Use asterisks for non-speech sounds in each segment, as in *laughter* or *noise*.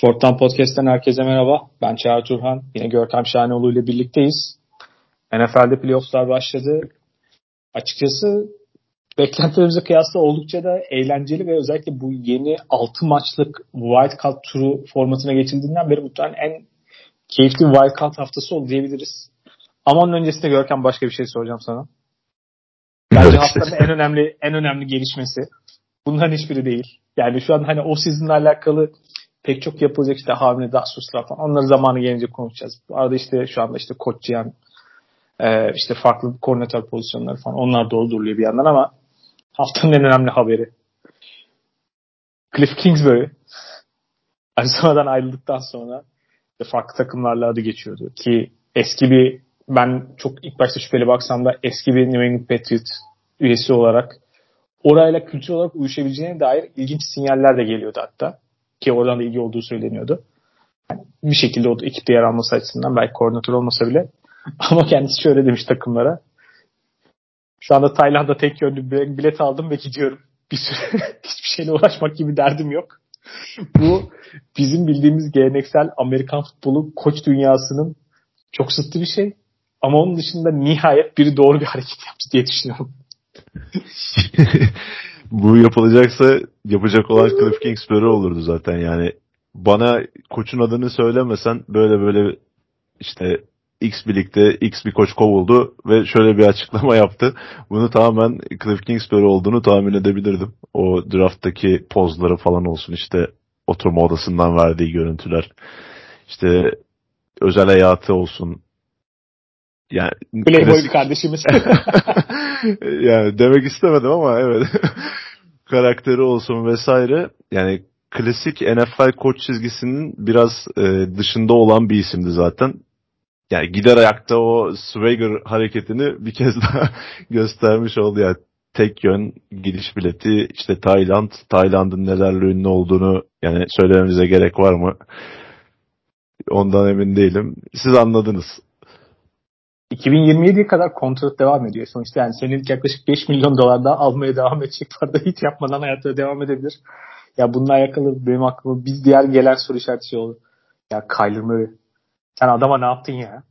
Forttan Podcast'ten herkese merhaba. Ben Çağrı Turhan. Yine Görkem Şahinoğlu ile birlikteyiz. NFL'de playofflar başladı. Açıkçası beklentilerimize kıyasla oldukça da eğlenceli ve özellikle bu yeni 6 maçlık Wild Card turu formatına geçildiğinden beri muhtemelen en keyifli Wild Card haftası oldu diyebiliriz. Ama onun öncesinde Görkem başka bir şey soracağım sana. Bence haftanın en önemli en önemli gelişmesi. Bunların hiçbiri değil. Yani şu an hani o season'la alakalı pek çok yapılacak işte Harvey Dassus'lar falan. Onları zamanı gelince konuşacağız. Arada işte şu anda işte Koç Cihan e, işte farklı koordinatör pozisyonları falan onlar dolduruluyor bir yandan ama haftanın en önemli haberi. Cliff Kingsbury Arizona'dan ayrıldıktan sonra farklı takımlarla adı geçiyordu ki eski bir ben çok ilk başta şüpheli baksam da eski bir New England Patriots üyesi olarak orayla kültür olarak uyuşabileceğine dair ilginç sinyaller de geliyordu hatta. Ki oradan da ilgi olduğu söyleniyordu. Yani bir şekilde o ekipte yer alması açısından belki koordinatör olmasa bile. *laughs* Ama kendisi şöyle demiş takımlara. Şu anda Tayland'da tek yönlü bilet aldım ve gidiyorum. Bir süre *laughs* hiçbir şeyle uğraşmak gibi derdim yok. Bu bizim bildiğimiz geleneksel Amerikan futbolu koç dünyasının çok sıttı bir şey. Ama onun dışında nihayet biri doğru bir hareket yaptı diye düşünüyorum. *laughs* Bu yapılacaksa yapacak olan Cliff Kingsbury olurdu zaten yani. Bana koçun adını söylemesen böyle böyle işte X birlikte X bir koç kovuldu ve şöyle bir açıklama yaptı. Bunu tamamen Cliff Kingsbury olduğunu tahmin edebilirdim. O drafttaki pozları falan olsun işte oturma odasından verdiği görüntüler. İşte özel hayatı olsun. Yani Playboy klasik... kardeşimiz. *laughs* *laughs* yani demek istemedim ama evet. *laughs* Karakteri olsun vesaire. Yani klasik NFL koç çizgisinin biraz e, dışında olan bir isimdi zaten. Yani gider ayakta o swagger hareketini bir kez *laughs* daha göstermiş oldu. Yani tek yön gidiş bileti işte Tayland. Tayland'ın nelerle ünlü olduğunu yani söylememize gerek var mı? Ondan emin değilim. Siz anladınız. 2027'ye kadar kontrat devam ediyor. Sonuçta yani senin yaklaşık 5 milyon dolar daha almaya devam edecek *laughs* parada hiç yapmadan hayatına devam edebilir. Ya bununla alakalı benim aklıma biz diğer gelen soru işareti şey oldu. Ya Kyler Murray sen adama ne yaptın ya?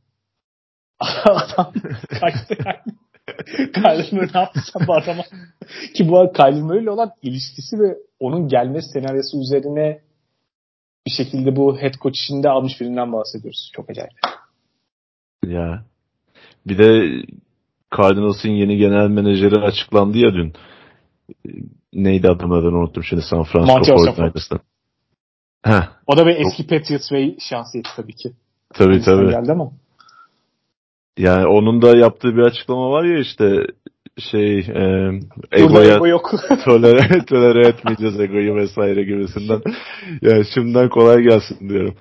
*laughs* Adam kaçtı yani. *laughs* Kyler Murray ne yaptın sen bu adama? Ki bu Kyler Murray ile olan ilişkisi ve onun gelme senaryosu üzerine bir şekilde bu head coach işinde almış birinden bahsediyoruz. Çok acayip. Ya bir de Cardinals'ın yeni genel menajeri açıklandı ya dün. Neydi adamın adını unuttum şimdi San Francisco 49ers'tan. O da bir eski Patriots ve şahsiyeti tabii ki. Tabii tabii. Geldi ama. Yani onun da yaptığı bir açıklama var ya işte şey e, egoya ego yok. *laughs* tolere, tolere etmeyeceğiz egoyu vesaire gibisinden. *laughs* Yani şimdiden kolay gelsin diyorum.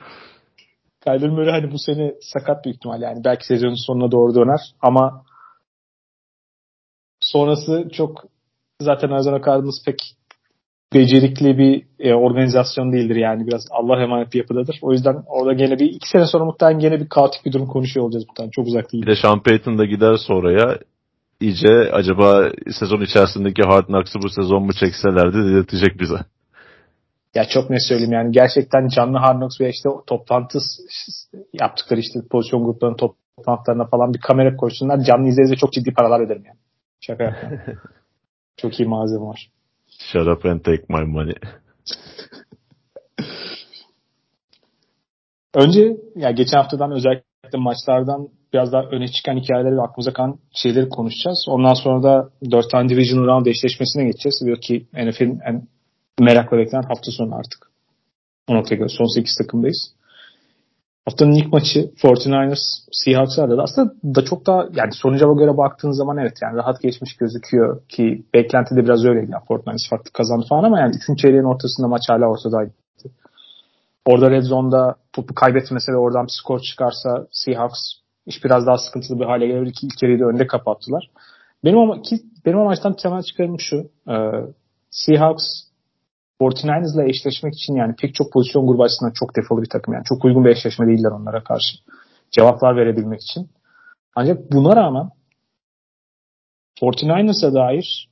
Kyler Murray hani bu sene sakat bir ihtimal yani. Belki sezonun sonuna doğru döner ama sonrası çok zaten Arizona Cardinals pek becerikli bir e, organizasyon değildir yani. Biraz Allah emanet bir yapıdadır. O yüzden orada gene bir iki sene sonra muhtemelen gene bir kaotik bir durum konuşuyor olacağız muhtemelen. Çok uzak değil. Bir de Sean Payton da gider sonraya iyice acaba sezon içerisindeki Hard Knocks'ı bu sezon mu çekselerdi dedirtecek bize. Ya çok ne söyleyeyim yani gerçekten canlı Hard Knocks ve işte toplantı yaptıkları işte pozisyon gruplarının toplantılarına falan bir kamera koysunlar. Canlı izleyince çok ciddi paralar öderim yani. Şaka *laughs* çok iyi malzeme var. Shut up and take my money. *laughs* Önce ya geçen haftadan özellikle maçlardan biraz daha öne çıkan hikayeleri ve aklımıza kalan şeyleri konuşacağız. Ondan sonra da 4 tane Division Round eşleşmesine geçeceğiz. Diyor ki NFL'in en merakla beklenen hafta sonu artık. O noktaya göre son 8 takımdayız. Haftanın ilk maçı 49ers Seahawks'larla da aslında da çok daha yani sonuca göre baktığın zaman evet yani rahat geçmiş gözüküyor ki beklenti de biraz öyleydi. Yani 49ers farklı kazandı falan ama yani 3. çeyreğin ortasında maç hala ortadaydı. Orada Red Zone'da topu kaybetmese ve oradan bir skor çıkarsa Seahawks iş biraz daha sıkıntılı bir hale gelebilir ki ilk yarıyı da önde kapattılar. Benim ama ki benim o maçtan temel çıkarım şu. E, Seahawks 49ers ile eşleşmek için yani pek çok pozisyon grubu açısından çok defolu bir takım. Yani çok uygun bir eşleşme değiller onlara karşı. Cevaplar verebilmek için. Ancak buna rağmen 49ers'a dair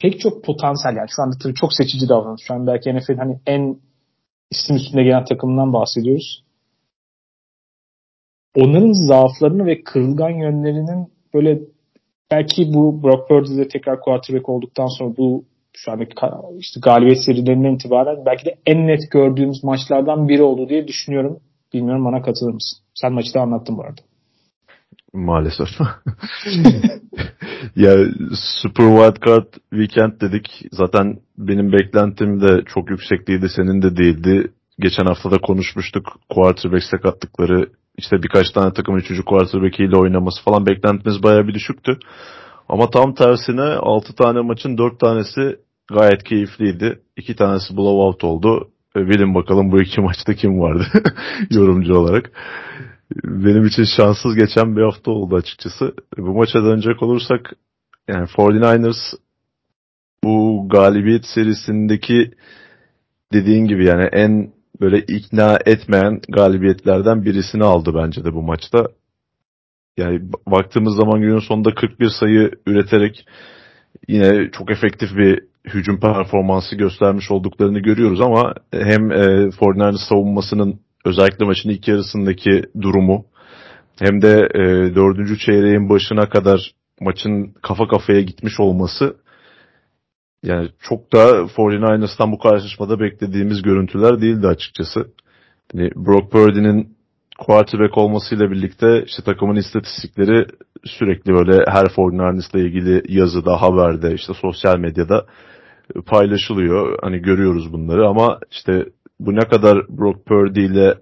pek çok potansiyel yani şu anda tabii çok seçici davranış. Şu an belki NFL'in hani en isim üstünde gelen takımından bahsediyoruz. Onların zaaflarını ve kırılgan yönlerinin böyle belki bu Brock Purdy'de tekrar quarterback olduktan sonra bu şu andaki işte galibiyet serilerinden itibaren belki de en net gördüğümüz maçlardan biri oldu diye düşünüyorum. Bilmiyorum bana katılır mısın? Sen maçı da anlattın bu arada. Maalesef. *laughs* ya Super Wild Card Weekend dedik. Zaten benim beklentim de çok yüksekliydi. Senin de değildi. Geçen hafta da konuşmuştuk. Quarterback sakatlıkları işte birkaç tane takım üçüncü quarterback ile oynaması falan beklentimiz bayağı bir düşüktü. Ama tam tersine 6 tane maçın 4 tanesi gayet keyifliydi. 2 tanesi blowout oldu. E, bilin bakalım bu iki maçta kim vardı *laughs* yorumcu olarak. Benim için şanssız geçen bir hafta oldu açıkçası. Bu maça dönecek olursak yani 49ers bu galibiyet serisindeki dediğin gibi yani en böyle ikna etmeyen galibiyetlerden birisini aldı bence de bu maçta. Yani baktığımız zaman günün sonunda 41 sayı üreterek yine çok efektif bir hücum performansı göstermiş olduklarını görüyoruz ama hem e, 49ers savunmasının özellikle maçın ilk yarısındaki durumu hem de e, dördüncü çeyreğin başına kadar maçın kafa kafaya gitmiş olması yani çok da 49ers'tan bu karşılaşmada beklediğimiz görüntüler değildi açıkçası. Yani Brock Purdy'nin quarterback olmasıyla birlikte işte takımın istatistikleri sürekli böyle her 49ers'la ilgili yazıda, haberde, işte sosyal medyada paylaşılıyor. Hani görüyoruz bunları ama işte bu ne kadar Brock Purdy ile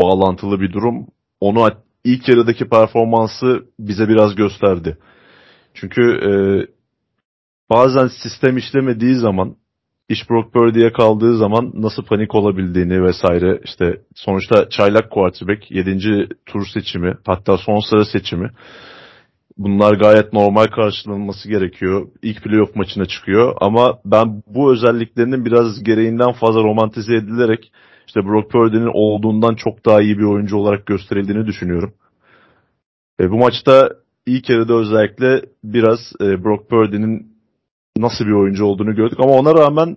bağlantılı bir durum onu ilk yarıdaki performansı bize biraz gösterdi. Çünkü e, bazen sistem işlemediği zaman iş Brock Purdy'ye kaldığı zaman nasıl panik olabildiğini vesaire işte sonuçta çaylak quarterback 7. tur seçimi hatta son sıra seçimi bunlar gayet normal karşılanması gerekiyor. İlk playoff maçına çıkıyor ama ben bu özelliklerinin biraz gereğinden fazla romantize edilerek işte Brock Purdy'nin olduğundan çok daha iyi bir oyuncu olarak gösterildiğini düşünüyorum. E, bu maçta ilk yarıda özellikle biraz e, Brock Purdy'nin nasıl bir oyuncu olduğunu gördük ama ona rağmen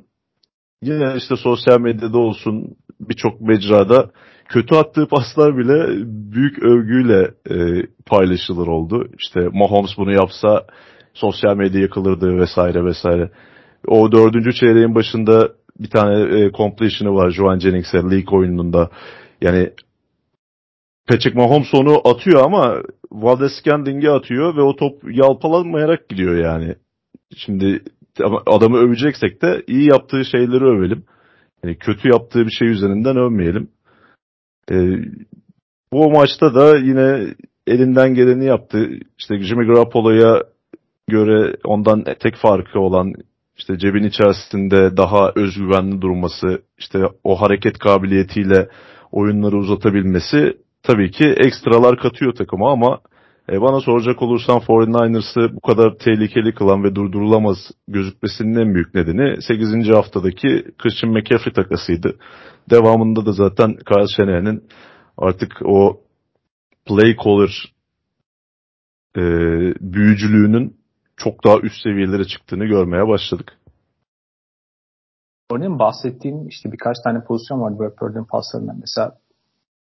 yine işte sosyal medyada olsun birçok mecrada kötü attığı paslar bile büyük övgüyle e, paylaşılır oldu. İşte Mahomes bunu yapsa sosyal medya yakılırdı vesaire vesaire. O dördüncü çeyreğin başında bir tane e, completion'ı var Joan Jennings'e League oyununda. Yani Patrick Mahomes onu atıyor ama Valdez Scandling'e atıyor ve o top yalpalanmayarak gidiyor yani. Şimdi adamı öveceksek de iyi yaptığı şeyleri övelim. Yani kötü yaptığı bir şey üzerinden övmeyelim. Ee, bu maçta da yine elinden geleni yaptı. İşte Jimmy Garoppolo'ya göre ondan tek farkı olan işte cebin içerisinde daha özgüvenli durması, işte o hareket kabiliyetiyle oyunları uzatabilmesi tabii ki ekstralar katıyor takıma ama e, bana soracak olursan 49ers'ı bu kadar tehlikeli kılan ve durdurulamaz gözükmesinin en büyük nedeni 8. haftadaki Christian McCaffrey takasıydı. Devamında da zaten Kyle Shanahan'ın artık o play caller e, büyücülüğünün çok daha üst seviyelere çıktığını görmeye başladık. Örneğin bahsettiğim işte birkaç tane pozisyon var Brock Purdy'nin paslarından. Mesela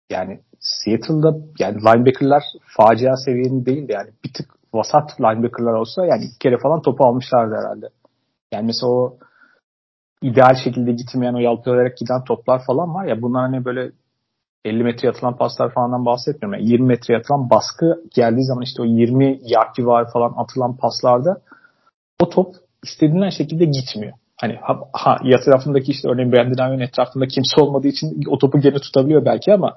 yani Seattle'da yani linebacker'lar facia seviyenin değil yani bir tık vasat linebacker'lar olsa yani iki kere falan topu almışlardı herhalde. Yani mesela o ideal şekilde gitmeyen o yalpalayarak giden toplar falan var ya bunlar hani böyle 50 metre atılan paslar falandan bahsetmiyorum. Yani 20 metre atılan baskı geldiği zaman işte o 20 yard var falan atılan paslarda o top istediğinden şekilde gitmiyor. Hani ha, ha ya tarafındaki işte örneğin Brandon Ayon'un etrafında kimse olmadığı için o topu gene tutabiliyor belki ama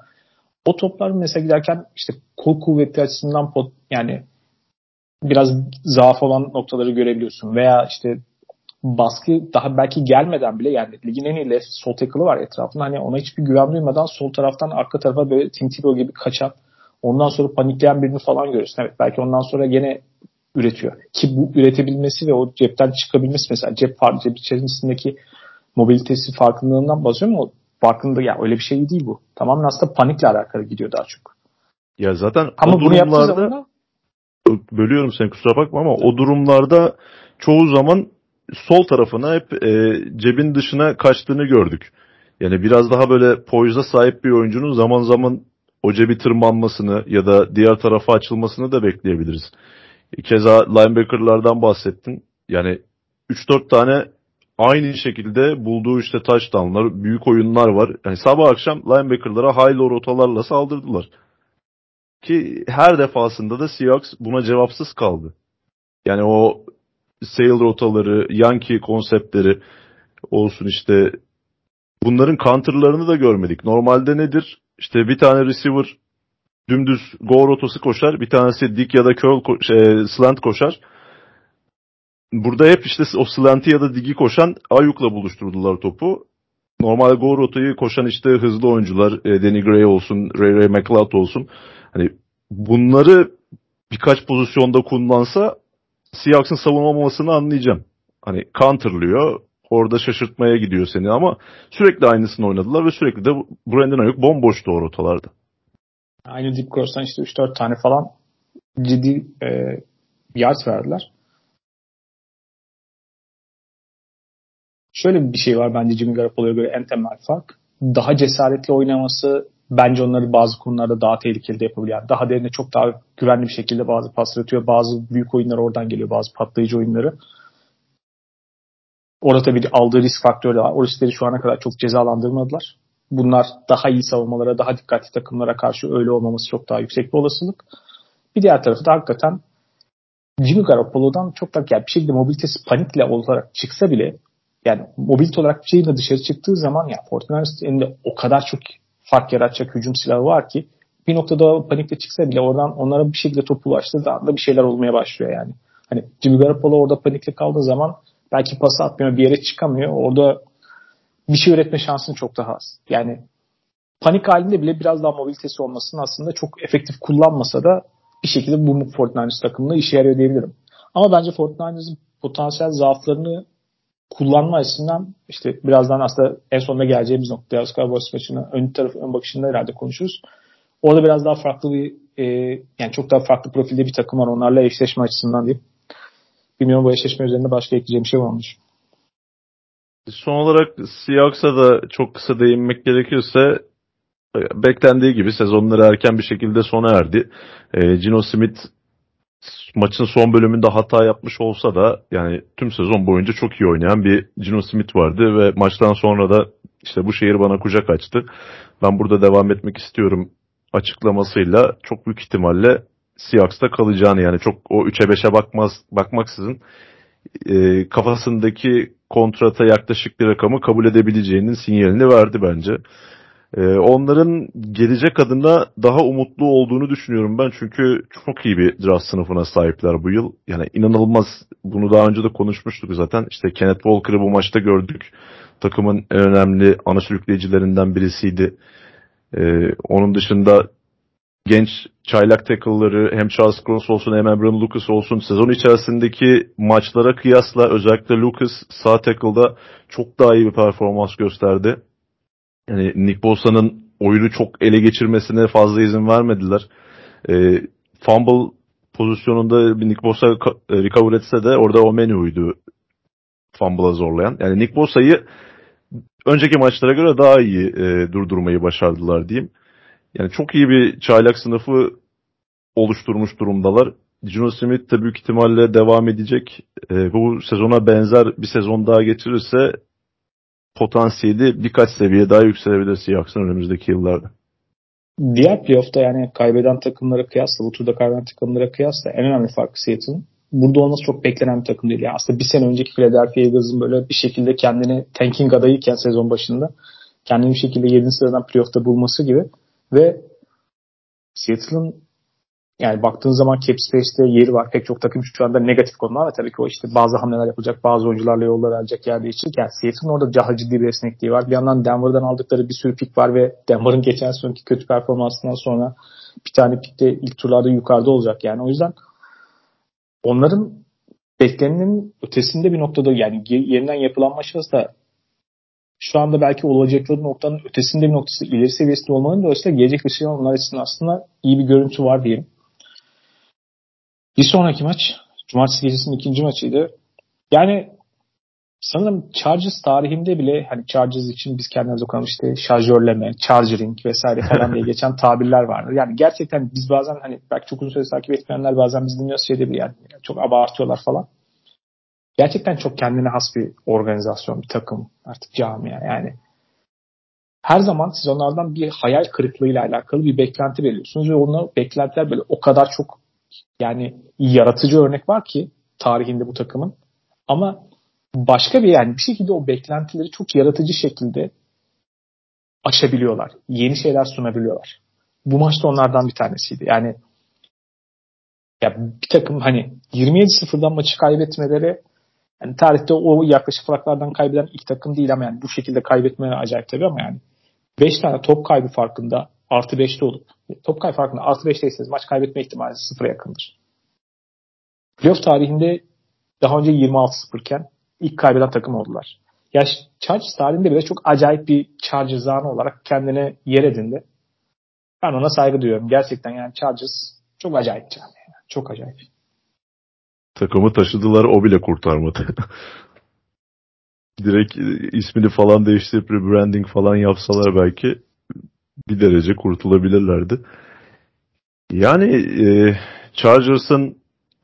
o toplar mesela giderken işte kol kuvveti açısından pot, yani biraz zaaf olan noktaları görebiliyorsun. Veya işte baskı daha belki gelmeden bile yani ligin en iyi sol tackle'ı var etrafında. Hani ona hiçbir güven duymadan sol taraftan arka tarafa böyle Tim Tebow gibi kaçan ondan sonra panikleyen birini falan görürsün. Evet belki ondan sonra gene üretiyor. Ki bu üretebilmesi ve o cepten çıkabilmesi mesela cep, cep içerisindeki mobilitesi farkındalığından bahsediyorum ama farkında ya öyle bir şey değil bu. Tamamen aslında panikle alakalı gidiyor daha çok. Ya zaten ama o bunu durumlarda zaman... bölüyorum seni kusura bakma ama o durumlarda çoğu zaman sol tarafına hep e, cebin dışına kaçtığını gördük. Yani biraz daha böyle poiza sahip bir oyuncunun zaman zaman o cebi tırmanmasını ya da diğer tarafa açılmasını da bekleyebiliriz. Keza linebackerlardan bahsettin. Yani 3-4 tane aynı şekilde bulduğu işte touchdownlar, büyük oyunlar var. Yani sabah akşam linebackerlara high low rotalarla saldırdılar. Ki her defasında da Seahawks buna cevapsız kaldı. Yani o sail rotaları, Yankee konseptleri olsun işte bunların counterlarını da görmedik. Normalde nedir? İşte bir tane receiver dümdüz go rotası koşar. Bir tanesi dik ya da curl ko- şey, slant koşar. Burada hep işte o slant'i ya da digi koşan Ayuk'la buluşturdular topu. Normal go rotayı koşan işte hızlı oyuncular, e, Danny Gray olsun, Ray Ray McLeod olsun. Hani bunları birkaç pozisyonda kullansa Seahawks'ın savunamamasını anlayacağım. Hani counterlıyor, orada şaşırtmaya gidiyor seni ama sürekli aynısını oynadılar ve sürekli de Brandon Ayuk bomboştu o rotalarda. Aynı Deep Course'dan işte 3-4 tane falan ciddi e, yards verdiler. Şöyle bir şey var bence Jimmy Garoppolo'ya göre en temel fark. Daha cesaretli oynaması bence onları bazı konularda daha tehlikeli de yapabiliyor. Yani daha derine çok daha güvenli bir şekilde bazı paslar atıyor. Bazı büyük oyunlar oradan geliyor. Bazı patlayıcı oyunları. Orada tabii aldığı risk faktörü de var. O riskleri şu ana kadar çok cezalandırmadılar. Bunlar daha iyi savunmalara, daha dikkatli takımlara karşı öyle olmaması çok daha yüksek bir olasılık. Bir diğer tarafı da hakikaten Jimmy Garoppolo'dan çok da yani bir şekilde mobilitesi panikle olarak çıksa bile yani mobilite olarak bir şeyle dışarı çıktığı zaman ya Fortnite'ın elinde o kadar çok fark yaratacak hücum silahı var ki bir noktada panikle çıksa bile oradan onlara bir şekilde topu ulaştığı anda bir şeyler olmaya başlıyor yani. Hani Jimmy Garoppolo orada panikle kaldığı zaman belki pası atmıyor, bir yere çıkamıyor. Orada bir şey üretme şansın çok daha az. Yani panik halinde bile biraz daha mobilitesi olmasının aslında çok efektif kullanmasa da bir şekilde bu Fortnite takımında işe yarıyor diyebilirim. Ama bence Fortnite'ın potansiyel zaaflarını kullanma açısından işte birazdan aslında en sonunda geleceğimiz nokta Dallas Cowboys maçına ön tarafı ön bakışında herhalde konuşuruz. Orada biraz daha farklı bir e, yani çok daha farklı profilde bir takım var onlarla eşleşme açısından diyeyim. Bilmiyorum bu eşleşme üzerinde başka ekleyeceğim bir şey var mıdır? Son olarak Seahawks'a da çok kısa değinmek gerekirse e, beklendiği gibi sezonları erken bir şekilde sona erdi. E, Gino Smith maçın son bölümünde hata yapmış olsa da yani tüm sezon boyunca çok iyi oynayan bir Gino Smith vardı ve maçtan sonra da işte bu şehir bana kucak açtı. Ben burada devam etmek istiyorum açıklamasıyla çok büyük ihtimalle Seahawks'ta kalacağını yani çok o 3'e 5'e bakmaz bakmaksızın e, kafasındaki kontrata yaklaşık bir rakamı kabul edebileceğinin sinyalini verdi bence. E, onların gelecek adına daha umutlu olduğunu düşünüyorum ben çünkü çok iyi bir draft sınıfına sahipler bu yıl. Yani inanılmaz bunu daha önce de konuşmuştuk zaten. İşte Kenneth Walker'ı bu maçta gördük. Takımın en önemli ana sürükleyicilerinden birisiydi. Ee, onun dışında genç çaylak tackle'ları hem Charles Cross olsun hem Abraham Lucas olsun sezon içerisindeki maçlara kıyasla özellikle Lucas sağ tackle'da çok daha iyi bir performans gösterdi. Yani Nick Bosa'nın oyunu çok ele geçirmesine fazla izin vermediler. E, fumble pozisyonunda Nick Bosa e, recover etse de orada o menüydü fumble'a zorlayan. Yani Nick Bosa'yı önceki maçlara göre daha iyi e, durdurmayı başardılar diyeyim. Yani çok iyi bir çaylak sınıfı oluşturmuş durumdalar. Gino Smith de büyük ihtimalle devam edecek. E, bu sezona benzer bir sezon daha getirirse potansiyeli birkaç seviye daha yükselebilir Seahawks'ın önümüzdeki yıllarda. Diğer playoff'ta yani kaybeden takımlara kıyasla, bu turda kaybeden takımlara kıyasla en önemli fark Seattle'ın burada olması çok beklenen bir takım değil. Yani aslında bir sene önceki Philadelphia Eagles'ın böyle bir şekilde kendini tanking adayıyken sezon başında kendini bir şekilde 7. sıradan playoff'ta bulması gibi ve Seattle'ın yani baktığın zaman cap space'te yeri var. Pek çok takım şu anda negatif konular var. Tabii ki o işte bazı hamleler yapacak, bazı oyuncularla yollar alacak yer değişecek. Yani Seattle'ın orada daha ciddi bir esnekliği var. Bir yandan Denver'dan aldıkları bir sürü pik var ve Denver'ın geçen sonraki kötü performansından sonra bir tane pik de ilk turlarda yukarıda olacak. Yani o yüzden onların beklenenin ötesinde bir noktada yani yeniden yapılanması da şu anda belki olacakları noktanın ötesinde bir noktası ileri seviyesinde olmanın da ötesinde gelecek bir şey onlar için aslında iyi bir görüntü var diyelim. Bir sonraki maç Cumartesi gecesinin ikinci maçıydı. Yani sanırım Chargers tarihinde bile hani Chargers için biz kendimiz okalım işte şarjörleme, chargering vesaire falan diye *laughs* geçen tabirler vardır. Yani gerçekten biz bazen hani belki çok uzun süre takip etmeyenler bazen biz dinliyoruz şey de bir yani çok abartıyorlar falan. Gerçekten çok kendine has bir organizasyon, bir takım, artık camia yani. Her zaman siz onlardan bir hayal kırıklığıyla alakalı bir beklenti veriyorsunuz ve onlar beklentiler böyle o kadar çok yani yaratıcı örnek var ki tarihinde bu takımın. Ama başka bir yani bir şekilde o beklentileri çok yaratıcı şekilde aşabiliyorlar. Yeni şeyler sunabiliyorlar. Bu maçta onlardan bir tanesiydi. Yani ya bir takım hani 27-0'dan maçı kaybetmeleri yani tarihte o yaklaşık farklardan kaybeden ilk takım değil ama yani bu şekilde kaybetmeleri acayip tabii ama yani 5 tane top kaybı farkında artı 5'te olup top kaybı farkında artı 5'teyseniz maç kaybetme ihtimali sıfıra yakındır. Playoff tarihinde daha önce 26-0 iken ilk kaybeden takım oldular. Ya Chargers tarihinde bile çok acayip bir Chargers anı olarak kendine yer edindi. Ben ona saygı duyuyorum. Gerçekten yani Chargers çok acayip canım. Yani. Çok acayip. Takımı taşıdılar o bile kurtarmadı. *laughs* Direkt ismini falan değiştirip rebranding falan yapsalar belki bir derece kurtulabilirlerdi. Yani e, Chargers'ın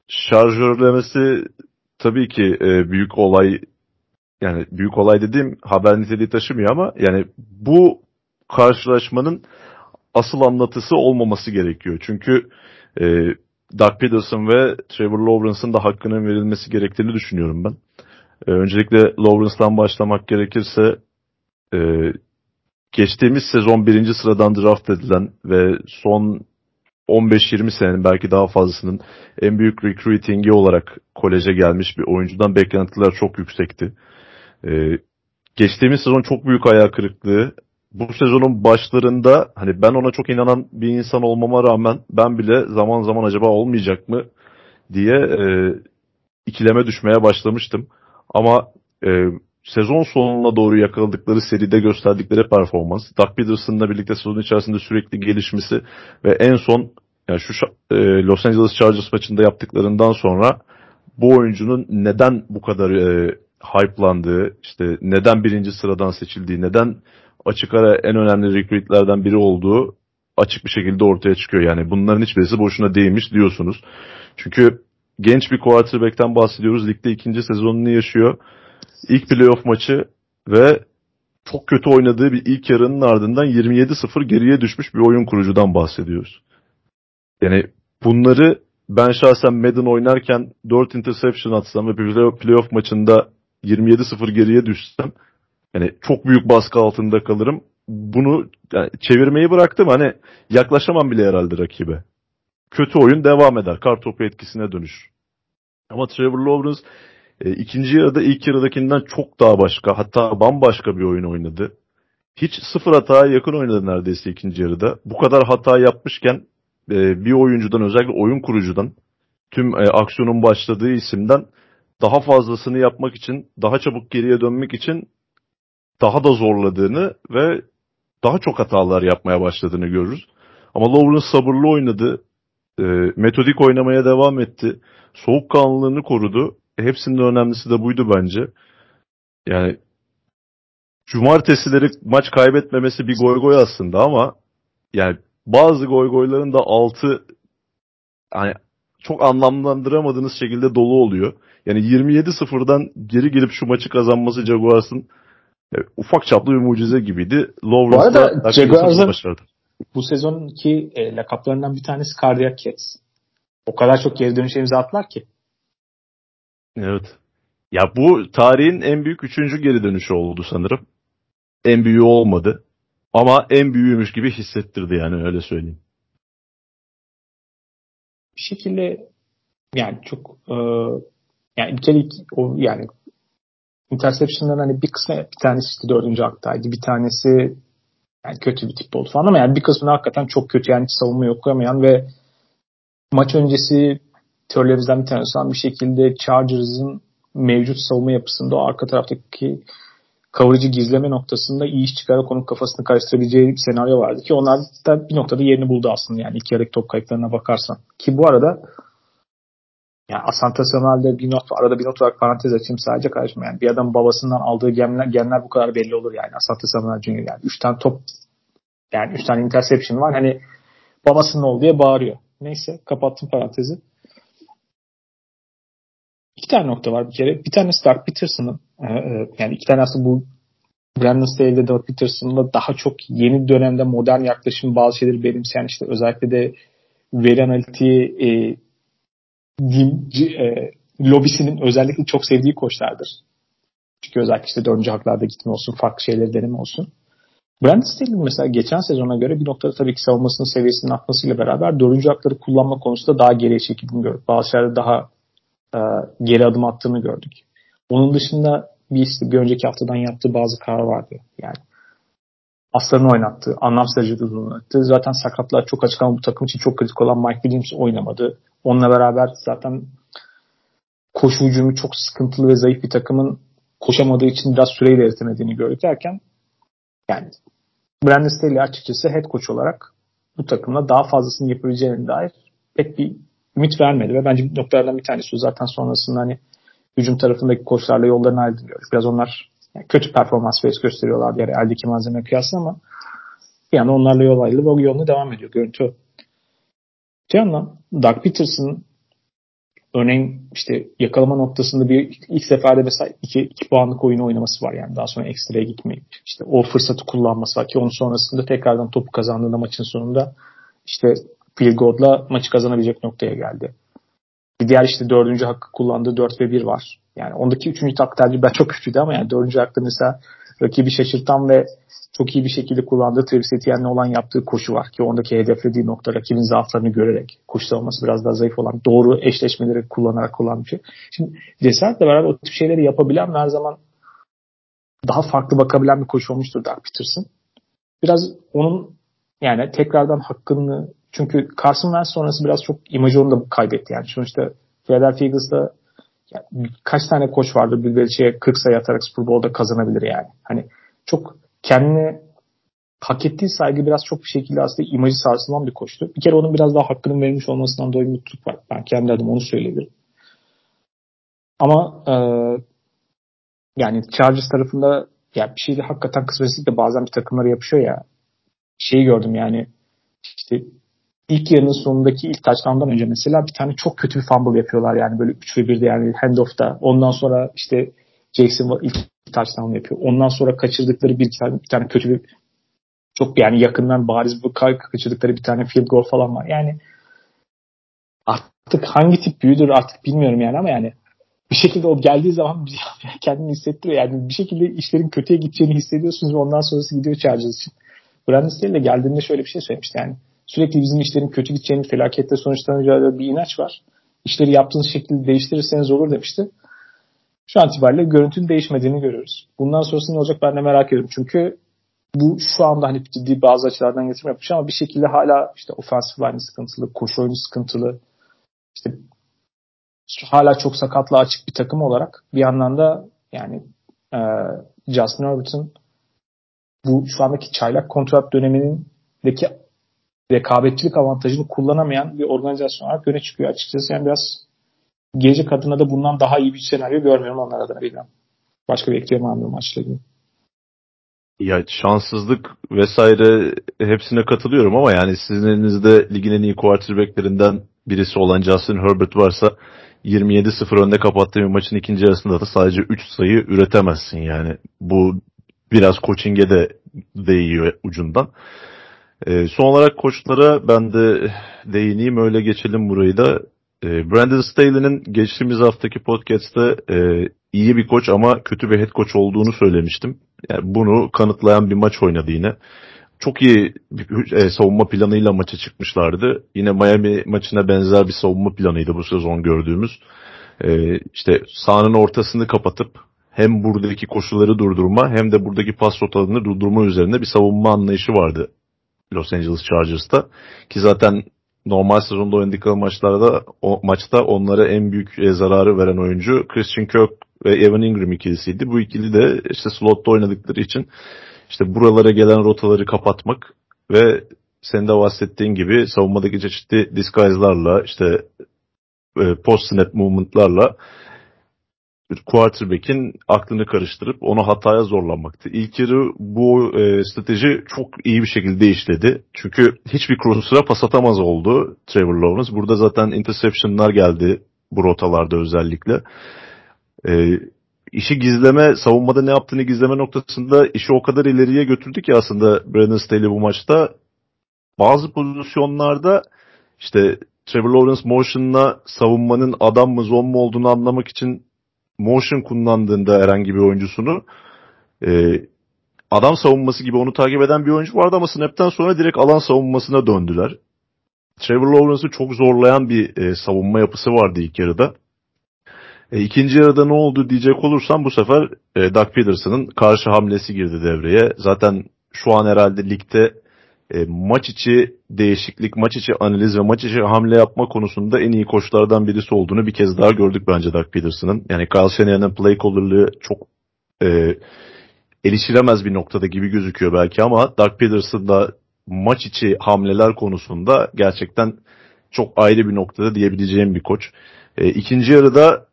şarjörlemesi tabii ki e, büyük olay yani büyük olay dediğim haber niteliği taşımıyor ama yani bu karşılaşmanın asıl anlatısı olmaması gerekiyor. Çünkü e, Doug Peterson ve Trevor Lawrence'ın da hakkının verilmesi gerektiğini düşünüyorum ben. E, öncelikle Lawrence'dan başlamak gerekirse e, geçtiğimiz sezon birinci sıradan draft edilen ve son 15-20 senenin belki daha fazlasının en büyük recruiting'i olarak koleje gelmiş bir oyuncudan beklentiler çok yüksekti. Ee, geçtiğimiz sezon çok büyük ayağı kırıklığı. Bu sezonun başlarında hani ben ona çok inanan bir insan olmama rağmen ben bile zaman zaman acaba olmayacak mı diye e, ikileme düşmeye başlamıştım. Ama e, sezon sonuna doğru yakaladıkları seride gösterdikleri performans, Doug Peterson'la birlikte sezon içerisinde sürekli gelişmesi ve en son yani şu e, Los Angeles Chargers maçında yaptıklarından sonra bu oyuncunun neden bu kadar e, hype'landığı, işte neden birinci sıradan seçildiği, neden açık ara en önemli recruitlerden biri olduğu açık bir şekilde ortaya çıkıyor. Yani bunların hiçbirisi boşuna değilmiş diyorsunuz. Çünkü genç bir quarterback'ten bahsediyoruz. Ligde ikinci sezonunu yaşıyor ilk playoff maçı ve çok kötü oynadığı bir ilk yarının ardından 27-0 geriye düşmüş bir oyun kurucudan bahsediyoruz. Yani bunları ben şahsen Madden oynarken 4 interception atsam ve playoff maçında 27-0 geriye düşsem yani çok büyük baskı altında kalırım. Bunu yani çevirmeyi bıraktım hani yaklaşamam bile herhalde rakibe. Kötü oyun devam eder. Kartopu etkisine dönüş. Ama Trevor Lawrence e, ikinci yarıda ilk yarıdakinden çok daha başka hatta bambaşka bir oyun oynadı. Hiç sıfır hataya yakın oynadı neredeyse ikinci yarıda. Bu kadar hata yapmışken e, bir oyuncudan özellikle oyun kurucudan tüm e, aksiyonun başladığı isimden daha fazlasını yapmak için, daha çabuk geriye dönmek için daha da zorladığını ve daha çok hatalar yapmaya başladığını görürüz. Ama Lawrence sabırlı oynadı. E, metodik oynamaya devam etti. Soğukkanlılığını korudu hepsinin önemlisi de buydu bence. Yani cumartesileri maç kaybetmemesi bir goy goy aslında ama yani bazı goy goyların da altı yani çok anlamlandıramadığınız şekilde dolu oluyor. Yani 27-0'dan geri gelip şu maçı kazanması Jaguars'ın yani ufak çaplı bir mucize gibiydi. Lawrence bu arada Jaguars'ın bu sezonki e, lakaplarından bir tanesi Cardiac Cats. O kadar çok geri dönüş imza atlar ki. Evet. Ya bu tarihin en büyük üçüncü geri dönüşü oldu sanırım. En büyüğü olmadı. Ama en büyüğümüş gibi hissettirdi yani öyle söyleyeyim. Bir şekilde yani çok e, yani ilk o yani interception'ların hani bir kısmı bir tanesi işte dördüncü aktaydı. Bir tanesi yani kötü bir tip oldu falan ama yani bir kısmı hakikaten çok kötü yani hiç savunma okuyamayan ve maç öncesi teorilerimizden bir tanesi olan bir şekilde Chargers'ın mevcut savunma yapısında o arka taraftaki kavurucu gizleme noktasında iyi iş çıkararak onun kafasını karıştırabileceği bir senaryo vardı ki onlar da bir noktada yerini buldu aslında yani iki yarık top kayıplarına bakarsan. Ki bu arada yani Asante Samuel'de bir not arada bir not olarak parantez açayım sadece kardeşim yani bir adam babasından aldığı genler, genler bu kadar belli olur yani Asante Samuel Junior yani 3 tane top yani 3 tane interception var hani babasının ol diye bağırıyor. Neyse kapattım parantezi. İki tane nokta var bir kere. Bir tanesi Dark Peterson'ın e, e, yani iki tane aslında bu Brandon Staley'de Dark Peterson'la daha çok yeni dönemde modern yaklaşım bazı şeyleri benimseyen işte özellikle de veri analitiği e, diyeyim, e, lobisinin özellikle çok sevdiği koçlardır. Çünkü özellikle işte dördüncü haklarda gitme olsun, farklı şeyleri deneme olsun. Brandon Staley mesela geçen sezona göre bir noktada tabii ki savunmasının seviyesinin artmasıyla beraber dördüncü hakları kullanma konusunda daha geriye çekildiğini gördük. Bazı şeylerde daha geri adım attığını gördük. Onun dışında bir, bir önceki haftadan yaptığı bazı karar vardı. Yani aslarını oynattı. Anlamsız derecede oynattı. Zaten sakatlar çok açık ama bu takım için çok kritik olan Mike Williams oynamadı. Onunla beraber zaten koşu hücumu çok sıkıntılı ve zayıf bir takımın koşamadığı için biraz süreyle eritemediğini gördük derken yani Brandon Staley açıkçası head coach olarak bu takımla daha fazlasını yapabileceğine dair pek bir ümit vermedi ve bence noktalardan bir tanesi o. Zaten sonrasında hani hücum tarafındaki koçlarla yollarını ayrıldığını Biraz onlar yani kötü performans face gösteriyorlar diğer eldeki malzeme kıyasla ama bir yana onlarla yol ayrılıp o yolunu devam ediyor. Görüntü bir yandan Doug Peterson örneğin işte yakalama noktasında bir ilk seferde mesela iki, iki puanlık oyunu oynaması var. Yani daha sonra ekstraya gitmeyip işte o fırsatı kullanması var ki onun sonrasında tekrardan topu kazandığında maçın sonunda işte field goal'la maçı kazanabilecek noktaya geldi. Bir diğer işte dördüncü hakkı kullandığı 4 ve 1 var. Yani ondaki üçüncü tercih ben çok kötüydü ama yani dördüncü hakta mesela rakibi şaşırtan ve çok iyi bir şekilde kullandığı Travis Etienne'le olan yaptığı koşu var ki ondaki hedeflediği nokta rakibin zaaflarını görerek koşu savunması biraz daha zayıf olan doğru eşleşmeleri kullanarak kullanmış. Şey. Şimdi cesaretle beraber o tip şeyleri yapabilen ve her zaman daha farklı bakabilen bir koşu olmuştur Doug Peterson. Biraz onun yani tekrardan hakkını çünkü Carson Wentz sonrası biraz çok imajı onu da kaybetti. Yani sonuçta Philadelphia Eagles'da yani kaç tane koç vardır bir Belichick'e 40 sayı atarak Super Bowl'da kazanabilir yani. Hani çok kendine hak ettiği saygı biraz çok bir şekilde aslında imajı sarsılan bir koçtu. Bir kere onun biraz daha hakkının verilmiş olmasından dolayı mutluluk var. Ben kendi adım onu söyleyebilirim. Ama e, yani Chargers tarafında ya bir şeyde hakikaten kısmetsizlik de bazen bir takımlara yapışıyor ya. Şeyi gördüm yani işte ilk yarının sonundaki ilk touchdown'dan önce mesela bir tane çok kötü bir fumble yapıyorlar yani böyle 3 ve 1'de yani handoff'ta. Ondan sonra işte Jackson ilk touchdown yapıyor. Ondan sonra kaçırdıkları bir tane, bir tane kötü bir çok yani yakından bariz bu kaçırdıkları bir tane field goal falan var. Yani artık hangi tip büyüdür artık bilmiyorum yani ama yani bir şekilde o geldiği zaman *laughs* kendini hissettiriyor. Yani bir şekilde işlerin kötüye gideceğini hissediyorsunuz ve ondan sonrası gidiyor Chargers için. Brandon Staley de geldiğinde şöyle bir şey söylemişti yani. Sürekli bizim işlerin kötü gideceğini, felakette sonuçlanacağı bir inanç var. İşleri yaptığınız şekilde değiştirirseniz olur demişti. Şu an itibariyle görüntünün değişmediğini görüyoruz. Bundan sonrası ne olacak ben de merak ediyorum. Çünkü bu şu anda hani ciddi bazı açılardan yatırım yapmış ama bir şekilde hala işte ofensif line sıkıntılı, koşu oyunu sıkıntılı. İşte hala çok sakatla açık bir takım olarak bir yandan da yani e, Justin Herbert'ın bu şu andaki çaylak kontrat dönemindeki rekabetçilik avantajını kullanamayan bir organizasyon olarak öne çıkıyor açıkçası. Yani biraz gelecek adına da bundan daha iyi bir senaryo görmüyorum onlar adına bilmem. Başka bir ekleyemem anlıyorum maçla ilgili. Ya şanssızlık vesaire hepsine katılıyorum ama yani sizin elinizde ligin en iyi quarterbacklerinden birisi olan Justin Herbert varsa 27-0 önde kapattığı bir maçın ikinci yarısında da sadece 3 sayı üretemezsin yani. Bu biraz coaching'e de değiyor ucundan. Ee, son olarak koçlara ben de değineyim öyle geçelim burayı da. Ee, Brandon Staley'nin geçtiğimiz haftaki podcast'te e, iyi bir koç ama kötü bir head coach olduğunu söylemiştim. Yani bunu kanıtlayan bir maç oynadı yine. Çok iyi bir e, savunma planıyla maça çıkmışlardı. Yine Miami maçına benzer bir savunma planıydı bu sezon gördüğümüz. E, işte sahanın ortasını kapatıp hem buradaki koşulları durdurma hem de buradaki pas rotalarını durdurma üzerine bir savunma anlayışı vardı Los Angeles Chargers'ta. Ki zaten normal sezonda oynadıkları maçlarda o maçta onlara en büyük e, zararı veren oyuncu Christian Kirk ve Evan Ingram ikilisiydi. Bu ikili de işte slotta oynadıkları için işte buralara gelen rotaları kapatmak ve senin de bahsettiğin gibi savunmadaki çeşitli disguise'larla işte e, post snap movement'larla quarterback'in aklını karıştırıp onu hataya zorlamaktı. İlk yarı bu e, strateji çok iyi bir şekilde işledi. Çünkü hiçbir cross'a pas atamaz oldu Trevor Lawrence. Burada zaten interception'lar geldi bu rotalarda özellikle. E, işi gizleme, savunmada ne yaptığını gizleme noktasında işi o kadar ileriye götürdü ki aslında Brandon Staley bu maçta. Bazı pozisyonlarda işte Trevor Lawrence motion'la savunmanın adam mı zon mu olduğunu anlamak için motion kullandığında herhangi bir oyuncusunu e, adam savunması gibi onu takip eden bir oyuncu vardı ama snap'ten sonra direkt alan savunmasına döndüler. Trevor Lawrence'ı çok zorlayan bir e, savunma yapısı vardı ilk yarıda. E, ikinci yarıda ne oldu diyecek olursam bu sefer e, Doug Peterson'ın karşı hamlesi girdi devreye. Zaten şu an herhalde ligde e, maç içi değişiklik, maç içi analiz ve maç içi hamle yapma konusunda en iyi koçlardan birisi olduğunu bir kez daha gördük bence Doug Peterson'ın. Yani Kyle Shanahan'ın play caller'lığı çok e, erişilemez bir noktada gibi gözüküyor belki ama Doug Peterson da maç içi hamleler konusunda gerçekten çok ayrı bir noktada diyebileceğim bir koç. E, ikinci yarıda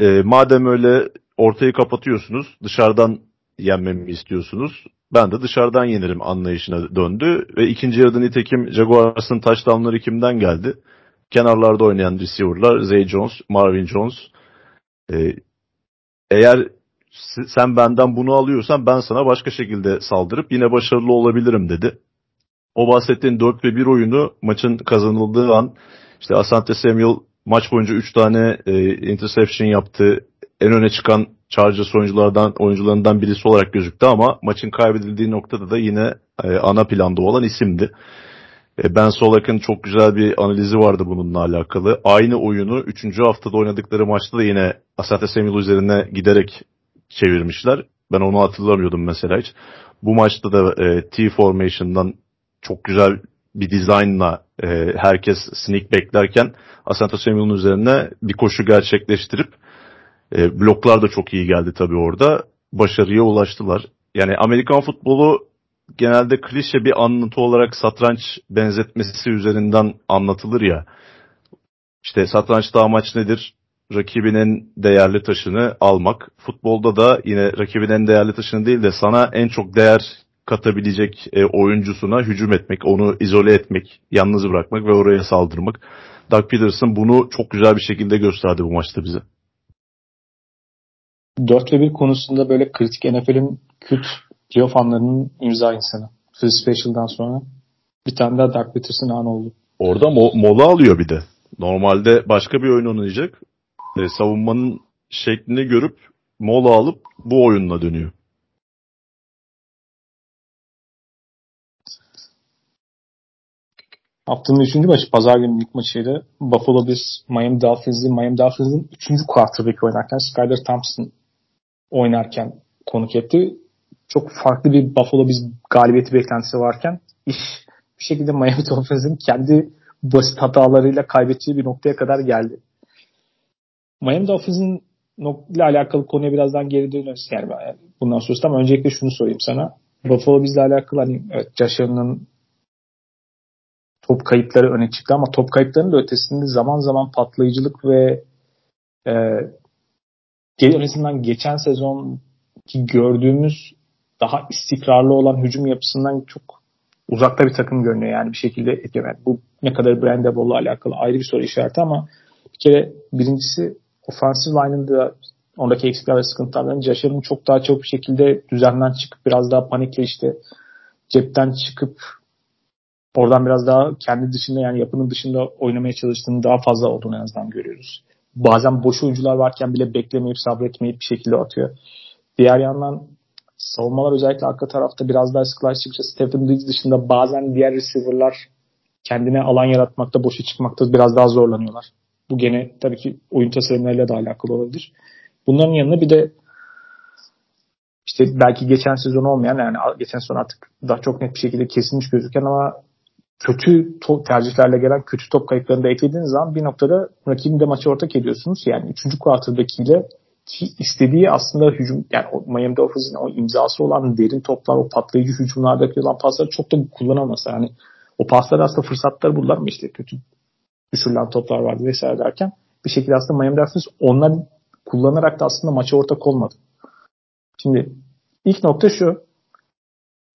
e, madem öyle ortayı kapatıyorsunuz, dışarıdan yenmemi istiyorsunuz. Ben de dışarıdan yenirim anlayışına döndü. Ve ikinci yarıda nitekim Jaguars'ın touchdownları kimden geldi? Kenarlarda oynayan receiver'lar Zay Jones, Marvin Jones. Ee, eğer sen benden bunu alıyorsan ben sana başka şekilde saldırıp yine başarılı olabilirim dedi. O bahsettiğin 4 ve 1 oyunu maçın kazanıldığı an işte Asante Samuel maç boyunca 3 tane e, interception yaptı. En öne çıkan Chargers oyunculardan oyuncularından birisi olarak gözüktü ama maçın kaybedildiği noktada da yine e, ana planda olan isimdi. E, ben Solak'ın çok güzel bir analizi vardı bununla alakalı. Aynı oyunu 3. haftada oynadıkları maçta da yine Asante Samuel üzerine giderek çevirmişler. Ben onu hatırlamıyordum mesela hiç. Bu maçta da e, T formation'dan çok güzel bir dizaynla e, herkes sneak beklerken Asante Samuel'ın üzerine bir koşu gerçekleştirip e, bloklar da çok iyi geldi tabii orada. Başarıya ulaştılar. Yani Amerikan futbolu genelde klişe bir anlatı olarak satranç benzetmesi üzerinden anlatılır ya. İşte satrançta amaç nedir? Rakibinin değerli taşını almak. Futbolda da yine rakibinin değerli taşını değil de sana en çok değer katabilecek e, oyuncusuna hücum etmek, onu izole etmek, yalnız bırakmak ve oraya saldırmak. Doug Peterson bunu çok güzel bir şekilde gösterdi bu maçta bize. 4 ve 1 konusunda böyle kritik NFL'in kült playoff anlarının imza insanı. Phil Special'dan sonra bir tane daha Doug Peterson an oldu. Orada mo- mola alıyor bir de. Normalde başka bir oyun oynayacak. E, savunmanın şeklini görüp mola alıp bu oyunla dönüyor. Haftanın üçüncü maçı pazar günü ilk maçıydı. Buffalo Bills Miami Dolphins'in Miami Dolphins'in üçüncü quarterback oynarken Skyler Thompson oynarken konuk etti. Çok farklı bir Buffalo Bills galibiyeti beklentisi varken iş bir şekilde Miami Dolphins'in kendi basit hatalarıyla kaybedeceği bir noktaya kadar geldi. Miami Dolphins'in ile alakalı konuya birazdan geri döneriz yani bundan sonra ama öncelikle şunu sorayım sana. Buffalo bizle alakalı hani evet Allen'ın top kayıpları öne çıktı ama top kayıplarının ötesinde zaman zaman patlayıcılık ve e, en azından geçen sezon ki gördüğümüz daha istikrarlı olan hücum yapısından çok uzakta bir takım görünüyor yani bir şekilde etkilenen. Bu ne kadar Brandable'la alakalı ayrı bir soru işareti ama bir kere birincisi offensive line'ın da oradaki eksikler ve sıkıntılardan Josh çok daha çok bir şekilde düzenden çıkıp biraz daha panikle işte cepten çıkıp oradan biraz daha kendi dışında yani yapının dışında oynamaya çalıştığını daha fazla olduğunu en azından görüyoruz. Bazen boş oyuncular varken bile beklemeyip sabretmeyip bir şekilde atıyor. Diğer yandan savunmalar özellikle arka tarafta biraz daha sıklaştıkça Stephen Diggs dışında bazen diğer receiver'lar kendine alan yaratmakta, boşa çıkmakta biraz daha zorlanıyorlar. Bu gene tabii ki oyun tasarımlarıyla da alakalı olabilir. Bunların yanında bir de işte belki geçen sezon olmayan yani geçen sezon artık daha çok net bir şekilde kesilmiş gözüken ama kötü tercihlerle gelen kötü top kayıplarını da eklediğiniz zaman bir noktada rakibin de maçı ortak ediyorsunuz. Yani 3. quarterback'iyle ki istediği aslında hücum yani Miami Dolphins'in o imzası olan derin toplar, o patlayıcı hücumlardaki olan pasları çok da kullanamasa. Yani o pasları aslında fırsatlar buldular mı işte kötü düşürülen toplar vardı vesaire derken bir şekilde aslında Miami Dolphins onlar kullanarak da aslında maça ortak olmadı. Şimdi ilk nokta şu.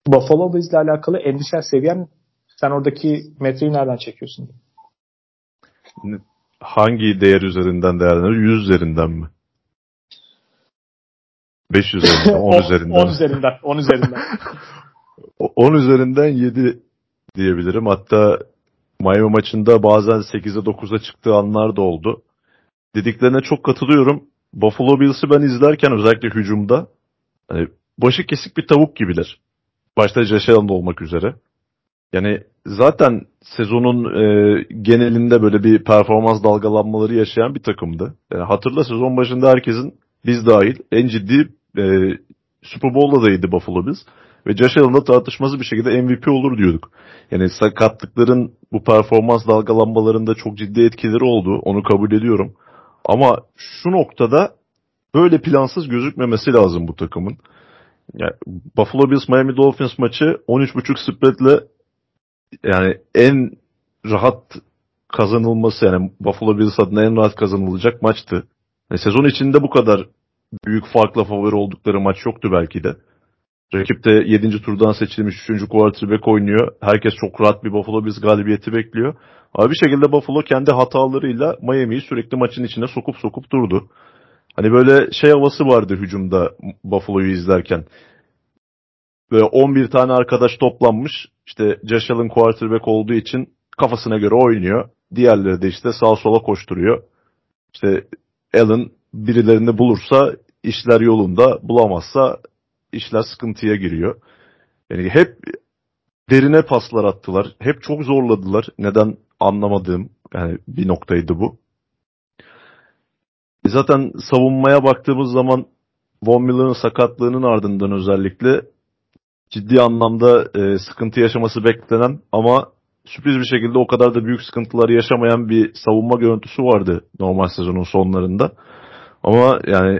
Buffalo Bills ile alakalı endişe seviyen sen oradaki metreyi nereden çekiyorsun? Hangi değer üzerinden değerlendir? 100 üzerinden mi? 500 üzerinden, 10 *laughs* üzerinden. 10 üzerinden, 10 üzerinden. *laughs* 10 üzerinden 7 diyebilirim. Hatta Miami maçında bazen 8'e 9'a çıktığı anlar da oldu. Dediklerine çok katılıyorum. Buffalo Bills'i ben izlerken özellikle hücumda hani başı kesik bir tavuk gibiler. Başta Josh Allen olmak üzere. Yani zaten sezonun e, genelinde böyle bir performans dalgalanmaları yaşayan bir takımdı. Yani hatırla sezon başında herkesin biz dahil en ciddi e, Super Bowl'daydı Buffalo Bills. Ve Josh Allen'da tartışması bir şekilde MVP olur diyorduk. Yani sakatlıkların bu performans dalgalanmalarında çok ciddi etkileri oldu. Onu kabul ediyorum. Ama şu noktada böyle plansız gözükmemesi lazım bu takımın. Yani Buffalo Bills Miami Dolphins maçı 13.5 spreadle yani en rahat kazanılması yani Buffalo Bills adına en rahat kazanılacak maçtı. Yani sezon içinde bu kadar büyük farkla favori oldukları maç yoktu belki de. Rakip de 7. turdan seçilmiş 3. quarterback oynuyor. Herkes çok rahat bir Buffalo Bills galibiyeti bekliyor. Ama bir şekilde Buffalo kendi hatalarıyla Miami'yi sürekli maçın içine sokup sokup durdu. Hani böyle şey havası vardı hücumda Buffalo'yu izlerken. Böyle 11 tane arkadaş toplanmış. İşte Allen quarterback olduğu için kafasına göre oynuyor. Diğerleri de işte sağa sola koşturuyor. İşte Allen birilerini bulursa işler yolunda, bulamazsa işler sıkıntıya giriyor. Yani hep derine paslar attılar. Hep çok zorladılar. Neden anlamadığım yani bir noktaydı bu. E zaten savunmaya baktığımız zaman Von Miller'ın sakatlığının ardından özellikle ciddi anlamda e, sıkıntı yaşaması beklenen ama sürpriz bir şekilde o kadar da büyük sıkıntılar yaşamayan bir savunma görüntüsü vardı normal sezonun sonlarında. Ama yani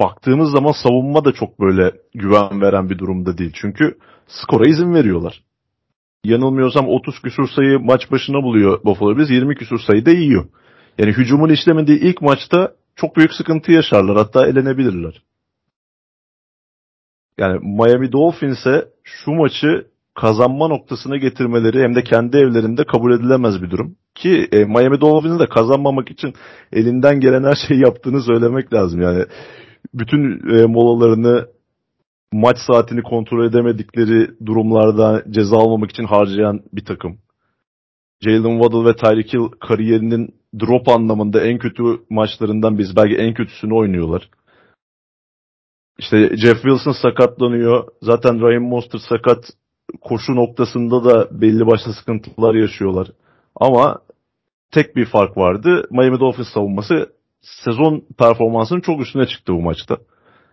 baktığımız zaman savunma da çok böyle güven veren bir durumda değil. Çünkü skora izin veriyorlar. Yanılmıyorsam 30 küsur sayı maç başına buluyor Buffalo Bills. 20 küsur sayı da yiyor. Yani hücumun işlemediği ilk maçta çok büyük sıkıntı yaşarlar. Hatta elenebilirler. Yani Miami Dolphins'e şu maçı kazanma noktasına getirmeleri hem de kendi evlerinde kabul edilemez bir durum. Ki e, Miami Dolphins'in de kazanmamak için elinden gelen her şeyi yaptığını söylemek lazım. Yani bütün e, molalarını maç saatini kontrol edemedikleri durumlarda ceza almamak için harcayan bir takım. Jalen Waddle ve Tyreek Hill kariyerinin drop anlamında en kötü maçlarından biz belki en kötüsünü oynuyorlar. İşte Jeff Wilson sakatlanıyor. Zaten Ryan Mostert sakat koşu noktasında da belli başlı sıkıntılar yaşıyorlar. Ama tek bir fark vardı. Miami Dolphins savunması sezon performansının çok üstüne çıktı bu maçta.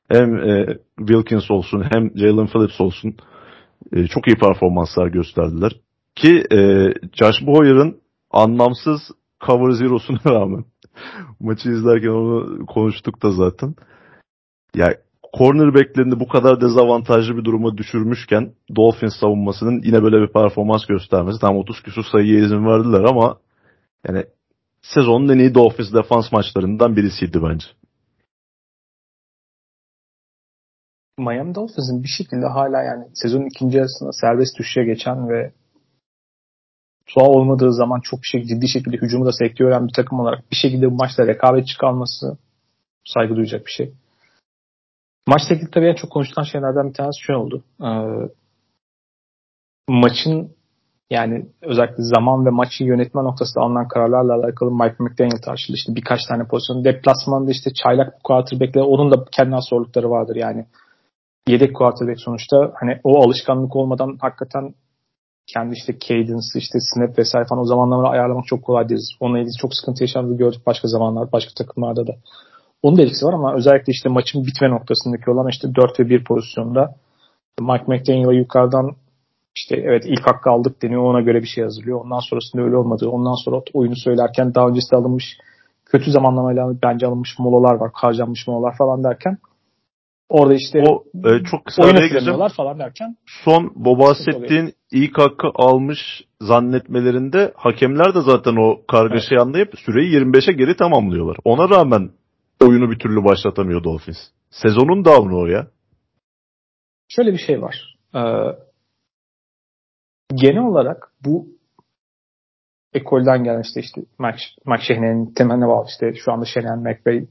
Hem e, Wilkins olsun hem Jalen Phillips olsun e, çok iyi performanslar gösterdiler. Ki e, Josh Boyer'ın anlamsız cover zero'suna *laughs* rağmen maçı izlerken onu konuştuk da zaten. Ya cornerback'lerini bu kadar dezavantajlı bir duruma düşürmüşken Dolphins savunmasının yine böyle bir performans göstermesi. Tam 30 küsur sayıya izin verdiler ama yani sezonun en iyi Dolphins defans maçlarından birisiydi bence. Miami Dolphins'in bir şekilde hala yani sezonun ikinci yarısında serbest düşüşe geçen ve Tua olmadığı zaman çok şey, ciddi şekilde hücumu da sektörel bir takım olarak bir şekilde bu maçta rekabet çıkarması saygı duyacak bir şey. Maçla ilgili tabii en çok konuşulan şeylerden bir tanesi şu oldu. Ee, maçın yani özellikle zaman ve maçı yönetme noktasında alınan kararlarla alakalı Mike McDaniel tartışıldı. İşte birkaç tane pozisyon. Deplasmanda işte çaylak quarterback'le onun da kendine zorlukları vardır yani. Yedek quarterback sonuçta hani o alışkanlık olmadan hakikaten kendi işte cadence, işte snap vesaire falan o zamanları ayarlamak çok kolay değil. Onunla ilgili çok sıkıntı yaşandığını gördük başka zamanlar, başka takımlarda da. Onun da etkisi var ama özellikle işte maçın bitme noktasındaki olan işte 4 ve 1 pozisyonda Mike McDaniel'a yukarıdan işte evet ilk hakkı aldık deniyor ona göre bir şey hazırlıyor. Ondan sonrasında öyle olmadı. Ondan sonra oyunu söylerken daha öncesinde alınmış kötü zamanlamayla bence alınmış molalar var. Harcanmış molalar falan derken Orada işte o e, çok kısa oyunu gireceğim. falan derken son bu bahsettiğin ilk hakkı almış zannetmelerinde hakemler de zaten o kargaşayı evet. anlayıp süreyi 25'e geri tamamlıyorlar. Ona rağmen oyunu bir türlü başlatamıyor Dolphins. Sezonun down'u o ya. Şöyle bir şey var. Ee, genel olarak bu ekolden gelen işte işte Mike, Mike Shanahan'ın temeline bağlı işte şu anda Shanahan McVay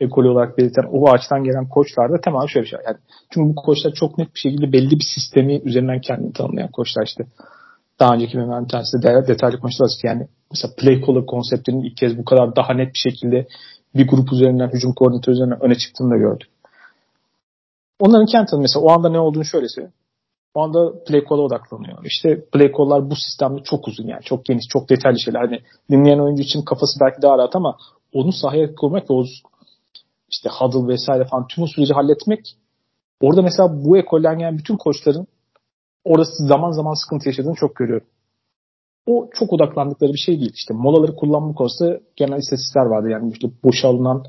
ekolü olarak belirten o açıdan gelen koçlarda tamamen şöyle bir şey. Yani, çünkü bu koçlar çok net bir şekilde belli bir sistemi üzerinden kendini tanımlayan koçlar işte. Daha önceki bir tanesi de detaylı konuştular. Yani mesela play caller konseptinin ilk kez bu kadar daha net bir şekilde bir grup üzerinden, hücum koordinatörü üzerinden öne çıktığını da gördük. Onların kendi mesela o anda ne olduğunu şöyle söyleyeyim. O anda play call'a odaklanıyor. İşte play call'lar bu sistemde çok uzun yani. Çok geniş, çok detaylı şeyler. Hani dinleyen oyuncu için kafası belki daha rahat ama onu sahaya kurmak ve o işte huddle vesaire falan tüm o süreci halletmek orada mesela bu ekolden gelen bütün koçların orası zaman zaman sıkıntı yaşadığını çok görüyorum. O çok odaklandıkları bir şey değil. İşte molaları kullanma konusunda genel istatistikler vardı. Yani işte boşa alınan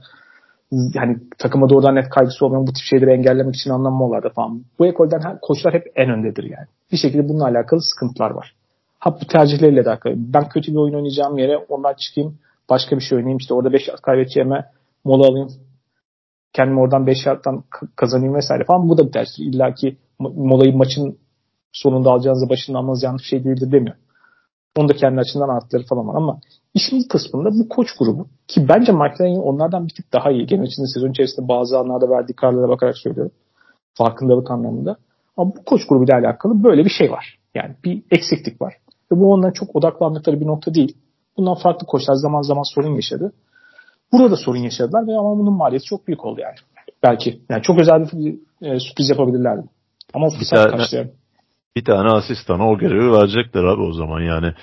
yani takıma doğrudan net kaygısı olmayan bu tip şeyleri engellemek için alınan molalarda falan. Bu ekolden her, koçlar hep en öndedir yani. Bir şekilde bununla alakalı sıkıntılar var. Ha bu tercihleriyle de alakalı. Ben kötü bir oyun oynayacağım yere ondan çıkayım başka bir şey oynayayım. İşte orada 5 kaybedeceğime mola alayım kendimi oradan 5 yardtan kazanayım vesaire falan. Bu da bir tercih. İlla ki molayı maçın sonunda alacağınızda başında almanız yanlış şey değildir demiyor. Onu da kendi açısından artları falan var ama işin kısmında bu koç grubu ki bence Lanning onlardan bir tık daha iyi. Genel içinde sezon içerisinde bazı anlarda verdiği kararlara bakarak söylüyorum. Farkındalık anlamında. Ama bu koç grubuyla alakalı böyle bir şey var. Yani bir eksiklik var. Ve bu onların çok odaklandıkları bir nokta değil. Bundan farklı koçlar zaman zaman sorun yaşadı. Burada da sorun yaşadılar ve ama bunun maliyeti çok büyük oldu yani. Belki. Yani çok özel bir e, sürpriz yapabilirlerdi. Ama fırsat kaçtı Bir tane asistana o görevi verecekler abi o zaman yani.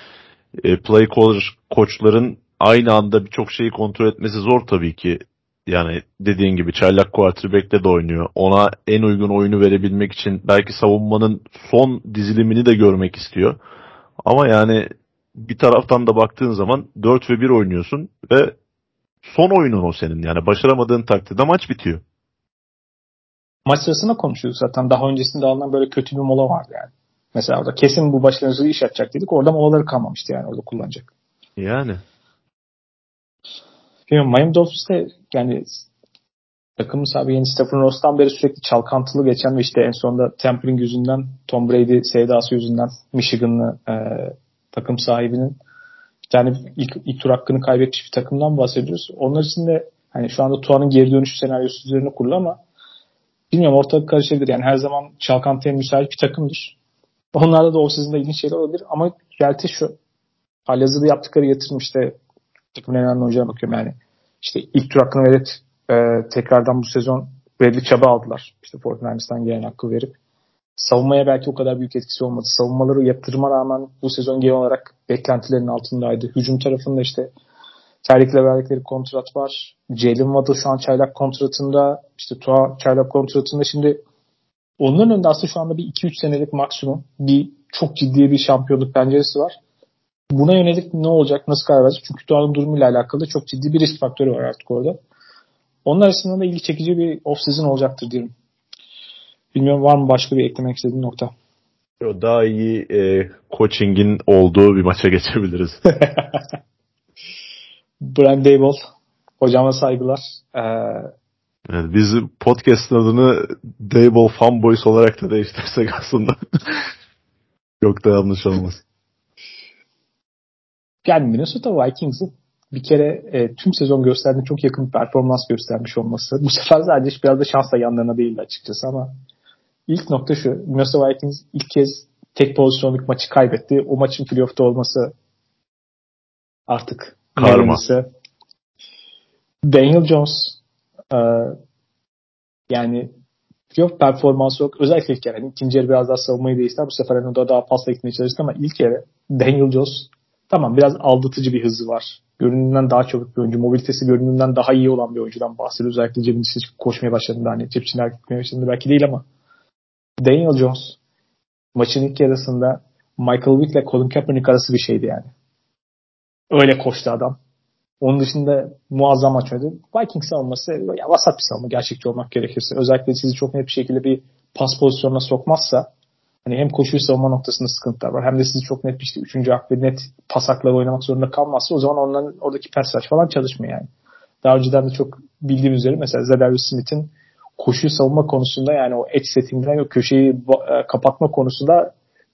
E, play caller koçların aynı anda birçok şeyi kontrol etmesi zor tabii ki. Yani dediğin gibi çaylak quarterback'te de oynuyor. Ona en uygun oyunu verebilmek için belki savunmanın son dizilimini de görmek istiyor. Ama yani bir taraftan da baktığın zaman 4 ve 1 oynuyorsun ve son oyunun o senin. Yani başaramadığın takdirde maç bitiyor. Maç sırasında konuşuyorduk zaten. Daha öncesinde alınan böyle kötü bir mola vardı yani. Mesela orada kesin bu başlarınızı iş yapacak dedik. Orada molaları kalmamıştı yani orada kullanacak. Yani. Bilmiyorum Miami Dolphins'te yani takım sahibi yeni Stephen Ross'tan beri sürekli çalkantılı geçen ve işte en sonunda tampering yüzünden Tom Brady sevdası yüzünden Michigan'lı e, takım sahibinin bir tane ilk, ilk tur hakkını kaybetmiş bir takımdan bahsediyoruz. Onlar için de hani şu anda Tuan'ın geri dönüşü senaryosu üzerine kurulu ama bilmiyorum ortalık karışabilir. Yani her zaman çalkantıya müsait bir takımdır. Onlarda da o sizin de ilginç şeyler olabilir ama realite şu. Halihazırda yaptıkları yatırım işte takımın önemli hocaya bakıyorum yani. İşte ilk tur hakkını verip e, tekrardan bu sezon Bradley Chubb'ı aldılar. İşte Fortnite'dan gelen hakkı verip savunmaya belki o kadar büyük etkisi olmadı. Savunmaları yatırıma rağmen bu sezon genel olarak beklentilerin altındaydı. Hücum tarafında işte Tyreek'le verdikleri kontrat var. Jalen Waddle şu an çaylak kontratında. İşte Tua çaylak kontratında. Şimdi onların önünde aslında şu anda bir 2-3 senelik maksimum bir çok ciddi bir şampiyonluk penceresi var. Buna yönelik ne olacak, nasıl karar verecek? Çünkü Tua'nın durumuyla alakalı çok ciddi bir risk faktörü var artık orada. Onun arasında da ilgi çekici bir off-season olacaktır diyorum. Bilmiyorum var mı başka bir eklemek istediğin nokta? Daha iyi e, coaching'in olduğu bir maça geçebiliriz. *laughs* Brian Dable. Hocama saygılar. Ee, evet, biz podcast adını Dable Fanboys olarak da değiştirsek aslında. *laughs* Yok da yanlış olmaz. Yani Minnesota Vikings'in bir kere e, tüm sezon gösterdiği çok yakın bir performans göstermiş olması. Bu sefer sadece biraz da şansla yanlarına değildi açıkçası ama ilk nokta şu. Minnesota Vikings ilk kez tek pozisyonluk maçı kaybetti. O maçın playoff'ta olması artık karma. Daniel Jones e, yani playoff performansı yok. Özellikle ilk yarı. Yani ikinci yarı biraz daha savunmayı değişti. Bu sefer hani daha pasla gitmeye çalıştı ama ilk yarı Daniel Jones tamam biraz aldatıcı bir hızı var. Görünümden daha çabuk bir oyuncu. Mobilitesi görünümden daha iyi olan bir oyuncudan bahsediyor. Özellikle cebin koşmaya başladığında hani cep içinden gitmeye başladığında belki değil ama Daniel Jones maçın ilk yarısında Michael Vick ile Colin Kaepernick arası bir şeydi yani. Öyle koştu adam. Onun dışında muazzam maç oynadı. Vikings savunması ya vasat bir savunma gerçekçi olmak gerekirse. Özellikle sizi çok net bir şekilde bir pas pozisyonuna sokmazsa hani hem koşuyu savunma noktasında sıkıntılar var hem de sizi çok net bir işte üçüncü hak ve net pas hakları oynamak zorunda kalmazsa o zaman onların oradaki persaj falan çalışmıyor yani. Daha önceden de çok bildiğim üzere mesela Zedarius Smith'in koşuyu savunma konusunda yani o edge setting'den yok köşeyi e, kapatma konusunda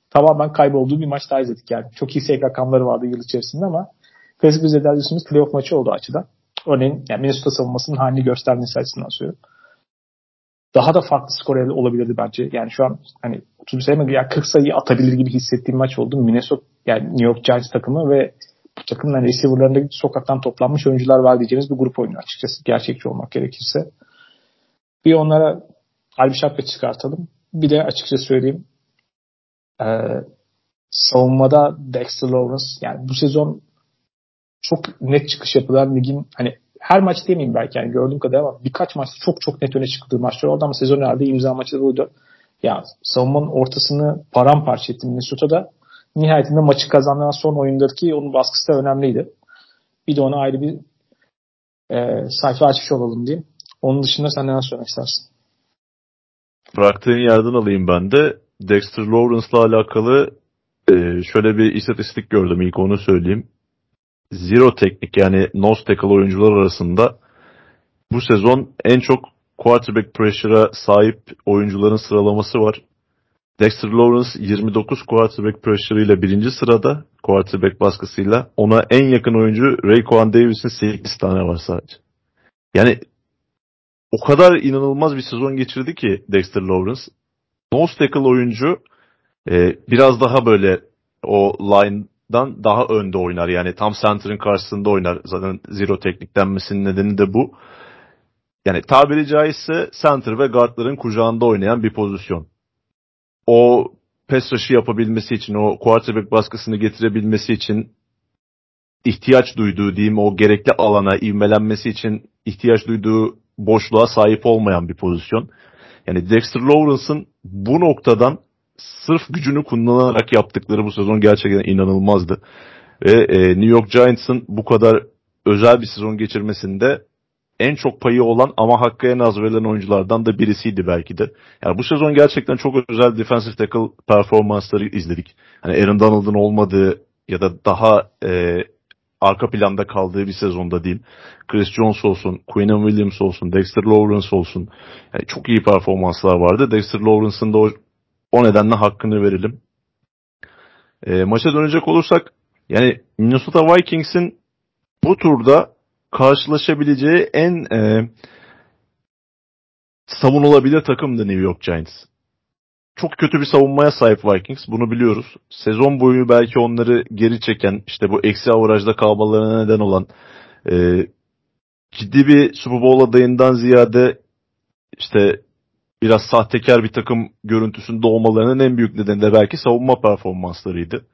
tamamen kaybolduğu bir maç daha izledik yani. Çok iyi sek rakamları vardı yıl içerisinde ama klasik bir Smith playoff maçı oldu açıdan. Örneğin yani Minnesota savunmasının halini göstermesi açısından söylüyorum. Daha da farklı skor olabilirdi bence. Yani şu an hani 30 sayı ya 40 sayı atabilir gibi hissettiğim maç oldu. Minnesota yani New York Giants takımı ve bu takımın hani receiver'larında sokaktan toplanmış oyuncular var diyeceğimiz bir grup oynuyor açıkçası. Gerçekçi olmak gerekirse. Bir onlara halbi şapka çıkartalım. Bir de açıkça söyleyeyim e, savunmada Dexter Lawrence yani bu sezon çok net çıkış yapılan ligin hani her maç demeyeyim belki yani gördüğüm kadar ama birkaç maç çok çok net öne çıktığı maçlar oldu ama sezon herhalde imza maçı da buydu. Ya savunmanın ortasını paramparça etti Minnesota'da. Nihayetinde maçı kazanan son oyundaki onun baskısı da önemliydi. Bir de ona ayrı bir e, sayfa açmış olalım diyeyim. Onun dışında sen neler söylemek istersin? Bıraktığın yerden alayım ben de. Dexter Lawrence'la alakalı e, şöyle bir istatistik gördüm ilk onu söyleyeyim. Zero teknik yani nose tackle oyuncular arasında bu sezon en çok quarterback pressure'a sahip oyuncuların sıralaması var. Dexter Lawrence 29 quarterback pressure ile birinci sırada quarterback baskısıyla. Ona en yakın oyuncu Rayquan Davis'in 8 tane var sadece. Yani o kadar inanılmaz bir sezon geçirdi ki Dexter Lawrence. Nose tackle oyuncu e, biraz daha böyle o line'dan daha önde oynar. Yani tam center'ın karşısında oynar. Zaten zero teknik denmesinin nedeni de bu. Yani tabiri caizse center ve guardların kucağında oynayan bir pozisyon. O pass rush'ı yapabilmesi için, o quarterback baskısını getirebilmesi için ihtiyaç duyduğu diyeyim o gerekli alana ivmelenmesi için ihtiyaç duyduğu boşluğa sahip olmayan bir pozisyon. Yani Dexter Lawrence'ın bu noktadan sırf gücünü kullanarak yaptıkları bu sezon gerçekten inanılmazdı. Ve e, New York Giants'ın bu kadar özel bir sezon geçirmesinde en çok payı olan ama hakkı en az verilen oyunculardan da birisiydi belki de. Yani bu sezon gerçekten çok özel defensive tackle performansları izledik. Hani Aaron Donald'ın olmadığı ya da daha e, arka planda kaldığı bir sezonda değil. Chris Jones olsun, Quinnen Williams olsun, Dexter Lawrence olsun. Yani çok iyi performanslar vardı. Dexter Lawrence'ın da o, o nedenle hakkını verelim. E, maça dönecek olursak yani Minnesota Vikings'in bu turda karşılaşabileceği en e, savunulabilir takımdı New York Giants. Çok kötü bir savunmaya sahip Vikings. Bunu biliyoruz. Sezon boyu belki onları geri çeken işte bu eksi avarajda kalmalarına neden olan e, ciddi bir Super Bowl adayından ziyade işte biraz sahtekar bir takım görüntüsünde olmalarının en büyük nedeni de belki savunma performanslarıydı.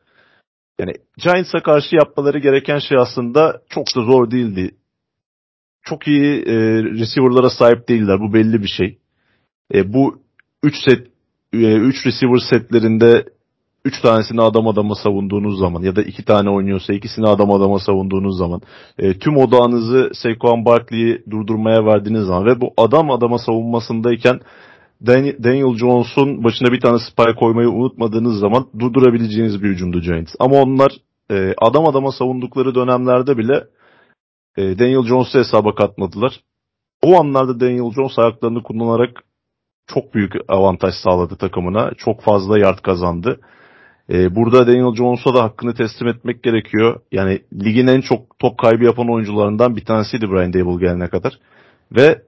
Yani Giants'a karşı yapmaları gereken şey aslında çok da zor değildi çok iyi e, receiver'lara sahip değiller. Bu belli bir şey. E, bu 3 set 3 e, üç receiver setlerinde 3 tanesini adam adama savunduğunuz zaman ya da 2 tane oynuyorsa ikisini adam adama savunduğunuz zaman e, tüm odağınızı Saquon Barkley'i durdurmaya verdiğiniz zaman ve bu adam adama savunmasındayken Daniel Jones'un başına bir tane spy koymayı unutmadığınız zaman durdurabileceğiniz bir hücumdu Giants. Ama onlar e, adam adama savundukları dönemlerde bile e, Daniel Jones'u hesaba katmadılar. O anlarda Daniel Jones ayaklarını kullanarak çok büyük avantaj sağladı takımına. Çok fazla yard kazandı. E, burada Daniel Jones'a da hakkını teslim etmek gerekiyor. Yani ligin en çok top kaybı yapan oyuncularından bir tanesiydi Brian Dable gelene kadar. Ve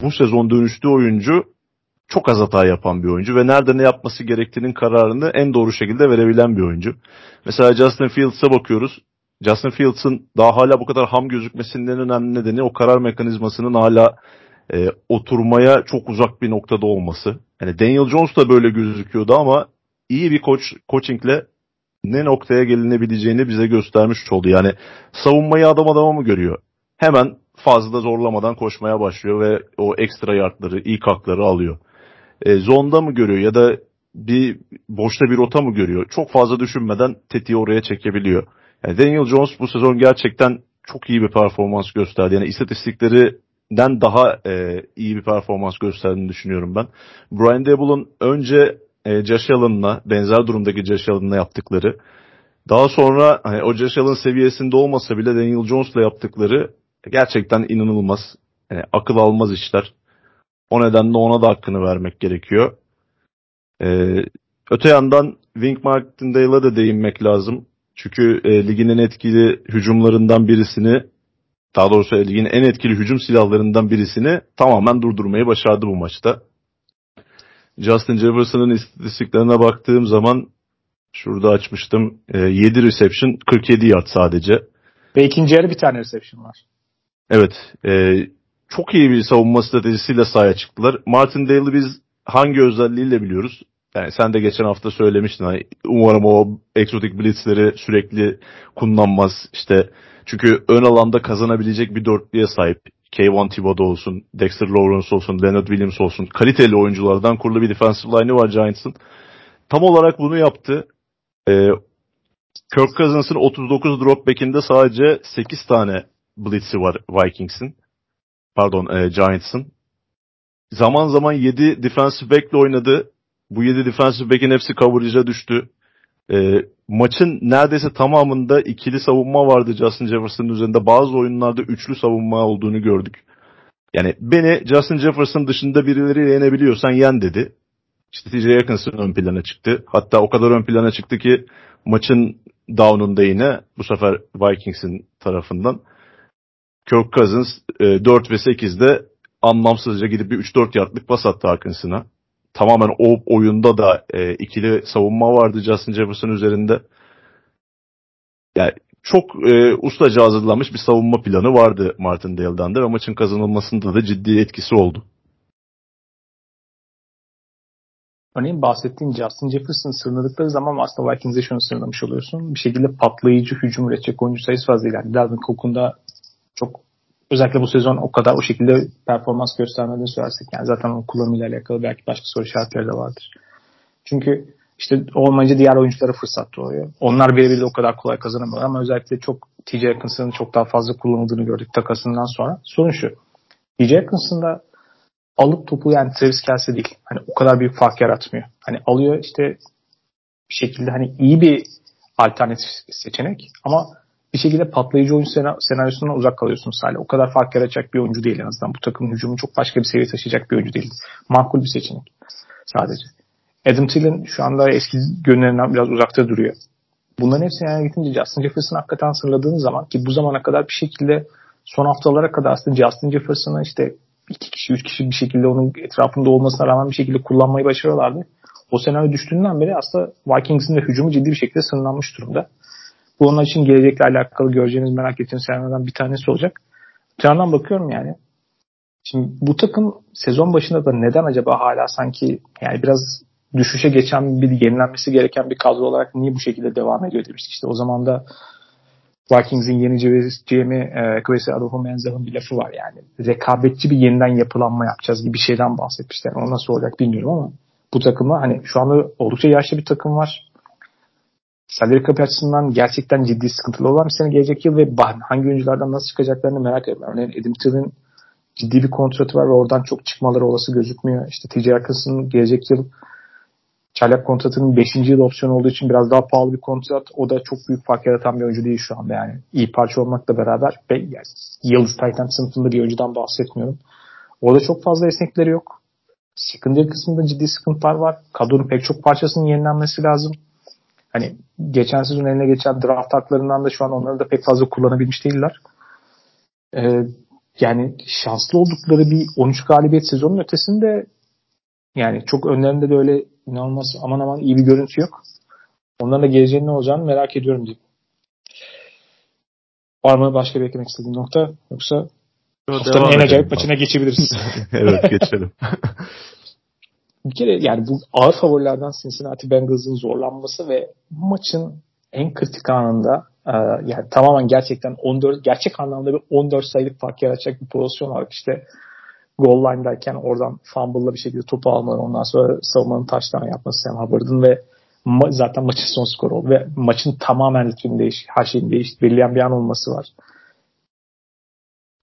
bu sezon dönüştüğü oyuncu çok az hata yapan bir oyuncu ve nerede ne yapması gerektiğinin kararını en doğru şekilde verebilen bir oyuncu. Mesela Justin Fields'a bakıyoruz. Justin Fields'ın daha hala bu kadar ham gözükmesinin en önemli nedeni o karar mekanizmasının hala e, oturmaya çok uzak bir noktada olması. Yani Daniel Jones da böyle gözüküyordu ama iyi bir koç coachingle ne noktaya gelinebileceğini bize göstermiş oldu. Yani savunmayı adam adama mı görüyor? Hemen fazla zorlamadan koşmaya başlıyor ve o ekstra yardları, ilk hakları alıyor. E, zonda mı görüyor ya da bir boşta bir rota mı görüyor? Çok fazla düşünmeden tetiği oraya çekebiliyor. Yani Daniel Jones bu sezon gerçekten çok iyi bir performans gösterdi. Yani istatistiklerinden daha e, iyi bir performans gösterdiğini düşünüyorum ben. Brian Dable'ın önce e, Josh Allen'la benzer durumdaki Josh Allen'la yaptıkları daha sonra hani o Josh Allen seviyesinde olmasa bile Daniel Jones'la yaptıkları gerçekten inanılmaz. Yani akıl almaz işler. O nedenle ona da hakkını vermek gerekiyor. Ee, öte yandan Wink Martindale'a da değinmek lazım. Çünkü e, ligin en etkili hücumlarından birisini daha doğrusu ligin en etkili hücum silahlarından birisini tamamen durdurmayı başardı bu maçta. Justin Jefferson'ın istatistiklerine baktığım zaman şurada açmıştım. E, 7 reception 47 yard sadece. Ve ikinci yarı bir tane reception var. Evet. E, çok iyi bir savunma stratejisiyle sahaya çıktılar. Martin Dale'ı biz hangi özelliğiyle biliyoruz? Yani sen de geçen hafta söylemiştin. Hani umarım o eksotik blitzleri sürekli kullanmaz. İşte çünkü ön alanda kazanabilecek bir dörtlüye sahip. Kayvon Thibodeau olsun, Dexter Lawrence olsun, Leonard Williams olsun. Kaliteli oyunculardan kurulu bir defensive line'ı var Giants'ın. Tam olarak bunu yaptı. Ee, Kirk Cousins'ın 39 drop back'inde sadece 8 tane blitz'i var Vikings'in. Pardon e, Giants'ın. Zaman zaman 7 defensive back'le oynadı. Bu 7 defensive back'in hepsi coverage'a düştü. E, maçın neredeyse tamamında ikili savunma vardı Justin Jefferson'ın üzerinde. Bazı oyunlarda üçlü savunma olduğunu gördük. Yani beni Justin Jefferson dışında birileri yenebiliyorsan yen dedi. İşte TJ Yakınson ön plana çıktı. Hatta o kadar ön plana çıktı ki maçın down'unda yine bu sefer Vikings'in tarafından Kirk Cousins e, 4 ve 8'de anlamsızca gidip bir 3-4 yardlık pas attı Hawkinson'a. Tamamen o oyunda da e, ikili savunma vardı Justin Jefferson üzerinde. Yani çok e, ustaca hazırlanmış bir savunma planı vardı Martin Dale'dan da ve maçın kazanılmasında da ciddi etkisi oldu. Örneğin bahsettiğin Justin Jefferson sınırladıkları zaman aslında Vikings'e şunu sınırlamış oluyorsun. Bir şekilde patlayıcı hücum üretecek oyuncu sayısı fazla ilerledi. Dalvin Cook'un da çok özellikle bu sezon o kadar o şekilde performans göstermediğini söylersek yani zaten onun kullanımıyla alakalı belki başka soru işaretleri de vardır. Çünkü işte olmayınca diğer oyunculara fırsat doğuyor. Onlar birebir de o kadar kolay kazanamıyorlar ama özellikle çok TJ Atkinson'ın çok daha fazla kullanıldığını gördük takasından sonra. Sorun şu. TJ Atkinson'da alıp topu yani Travis Kelsey değil. Hani o kadar büyük fark yaratmıyor. Hani alıyor işte bir şekilde hani iyi bir alternatif seçenek ama bir şekilde patlayıcı oyuncu senaryosundan uzak kalıyorsunuz hala. O kadar fark yaratacak bir oyuncu değil en azından. Bu takımın hücumu çok başka bir seviyeye taşıyacak bir oyuncu değil. Makul bir seçenek sadece. Adam Thielen şu anda eski gönüllerinden biraz uzakta duruyor. Bunların hepsini yani gitince Justin Jefferson'ı hakikaten sırladığınız zaman ki bu zamana kadar bir şekilde son haftalara kadar aslında Justin Jefferson'ı işte iki kişi, üç kişi bir şekilde onun etrafında olmasına rağmen bir şekilde kullanmayı başarıyorlardı. O senaryo düştüğünden beri aslında Vikings'in de hücumu ciddi bir şekilde sınırlanmış durumda. Bu onun için gelecekle alakalı göreceğiniz merak ettiğiniz senaryolardan bir tanesi olacak. Bir bakıyorum yani. Şimdi bu takım sezon başında da neden acaba hala sanki yani biraz düşüşe geçen bir yenilenmesi gereken bir kadro olarak niye bu şekilde devam ediyor demiştik. İşte o zaman da Vikings'in yeni GM'i e, Kwesi Adolfo bir lafı var yani. Rekabetçi bir yeniden yapılanma yapacağız gibi bir şeyden bahsetmişler. O nasıl olacak bilmiyorum ama bu takıma hani şu anda oldukça yaşlı bir takım var. Salary cap açısından gerçekten ciddi sıkıntılı olan bir sene gelecek yıl ve hangi oyunculardan nasıl çıkacaklarını merak ediyorum. Örneğin Adam Thiel'in ciddi bir kontratı var ve oradan çok çıkmaları olası gözükmüyor. İşte TJ Atkinson'ın gelecek yıl çaylak kontratının 5. yıl opsiyonu olduğu için biraz daha pahalı bir kontrat. O da çok büyük fark yaratan bir oyuncu değil şu anda yani. iyi parça olmakla beraber ve yani, Yıldız Titan sınıfında bir oyuncudan bahsetmiyorum. Orada çok fazla esnekleri yok. Secondary kısmında ciddi sıkıntılar var. Kadronun pek çok parçasının yenilenmesi lazım. Hani geçen sezon eline geçen draft haklarından da şu an onları da pek fazla kullanabilmiş değiller. Ee, yani şanslı oldukları bir 13 galibiyet sezonun ötesinde yani çok önlerinde de öyle inanılmaz aman aman iyi bir görüntü yok. Onların da geleceğinin ne olacağını merak ediyorum diyeyim. Var mı başka bir eklemek istediğin nokta? Yoksa haftanın en acayip maçına geçebiliriz. *laughs* evet geçelim. *laughs* bir kere yani bu ağır favorilerden Cincinnati Bengals'ın zorlanması ve maçın en kritik anında e, yani tamamen gerçekten 14 gerçek anlamda bir 14 sayılık fark yaratacak bir pozisyon var. İşte goal line'dayken oradan fumble'la bir şekilde topu almaları ondan sonra savunmanın taştan yapması Sam Hubbard'ın ve ma- zaten maçın son skoru oldu ve maçın tamamen ritmini değiş, her şeyin değiş, belirleyen bir an olması var.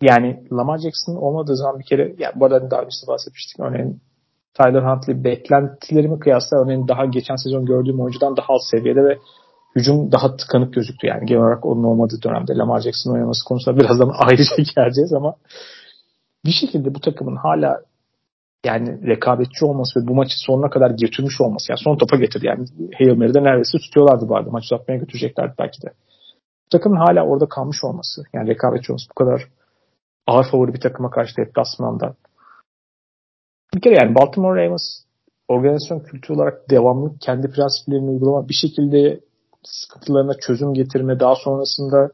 yani Lamar Jackson olmadığı zaman bir kere yani bu arada daha önce bahsetmiştik. Örneğin Tyler Huntley beklentilerimi kıyasla örneğin daha geçen sezon gördüğüm oyuncudan daha alt seviyede ve hücum daha tıkanık gözüktü yani genel olarak onun olmadığı dönemde Lamar Jackson oynaması konusunda birazdan *laughs* ayrıca geleceğiz ama bir şekilde bu takımın hala yani rekabetçi olması ve bu maçı sonuna kadar getirmiş olması yani son topa getirdi yani Hail Mary'de neredeyse tutuyorlardı bu arada maçı uzatmaya götüreceklerdi belki de. Bu takımın hala orada kalmış olması yani rekabetçi olması bu kadar ağır favori bir takıma karşı deplasmanda. Bir kere yani Baltimore Ravens organizasyon kültürü olarak devamlı kendi prensiplerini uygulama bir şekilde sıkıntılarına çözüm getirme daha sonrasında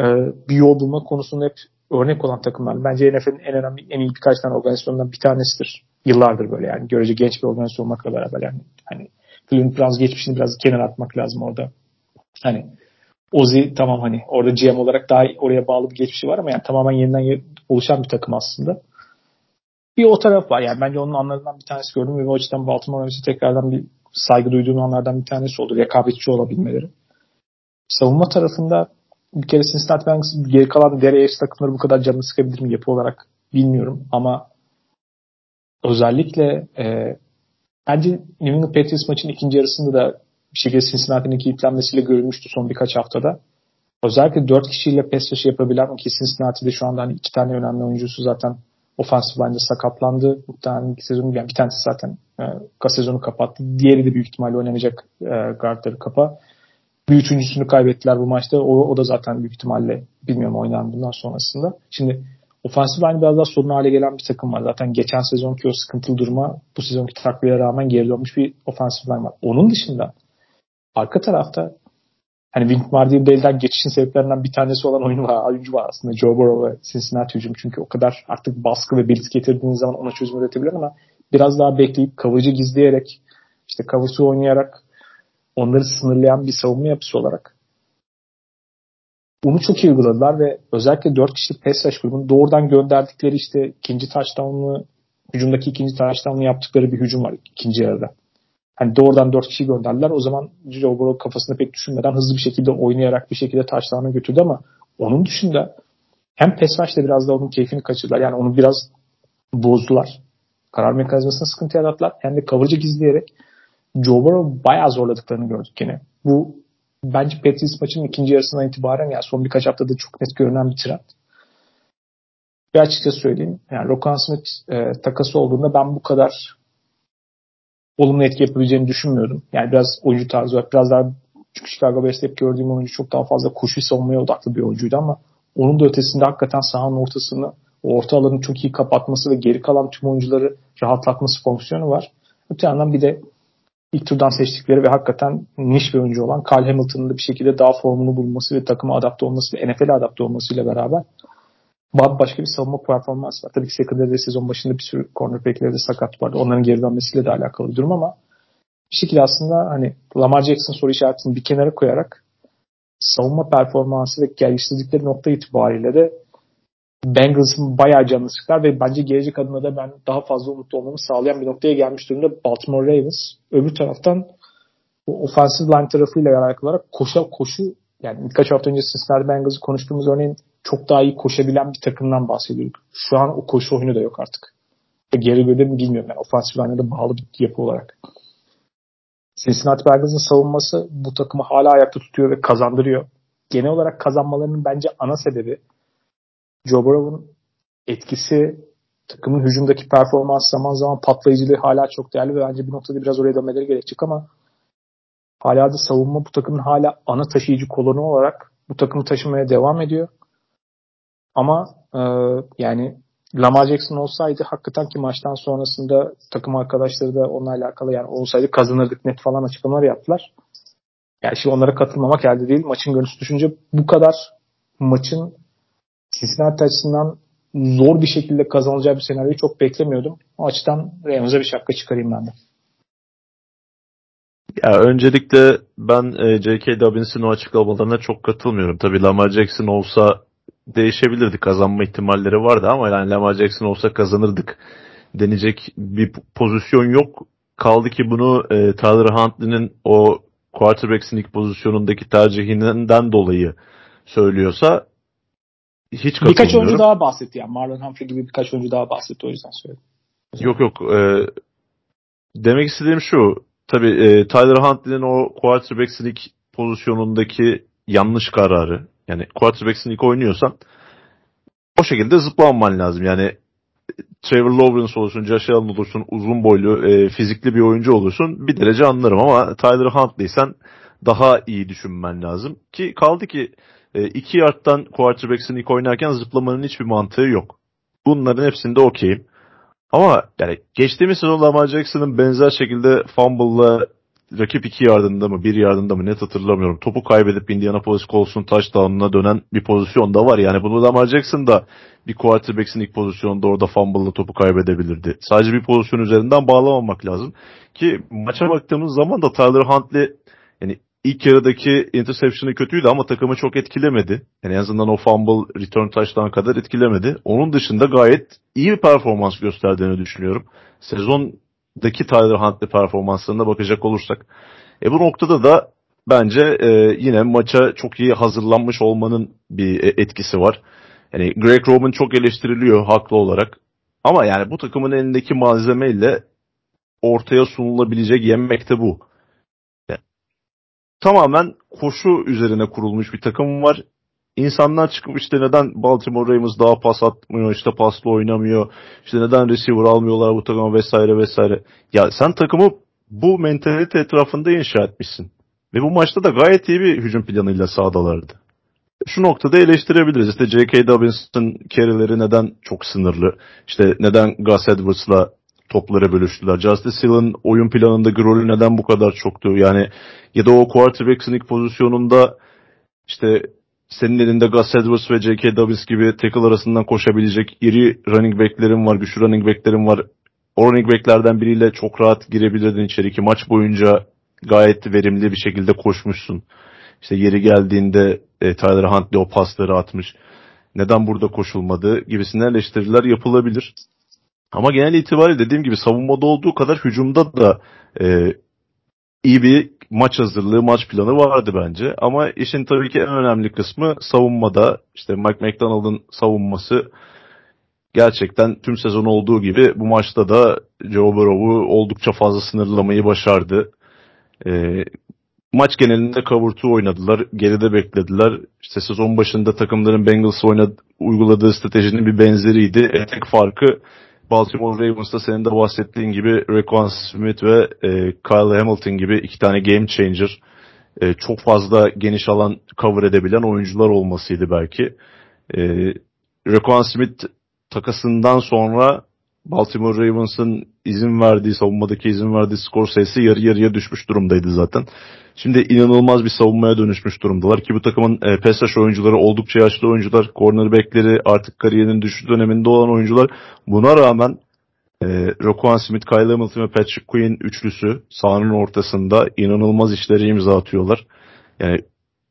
e, bir yol bulma konusunda hep örnek olan takımlar. Bence NFL'in en önemli, en iyi birkaç tane organizasyonundan bir tanesidir. Yıllardır böyle yani. Görece genç bir organizasyon olmakla beraber yani. Hani Cleveland Browns geçmişini biraz kenara atmak lazım orada. Hani Ozi tamam hani orada GM olarak daha oraya bağlı bir geçmişi var ama yani tamamen yeniden oluşan bir takım aslında. Bir o taraf var yani bence onun anlarından bir tanesi gördüm ve o açıdan Baltimore Ravens'e tekrardan bir saygı duyduğum anlardan bir tanesi oldu. Rekabetçi olabilmeleri. Savunma tarafında bir kere Cincinnati Bengals geri kalan AFC takımları bu kadar canını sıkabilir mi yapı olarak bilmiyorum ama özellikle e, bence New England Patriots maçın ikinci yarısında da bir şekilde Cincinnati'nin kilitlenmesiyle görülmüştü son birkaç haftada. Özellikle dört kişiyle pes taşı yapabilen ki Cincinnati'de şu anda hani iki tane önemli oyuncusu zaten offensive line'de sakatlandı. Muhtemelen iki sezon yani bir tanesi zaten e, sezonu kapattı. Diğeri de büyük ihtimalle oynamayacak e, guardları kapa. Bir üçüncüsünü kaybettiler bu maçta. O, o da zaten büyük ihtimalle bilmiyorum oynar bundan sonrasında. Şimdi ofansif line biraz daha sorun hale gelen bir takım var. Zaten geçen sezonki o sıkıntılı duruma bu sezonki takviye rağmen geri dönmüş bir ofansif line var. Onun dışında arka tarafta hani Wink Martindale'den geçişin sebeplerinden bir tanesi olan oyunu var, oyuncu var aslında. Joe Burrow ve Cincinnati hücum. Çünkü o kadar artık baskı ve blitz getirdiğiniz zaman ona çözüm üretebilir ama biraz daha bekleyip kavucu gizleyerek işte kavucu oynayarak onları sınırlayan bir savunma yapısı olarak bunu çok iyi uyguladılar ve özellikle 4 kişilik pass rush grubunu doğrudan gönderdikleri işte ikinci touchdown'lu hücumdaki ikinci touchdown'lu yaptıkları bir hücum var ikinci yarıda. Hani doğrudan 4 kişi gönderdiler. O zaman Joe Burrow kafasında pek düşünmeden hızlı bir şekilde oynayarak bir şekilde touchdown'a götürdü ama onun dışında hem rush'ta biraz da onun keyfini kaçırdılar. Yani onu biraz bozdular. Karar mekanizmasına sıkıntı yarattılar. Hem de coverage gizleyerek Joe Burrow bayağı zorladıklarını gördük yine. Bu bence Patriots maçının ikinci yarısından itibaren yani son birkaç haftada çok net görünen bir trend. Ve açıkça söyleyeyim yani Rokan Smith e, takası olduğunda ben bu kadar olumlu etki yapabileceğini düşünmüyordum. Yani biraz oyuncu tarzı var. Biraz daha çünkü Chicago Bears'te hep gördüğüm oyuncu çok daha fazla koşu savunmaya odaklı bir oyuncuydu ama onun da ötesinde hakikaten sahanın ortasını orta alanı çok iyi kapatması ve geri kalan tüm oyuncuları rahatlatması fonksiyonu var. Öte yandan bir de ilk turdan seçtikleri ve hakikaten niş bir oyuncu olan Carl Hamilton'ın da bir şekilde daha formunu bulması ve takıma adapte olması ve NFL'e adapte olmasıyla beraber başka bir savunma performansı var. Tabii ki secondary'de sezon başında bir sürü cornerback'leri de sakat vardı. Onların geri dönmesiyle de alakalı bir durum ama bir şekilde aslında hani Lamar Jackson soru işaretini bir kenara koyarak savunma performansı ve geliştirdikleri nokta itibariyle de Bengals'ın bayağı canını sıkar ve bence gelecek adına da ben daha fazla umutlu olmamı sağlayan bir noktaya gelmiş durumda Baltimore Ravens. Öbür taraftan bu offensive line tarafıyla alakalı olarak koşa koşu yani birkaç hafta önce Cincinnati Bengals'ı konuştuğumuz örneğin çok daha iyi koşabilen bir takımdan bahsediyorduk. Şu an o koşu oyunu da yok artık. Ve geri mi bilmiyorum. Yani line'e de bağlı bir yapı olarak. Cincinnati Bengals'ın savunması bu takımı hala ayakta tutuyor ve kazandırıyor. Genel olarak kazanmalarının bence ana sebebi Joe Burrow'un etkisi takımın hücumdaki performans zaman zaman patlayıcılığı hala çok değerli ve bence bir noktada biraz oraya dönmeleri gerekecek ama hala da savunma bu takımın hala ana taşıyıcı kolonu olarak bu takımı taşımaya devam ediyor. Ama e, yani Lamar Jackson olsaydı hakikaten ki maçtan sonrasında takım arkadaşları da onunla alakalı yani olsaydı kazanırdık net falan açıklamalar yaptılar. Yani şimdi onlara katılmamak elde değil. Maçın görüntüsü düşünce bu kadar maçın Cincinnati açısından zor bir şekilde kazanacağı bir senaryoyu çok beklemiyordum. O açıdan Ravens'a bir şapka çıkarayım ben de. Ya öncelikle ben e, J.K. Dobbins'in o açıklamalarına çok katılmıyorum. Tabii Lamar Jackson olsa değişebilirdi. Kazanma ihtimalleri vardı ama yani Lamar Jackson olsa kazanırdık denecek bir pozisyon yok. Kaldı ki bunu e, Tyler Huntley'nin o quarterback sneak pozisyonundaki tercihinden dolayı söylüyorsa hiç Birkaç oyuncu daha bahsetti yani. Marlon Humphrey gibi birkaç oyuncu daha bahsetti o yüzden söyledim. Yok yok. E, demek istediğim şu. Tabii e, Tyler Huntley'nin o quarterback sneak pozisyonundaki yanlış kararı. Yani quarterback sneak oynuyorsan o şekilde zıplanman lazım. Yani Trevor Lawrence olursun, Josh Allen olursun, uzun boylu, e, fizikli bir oyuncu olursun bir derece anlarım ama Tyler Huntley sen daha iyi düşünmen lazım. Ki kaldı ki e, iki yardtan quarterback sneak oynarken zıplamanın hiçbir mantığı yok. Bunların hepsinde okeyim. Ama yani geçtiğimiz sezon Lamar Jackson'ın benzer şekilde fumble'la rakip iki yardında mı bir yardında mı net hatırlamıyorum. Topu kaybedip Indianapolis Colts'un touchdown'una dönen bir pozisyon da var. Yani bunu Lamar Jackson da bir quarterback'in ilk pozisyonda orada fumble'la topu kaybedebilirdi. Sadece bir pozisyon üzerinden bağlamamak lazım. Ki maça baktığımız zaman da Tyler Huntley yani ilk yarıdaki interception'ı kötüydü ama takımı çok etkilemedi. Yani en azından o fumble return touchdown kadar etkilemedi. Onun dışında gayet iyi bir performans gösterdiğini düşünüyorum. Sezondaki Tyler Huntley performanslarına bakacak olursak. E bu noktada da bence e, yine maça çok iyi hazırlanmış olmanın bir e, etkisi var. Yani Greg Roman çok eleştiriliyor haklı olarak. Ama yani bu takımın elindeki malzemeyle ortaya sunulabilecek yemek de bu tamamen koşu üzerine kurulmuş bir takım var. İnsanlar çıkıp işte neden Baltimore Ravens daha pas atmıyor, işte paslı oynamıyor, işte neden receiver almıyorlar bu takıma vesaire vesaire. Ya sen takımı bu mentalite etrafında inşa etmişsin. Ve bu maçta da gayet iyi bir hücum planıyla sahadalardı. Şu noktada eleştirebiliriz. İşte J.K. Dobbins'ın carry'leri neden çok sınırlı? İşte neden Gus Edwards'la topları bölüştüler. Justice Hill'in oyun planındaki rolü neden bu kadar çoktu? Yani ya da o quarterback sneak pozisyonunda işte senin elinde Gus Edwards ve J.K. Dobbins gibi tackle arasından koşabilecek iri running back'lerin var, güçlü running back'lerin var. O running back'lerden biriyle çok rahat girebilirdin içeri ki maç boyunca gayet verimli bir şekilde koşmuşsun. İşte yeri geldiğinde e, Tyler Huntley o pasları atmış. Neden burada koşulmadı gibisinden eleştiriler yapılabilir. Ama genel itibariyle dediğim gibi savunmada olduğu kadar hücumda da e, iyi bir maç hazırlığı, maç planı vardı bence. Ama işin tabii ki en önemli kısmı savunmada. İşte Mike McDonald'ın savunması gerçekten tüm sezon olduğu gibi bu maçta da Joe Burrow'u oldukça fazla sınırlamayı başardı. E, maç genelinde kavurtu oynadılar. Geride beklediler. İşte sezon başında takımların Bengals oynadı, uyguladığı stratejinin bir benzeriydi. E, tek farkı Baltimore Ravens'ta senin de bahsettiğin gibi Raquan Smith ve e, Kyle Hamilton gibi iki tane game changer e, çok fazla geniş alan cover edebilen oyuncular olmasıydı belki. E, Raquan Smith takasından sonra Baltimore Ravens'ın izin verdiği, savunmadaki izin verdiği skor sayısı yarı yarıya düşmüş durumdaydı zaten. Şimdi inanılmaz bir savunmaya dönüşmüş durumdalar ki bu takımın e, pesaş oyuncuları oldukça yaşlı oyuncular, cornerbackleri artık kariyerinin düşüş döneminde olan oyuncular. Buna rağmen e, Roquan Smith, Kyle Hamilton ve Patrick Quinn üçlüsü sahanın ortasında inanılmaz işleri imza atıyorlar. Yani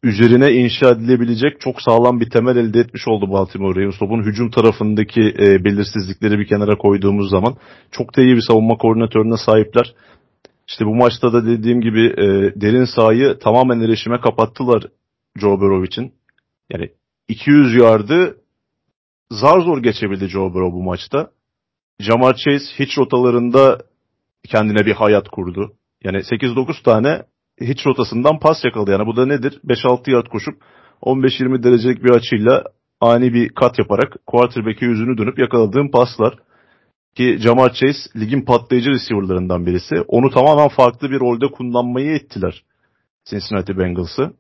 üzerine inşa edilebilecek çok sağlam bir temel elde etmiş oldu Baltimore Ravens. Topun hücum tarafındaki e, belirsizlikleri bir kenara koyduğumuz zaman çok da iyi bir savunma koordinatörüne sahipler. İşte bu maçta da dediğim gibi e, derin sahayı tamamen erişime kapattılar Joe Burrow için. Yani 200 yardı zar zor geçebildi Joe Burrow bu maçta. Jamar Chase hiç rotalarında kendine bir hayat kurdu. Yani 8-9 tane hiç rotasından pas yakaladı. Yani bu da nedir? 5-6 yard koşup 15-20 derecelik bir açıyla ani bir kat yaparak quarterback'e yüzünü dönüp yakaladığım paslar. Ki Jamar Chase ligin patlayıcı receiver'larından birisi. Onu tamamen farklı bir rolde kullanmayı ettiler Cincinnati Bengals'ı.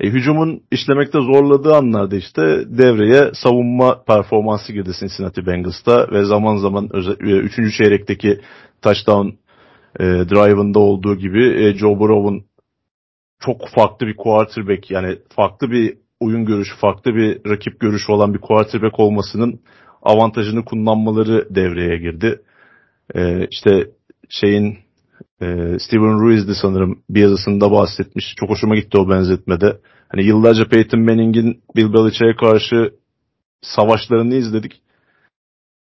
E, hücumun işlemekte zorladığı anlarda işte devreye savunma performansı girdi Cincinnati Bengals'ta ve zaman zaman 3. E, çeyrekteki touchdown e, drive'ında olduğu gibi e, Joe Burrow'un çok farklı bir quarterback yani farklı bir oyun görüşü, farklı bir rakip görüşü olan bir quarterback olmasının avantajını kullanmaları devreye girdi. E, işte şeyin e, Steven Ruiz'di sanırım bir yazısında bahsetmiş. Çok hoşuma gitti o benzetmede. Hani yıllarca Peyton Manning'in Bill Belichick'e karşı savaşlarını izledik.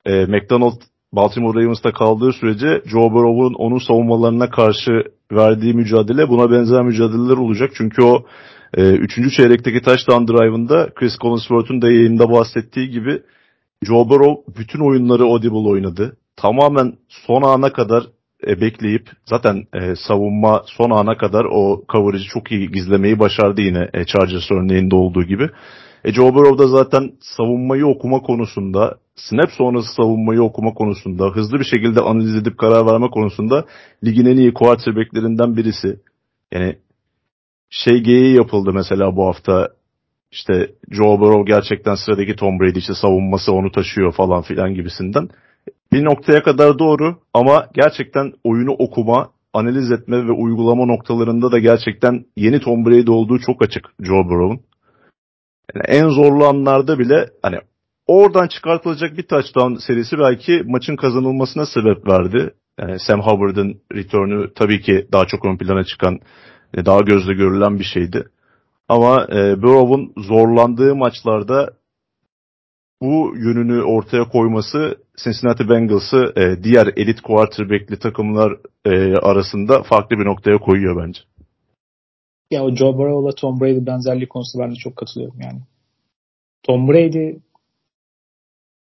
E, McDonald Baltimore Ravens'ta kaldığı sürece Joe Burrow'un onun savunmalarına karşı verdiği mücadele buna benzer mücadeleler olacak. Çünkü o e, üçüncü çeyrekteki touchdown drive'ında Chris Collinsworth'un da yayında bahsettiği gibi Joe Burrow bütün oyunları audible oynadı. Tamamen son ana kadar e, bekleyip zaten e, savunma son ana kadar o coverage'ı çok iyi gizlemeyi başardı yine e, Chargers örneğinde olduğu gibi. E, Joe Burrow da zaten savunmayı okuma konusunda, snap sonrası savunmayı okuma konusunda, hızlı bir şekilde analiz edip karar verme konusunda ligin en iyi quarterbacklerinden birisi. Yani şey geyiği yapıldı mesela bu hafta işte Joe Burrow gerçekten sıradaki Tom Brady işte savunması onu taşıyor falan filan gibisinden. Bir noktaya kadar doğru ama gerçekten oyunu okuma, analiz etme ve uygulama noktalarında da gerçekten yeni Tom Brady olduğu çok açık Joe Burrow'un. Yani en zorlu anlarda bile hani oradan çıkartılacak bir touchdown serisi belki maçın kazanılmasına sebep verdi. Yani Sam Hubbard'ın return'ü tabii ki daha çok ön plana çıkan, e, daha gözle görülen bir şeydi. Ama e, Burrow'un zorlandığı maçlarda bu yönünü ortaya koyması Cincinnati Bengals'ı e, diğer elit quarterback'li takımlar e, arasında farklı bir noktaya koyuyor bence. Ya o Joe Burrow'la Tom Brady benzerliği konusunda ben de çok katılıyorum yani. Tom Brady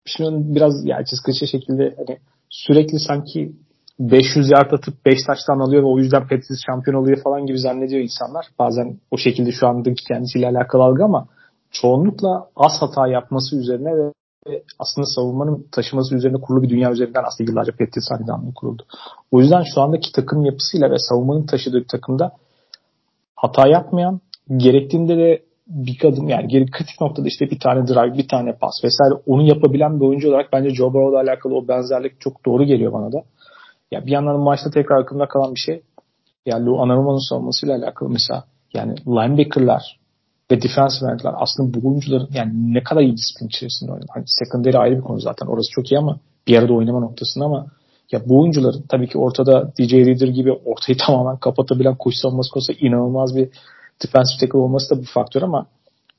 şimdi biraz ya açıkçası şekilde hani sürekli sanki 500 yard atıp 5 taştan alıyor ve o yüzden Patriots şampiyon oluyor falan gibi zannediyor insanlar. Bazen o şekilde şu andaki kendisiyle alakalı algı ama çoğunlukla az hata yapması üzerine ve aslında savunmanın taşıması üzerine kurulu bir dünya üzerinden aslında yıllarca Patriots hanedanlığı kuruldu. O yüzden şu andaki takım yapısıyla ve savunmanın taşıdığı takımda hata yapmayan, gerektiğinde de bir kadın yani geri kritik noktada işte bir tane drive, bir tane pas vesaire onu yapabilen bir oyuncu olarak bence Joe Burrow'la alakalı o benzerlik çok doğru geliyor bana da. Ya bir yandan maçta tekrar aklımda kalan bir şey yani Lou Anarumo'nun savunmasıyla alakalı mesela yani linebacker'lar ve defensive end'ler aslında bu oyuncuların yani ne kadar iyi disiplin içerisinde oynuyor. Hani secondary ayrı bir konu zaten. Orası çok iyi ama bir arada oynama noktasında ama ya bu oyuncuların tabii ki ortada DJ Reader gibi ortayı *laughs* tamamen kapatabilen koşu savunması konusunda inanılmaz bir defensive tackle olması da bir faktör ama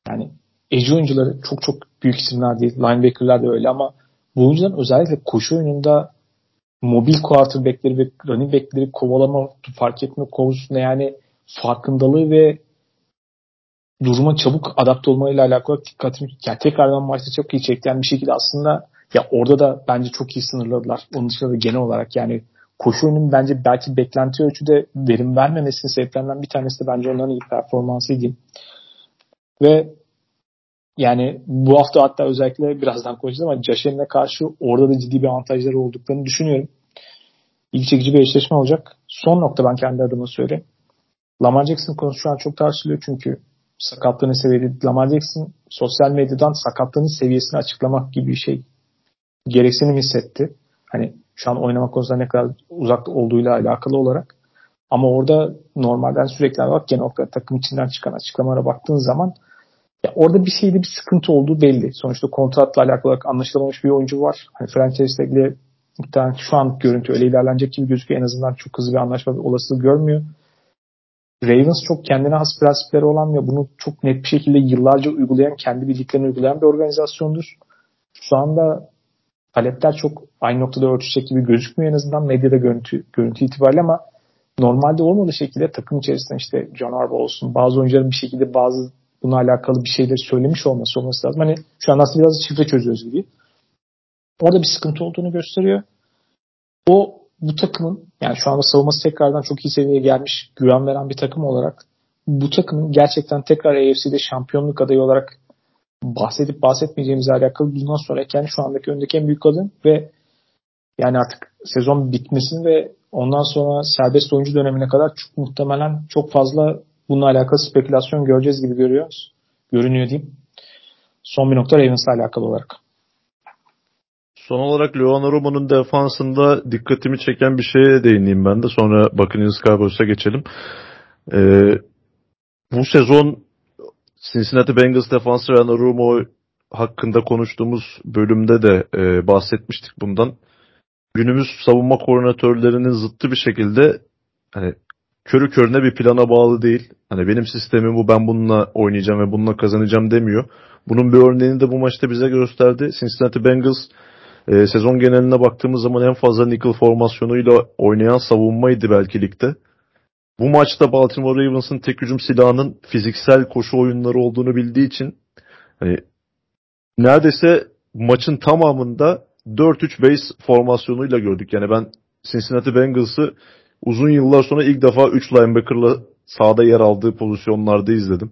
yani edge oyuncuları çok çok büyük isimler değil. Linebacker'lar da öyle ama bu oyuncuların özellikle koşu oyununda mobil quarterback'leri ve running back'leri kovalama, fark etme konusunda yani farkındalığı ve duruma çabuk adapte olmayla alakalı dikkatimi yani tekrardan maçta çok iyi çektiğim bir şekilde aslında ya orada da bence çok iyi sınırladılar. Onun dışında da genel olarak yani koşu oyunun bence belki beklenti ölçüde verim vermemesinin sebeplerinden bir tanesi de bence onların iyi performansıydı. Ve yani bu hafta hatta özellikle birazdan konuşacağız ama Allen'e karşı orada da ciddi bir avantajları olduklarını düşünüyorum. İlgi çekici bir eşleşme olacak. Son nokta ben kendi adıma söyleyeyim. Lamar Jackson konusu şu an çok tartışılıyor çünkü sakatlığının seviyeli Lamar Jackson sosyal medyadan sakatlığının seviyesini açıklamak gibi bir şey gereksinim hissetti. Hani şu an oynamak konusunda ne kadar uzak olduğuyla alakalı olarak. Ama orada normalden sürekli bak genel olarak takım içinden çıkan açıklamalara baktığın zaman ya orada bir şeyde bir sıkıntı olduğu belli. Sonuçta kontratla alakalı olarak anlaşılamamış bir oyuncu var. Hani franchise ile muhtemelen şu an görüntü öyle ilerlenecek gibi gözüküyor. En azından çok hızlı bir anlaşma bir olasılığı görmüyor. Ravens çok kendine has prensipleri olan ve bunu çok net bir şekilde yıllarca uygulayan, kendi bildiklerini uygulayan bir organizasyondur. Şu anda talepler çok aynı noktada örtüşecek gibi gözükmüyor en azından medyada görüntü, görüntü itibariyle ama normalde olmadığı şekilde takım içerisinde işte John Harbaugh olsun bazı oyuncuların bir şekilde bazı buna alakalı bir şeyleri söylemiş olması olması lazım. Hani şu an aslında biraz şifre çözüyoruz gibi. Orada bir sıkıntı olduğunu gösteriyor. O bu takımın yani şu anda savunması tekrardan çok iyi seviyeye gelmiş, güven veren bir takım olarak bu takımın gerçekten tekrar AFC'de şampiyonluk adayı olarak bahsedip bahsetmeyeceğimizle alakalı bundan sonra yani şu andaki öndeki en büyük kadın ve yani artık sezon bitmesini ve ondan sonra serbest oyuncu dönemine kadar çok muhtemelen çok fazla bununla alakalı spekülasyon göreceğiz gibi görüyoruz. Görünüyor diyeyim. Son bir nokta Ravens'la alakalı olarak. Son olarak Leon Romo'nun defansında dikkatimi çeken bir şeye değineyim ben de. Sonra Buccaneers Cowboys'a geçelim. Ee, bu sezon Cincinnati Bengals defansı Leon Romo hakkında konuştuğumuz bölümde de e, bahsetmiştik bundan. Günümüz savunma koordinatörlerinin zıttı bir şekilde hani körü körüne bir plana bağlı değil. Hani benim sistemim bu ben bununla oynayacağım ve bununla kazanacağım demiyor. Bunun bir örneğini de bu maçta bize gösterdi. Cincinnati Bengals e, sezon geneline baktığımız zaman en fazla nickel formasyonuyla oynayan savunmaydı belki ligde. bu maçta Baltimore Ravens'ın tek hücum silahının fiziksel koşu oyunları olduğunu bildiği için hani neredeyse maçın tamamında 4-3 base formasyonuyla gördük. Yani ben Cincinnati Bengals'ı uzun yıllar sonra ilk defa 3 linebacker'la sahada yer aldığı pozisyonlarda izledim.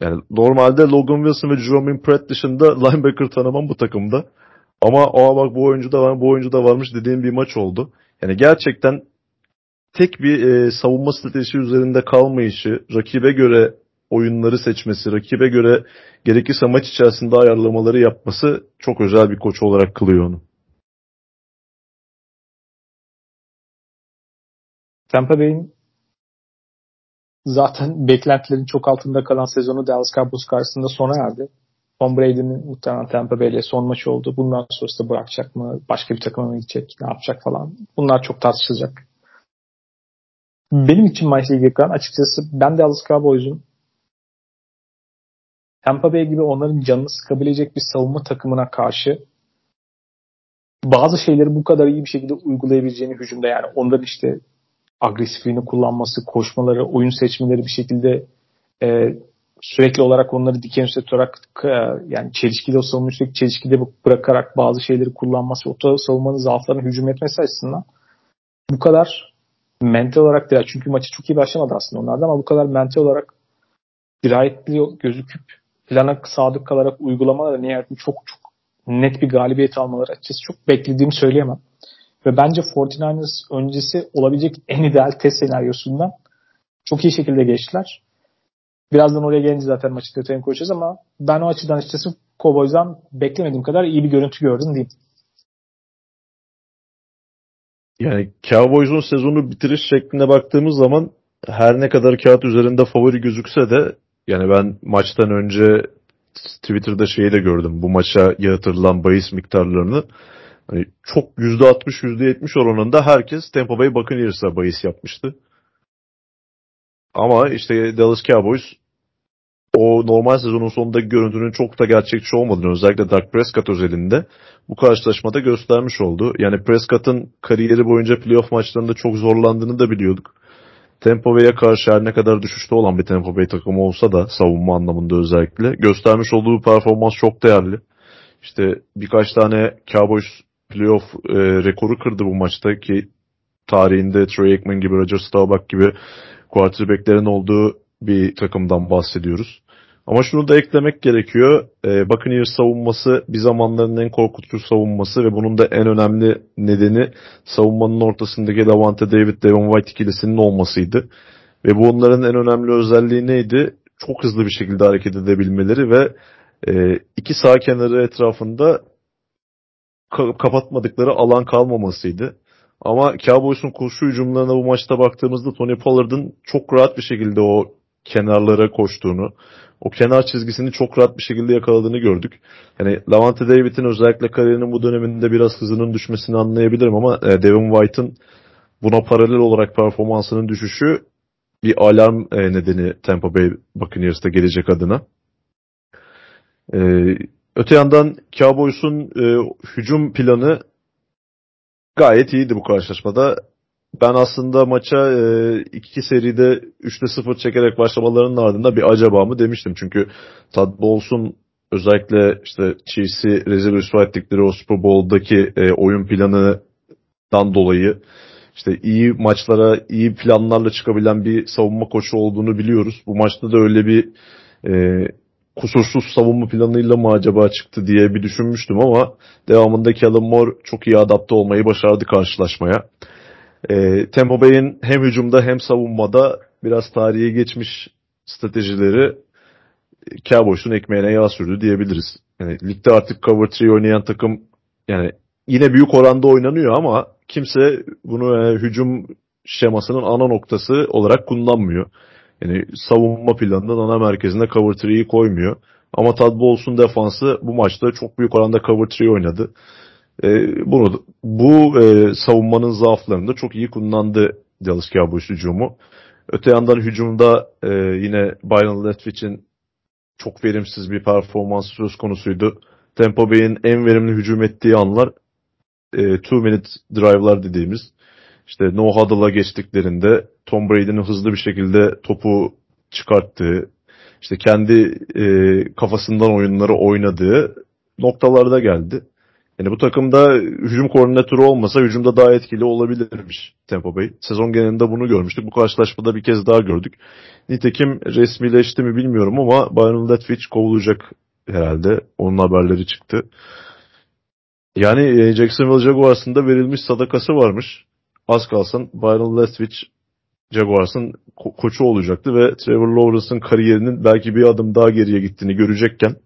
Yani normalde Logan Wilson ve Jerome Pratt dışında *laughs* linebacker tanımam bu takımda. Ama aa bak bu oyuncu da var, bu oyuncu da varmış dediğim bir maç oldu. Yani gerçekten tek bir e, savunma stratejisi üzerinde kalmayışı, rakibe göre oyunları seçmesi, rakibe göre gerekirse maç içerisinde ayarlamaları yapması çok özel bir koç olarak kılıyor onu. Tampa Bay'in zaten beklentilerin çok altında kalan sezonu Dallas Cowboys karşısında sona erdi. Tom Brady'nin muhtemelen Tampa Bay ile son maçı oldu. Bundan sonrası da bırakacak mı? Başka bir takıma mı gidecek? Ne yapacak falan. Bunlar çok tartışılacak. Benim için maçla ilgili kalan açıkçası ben Dallas Cowboys'un Tampa Bay gibi onların canını sıkabilecek bir savunma takımına karşı bazı şeyleri bu kadar iyi bir şekilde uygulayabileceğini hücumda yani onların işte agresifliğini kullanması, koşmaları, oyun seçmeleri bir şekilde e, sürekli olarak onları diken üstü tutarak e, yani çelişkide o savunma sürekli çelişkide bırakarak bazı şeyleri kullanması, o savunmanın zaaflarına hücum etmesi açısından bu kadar mental olarak değil. Çünkü maçı çok iyi başlamadı aslında onlarda ama bu kadar mental olarak dirayetli gözüküp plana sadık kalarak uygulamalar nihayetinde çok çok net bir galibiyet almaları açıkçası çok beklediğimi söyleyemem. Ve bence 49ers öncesi olabilecek en ideal test senaryosundan çok iyi şekilde geçtiler. Birazdan oraya gelince zaten maçı detayını konuşacağız ama ben o açıdan açıkçası Cowboys'dan beklemediğim kadar iyi bir görüntü gördüm diyeyim. Yani Cowboys'un sezonu bitiriş şekline baktığımız zaman her ne kadar kağıt üzerinde favori gözükse de yani ben maçtan önce Twitter'da şeyi de gördüm. Bu maça yatırılan bahis miktarlarını hani çok %60 %70 oranında herkes Tampa Bay Buccaneers'a bahis yapmıştı. Ama işte Dallas Cowboys o normal sezonun sonundaki görüntünün çok da gerçekçi olmadığını özellikle Dak Prescott özelinde bu karşılaşmada göstermiş oldu. Yani Prescott'ın kariyeri boyunca playoff maçlarında çok zorlandığını da biliyorduk. Tampa Bay'e karşı her ne kadar düşüşte olan bir Tampa Bay takımı olsa da savunma anlamında özellikle göstermiş olduğu performans çok değerli. İşte birkaç tane Cowboys playoff e, rekoru kırdı bu maçta ki tarihinde Troy Aikman gibi, Roger Staubach gibi quarterbacklerin olduğu bir takımdan bahsediyoruz. Ama şunu da eklemek gerekiyor. E, Buccaneers savunması bir zamanların en korkutucu savunması ve bunun da en önemli nedeni savunmanın ortasındaki Davante David, Devon White ikilisinin olmasıydı. Ve bu onların en önemli özelliği neydi? Çok hızlı bir şekilde hareket edebilmeleri ve e, iki sağ kenarı etrafında kapatmadıkları alan kalmamasıydı. Ama Cowboys'un koşu hücumlarına bu maçta baktığımızda Tony Pollard'ın çok rahat bir şekilde o kenarlara koştuğunu, o kenar çizgisini çok rahat bir şekilde yakaladığını gördük. Yani Lavante David'in özellikle kariyerinin bu döneminde biraz hızının düşmesini anlayabilirim ama e, Devin White'ın buna paralel olarak performansının düşüşü bir alarm e, nedeni Tampa Bay Buccaneers'ta gelecek adına. E, öte yandan Cowboys'un e, hücum planı gayet iyiydi bu karşılaşmada. Ben aslında maça e, iki seride 3'te 0 çekerek başlamalarının ardında bir acaba mı demiştim. Çünkü Todd Bowles'un özellikle işte Chiefs'i rezil rüsva ettikleri o Super Bowl'daki e, oyun planından dolayı işte iyi maçlara iyi planlarla çıkabilen bir savunma koçu olduğunu biliyoruz. Bu maçta da öyle bir e, kusursuz savunma planıyla mı acaba çıktı diye bir düşünmüştüm ama devamında Callum Moore çok iyi adapte olmayı başardı karşılaşmaya. E, Tampa Bay'in hem hücumda hem savunmada biraz tarihe geçmiş stratejileri Cowboys'un ekmeğine yağ sürdü diyebiliriz. Yani ligde artık cover 3 oynayan takım yani yine büyük oranda oynanıyor ama kimse bunu e, hücum şemasının ana noktası olarak kullanmıyor. Yani savunma planının ana merkezine cover 3'yi koymuyor. Ama Todd Bowles'un defansı bu maçta çok büyük oranda cover 3 oynadı. E, bunu bu e, savunmanın zaaflarını da çok iyi kullandı Dallas Cowboys hücumu. Öte yandan hücumda e, yine Byron Leftwich'in çok verimsiz bir performans söz konusuydu. Tampa Bay'in en verimli hücum ettiği anlar e, minute drive'lar dediğimiz işte no huddle'a geçtiklerinde Tom Brady'nin hızlı bir şekilde topu çıkarttığı, işte kendi e, kafasından oyunları oynadığı noktalarda geldi. Yani bu takımda hücum koordinatörü olmasa hücumda daha etkili olabilirmiş Tempo Bay. Sezon genelinde bunu görmüştük. Bu karşılaşmada bir kez daha gördük. Nitekim resmileşti mi bilmiyorum ama Byron Leftwich kovulacak herhalde. Onun haberleri çıktı. Yani e, Jacksonville Jaguars'ın da verilmiş sadakası varmış. Az kalsın Byron Leftwich Jaguars'ın ko- koçu olacaktı ve Trevor Lawrence'ın kariyerinin belki bir adım daha geriye gittiğini görecekken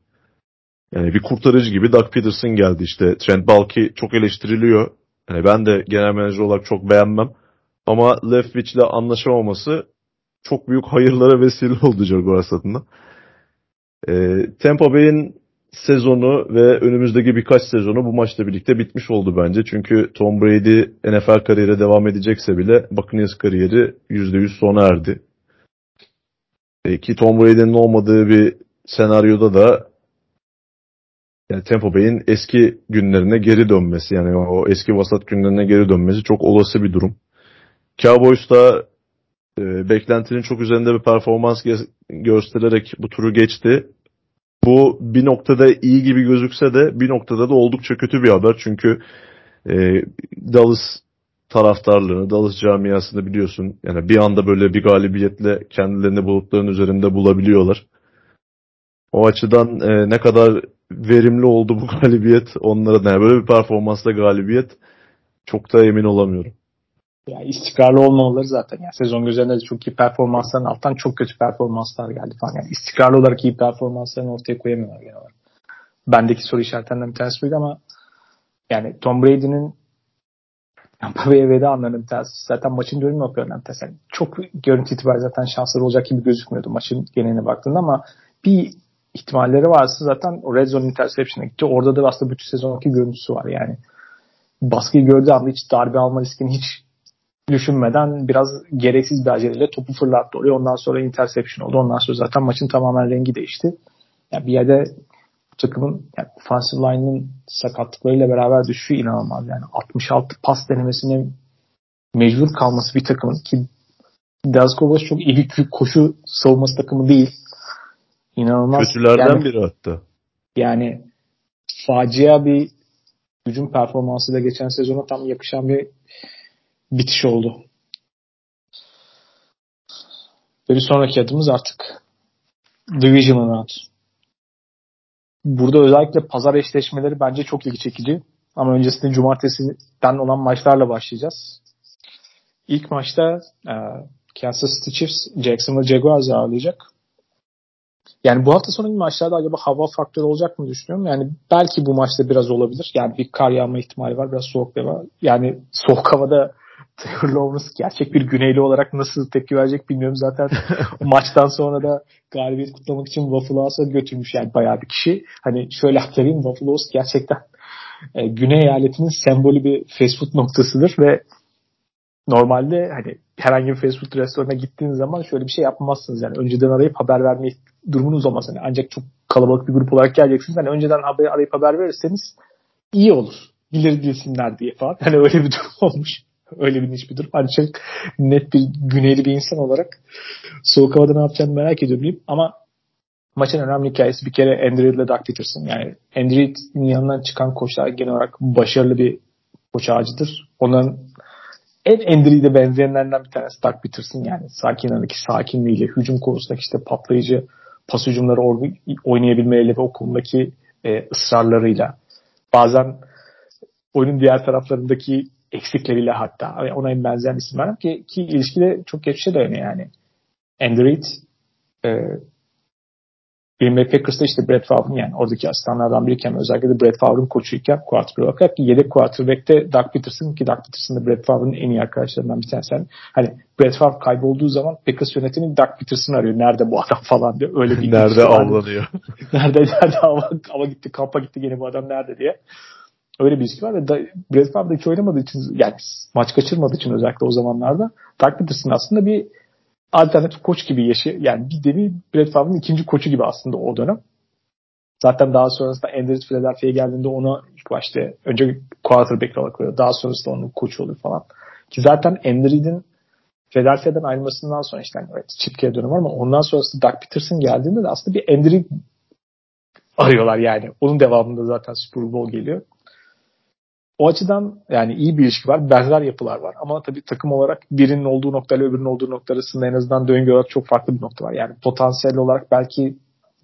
yani bir kurtarıcı gibi Doug Peterson geldi işte. Trent Balky çok eleştiriliyor. Yani ben de genel menajer olarak çok beğenmem. Ama Leftwich ile anlaşamaması çok büyük hayırlara vesile *laughs* oldu Jaguars adına. E, Tampa Bay'in sezonu ve önümüzdeki birkaç sezonu bu maçla birlikte bitmiş oldu bence. Çünkü Tom Brady NFL kariyere devam edecekse bile Buccaneers kariyeri %100 sona erdi. E, ki Tom Brady'nin olmadığı bir senaryoda da yani Tampa Bay'in eski günlerine geri dönmesi yani o eski vasat günlerine geri dönmesi çok olası bir durum. Cowboys da e, beklentinin çok üzerinde bir performans göstererek bu turu geçti. Bu bir noktada iyi gibi gözükse de bir noktada da oldukça kötü bir haber. Çünkü e, Dallas taraftarlığını, Dallas camiasını biliyorsun. Yani bir anda böyle bir galibiyetle kendilerini bulutların üzerinde bulabiliyorlar. O açıdan e, ne kadar verimli oldu bu *laughs* galibiyet onlara da yani böyle bir performansla galibiyet çok da emin olamıyorum. Yani istikrarlı olmamaları zaten. Yani sezon üzerinde de çok iyi performansların alttan çok kötü performanslar geldi falan. Yani istikrarlı olarak iyi performanslarını ortaya koyamıyorlar genel olarak. Bendeki soru işaretlerinden bir tanesi buydu ama yani Tom Brady'nin Tampa Bay'e veda anlarının bir tanesi. Zaten maçın dönüm noktalarından tanesi. Yani çok görüntü itibariyle zaten şansları olacak gibi gözükmüyordu maçın geneline baktığında ama bir ihtimalleri varsa zaten o red zone interception'a gitti. Orada da aslında bütün sezonki görüntüsü var yani. Baskıyı gördüğü anda hiç darbe alma riskini hiç düşünmeden biraz gereksiz bir aceleyle topu fırlattı oraya. Ondan sonra interception oldu. Ondan sonra zaten maçın tamamen rengi değişti. Yani bir yerde bu takımın yani offensive line'ın sakatlıklarıyla beraber düşüşü inanılmaz. Yani 66 pas denemesine mecbur kalması bir takımın ki Dallas Cowboys çok iyi bir koşu savunması takımı değil. İnanılmaz. Kötülerden yani, biri hatta. Yani facia bir hücum performansı da geçen sezona tam yakışan bir bitiş oldu. Ve bir sonraki adımız artık Divisional Round. Burada özellikle pazar eşleşmeleri bence çok ilgi çekici. Ama öncesinde cumartesiden olan maçlarla başlayacağız. İlk maçta e, Kansas City Chiefs Jacksonville Jaguars'ı ağırlayacak. Yani bu hafta sonu maçlarda acaba hava faktörü olacak mı düşünüyorum. Yani belki bu maçta biraz olabilir. Yani bir kar yağma ihtimali var. Biraz soğuk hava. Yani soğuk havada Taylor Lawrence gerçek bir güneyli olarak nasıl tepki verecek bilmiyorum. Zaten *laughs* maçtan sonra da galibiyet kutlamak için Waffle House'a götürmüş yani bayağı bir kişi. Hani şöyle aktarayım Waffle House gerçekten e, Güney eyaletinin sembolü bir fast food noktasıdır ve normalde hani herhangi bir fast food restoranına gittiğiniz zaman şöyle bir şey yapmazsınız yani önceden arayıp haber verme durumunuz olmaz. Hani ancak çok kalabalık bir grup olarak geleceksiniz. Hani önceden haber arayıp haber verirseniz iyi olur. Bilir bilsinler diye falan. *laughs* Hani öyle bir durum olmuş. Öyle bir bir durum. Ancak net bir güneyli bir insan olarak soğuk havada ne yapacağını merak ediyorum. Ama maçın önemli hikayesi bir kere Andrew ile Doug Peterson. Yani Andrew'in yanından çıkan koçlar genel olarak başarılı bir koç ağacıdır. Onların en Andrew'de benzeyenlerden bir tanesi Doug Peterson. Yani sakin aradaki sakinliğiyle, hücum konusundaki işte patlayıcı pas hücumları oynayabilmeleriyle ve o konudaki e, ısrarlarıyla. Bazen oyunun diğer taraflarındaki eksikleriyle hatta ona en benzeyen isimler ki, ki ilişkide çok geçmişe dayanıyor yani. Andrew e, Green Bay Packers'ta işte Brett Favre'ın yani oradaki asistanlardan biriyken özellikle de Brett Favre'ın koçuyken quarterback olarak yedek quarterback'te Doug Peterson ki Doug Peterson da Brett Favre'ın en iyi arkadaşlarından bir tanesi. Yani, hani Brett Favre kaybolduğu zaman Packers yönetimi Doug Peterson arıyor. Nerede bu adam *laughs* falan diye. Öyle bir nerede avlanıyor. *laughs* nerede nerede hava, hava gitti kampa gitti gene bu adam nerede diye. Öyle bir ilişki var ve da, Brett Favre hiç oynamadığı için yani maç kaçırmadığı için özellikle o zamanlarda Doug Peterson aslında bir alternatif koç gibi yaşıyor. Yani bir devi Brett Favre'ın ikinci koçu gibi aslında o dönem. Zaten daha sonrasında Andrews Philadelphia'ya geldiğinde ona ilk başta önce quarterback olarak koyuyor. Daha sonrasında onun koçu oluyor falan. Ki zaten Andy Reid'in Philadelphia'dan ayrılmasından sonra işte hani evet Chipke'ye dönüm var ama ondan sonrası Doug Peterson geldiğinde de aslında bir Andy Reid arıyorlar yani. Onun devamında zaten Super Bowl geliyor. O açıdan yani iyi bir ilişki var. Benzer yapılar var. Ama tabii takım olarak birinin olduğu nokta ile öbürünün olduğu nokta arasında en azından döngü olarak çok farklı bir nokta var. Yani potansiyel olarak belki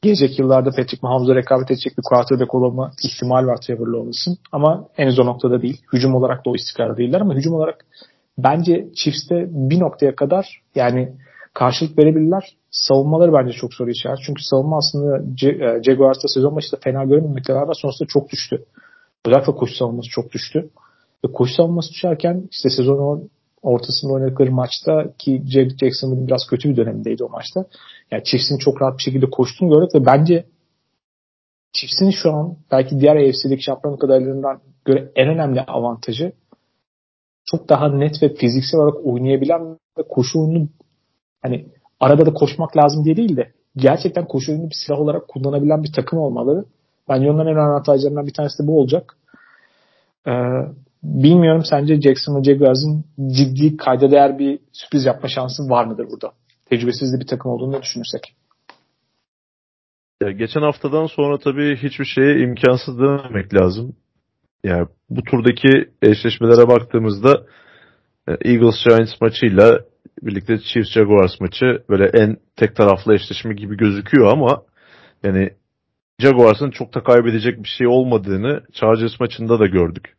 gelecek yıllarda Patrick Mahomes'a rekabet edecek bir quarterback olma ihtimal var Trevor Lawrence'ın. Ama henüz o noktada değil. Hücum olarak da o istikrarda değiller ama hücum olarak bence Chiefs'te bir noktaya kadar yani karşılık verebilirler. Savunmaları bence çok soru işaret. Çünkü savunma aslında e, Jaguars'ta sezon başında fena görünmemekle beraber sonrasında çok düştü. Özellikle koşu savunması çok düştü. Ve koşu savunması düşerken işte sezon ortasında oynadıkları maçta ki Jack Jackson'ın biraz kötü bir dönemindeydi o maçta. Yani Chiefs'in çok rahat bir şekilde koştuğunu gördük ve bence Chiefs'in şu an belki diğer AFC'deki şampiyonluk adaylarından göre en önemli avantajı çok daha net ve fiziksel olarak oynayabilen ve koşu oyunu hani arada da koşmak lazım diye değil de gerçekten koşu oyunu bir silah olarak kullanabilen bir takım olmaları. Bence onların en önemli avantajlarından bir tanesi de bu olacak. Ee, bilmiyorum sence Jackson ve Jaguars'ın ciddi kayda değer bir sürpriz yapma şansı var mıdır burada? Tecrübesiz bir takım olduğunu düşünürsek. Ya geçen haftadan sonra tabii hiçbir şeye imkansız dememek lazım. Yani bu turdaki eşleşmelere baktığımızda e, Eagles Giants maçıyla birlikte Chiefs Jaguars maçı böyle en tek taraflı eşleşme gibi gözüküyor ama yani Jaguars'ın çok da kaybedecek bir şey olmadığını Chargers maçında da gördük.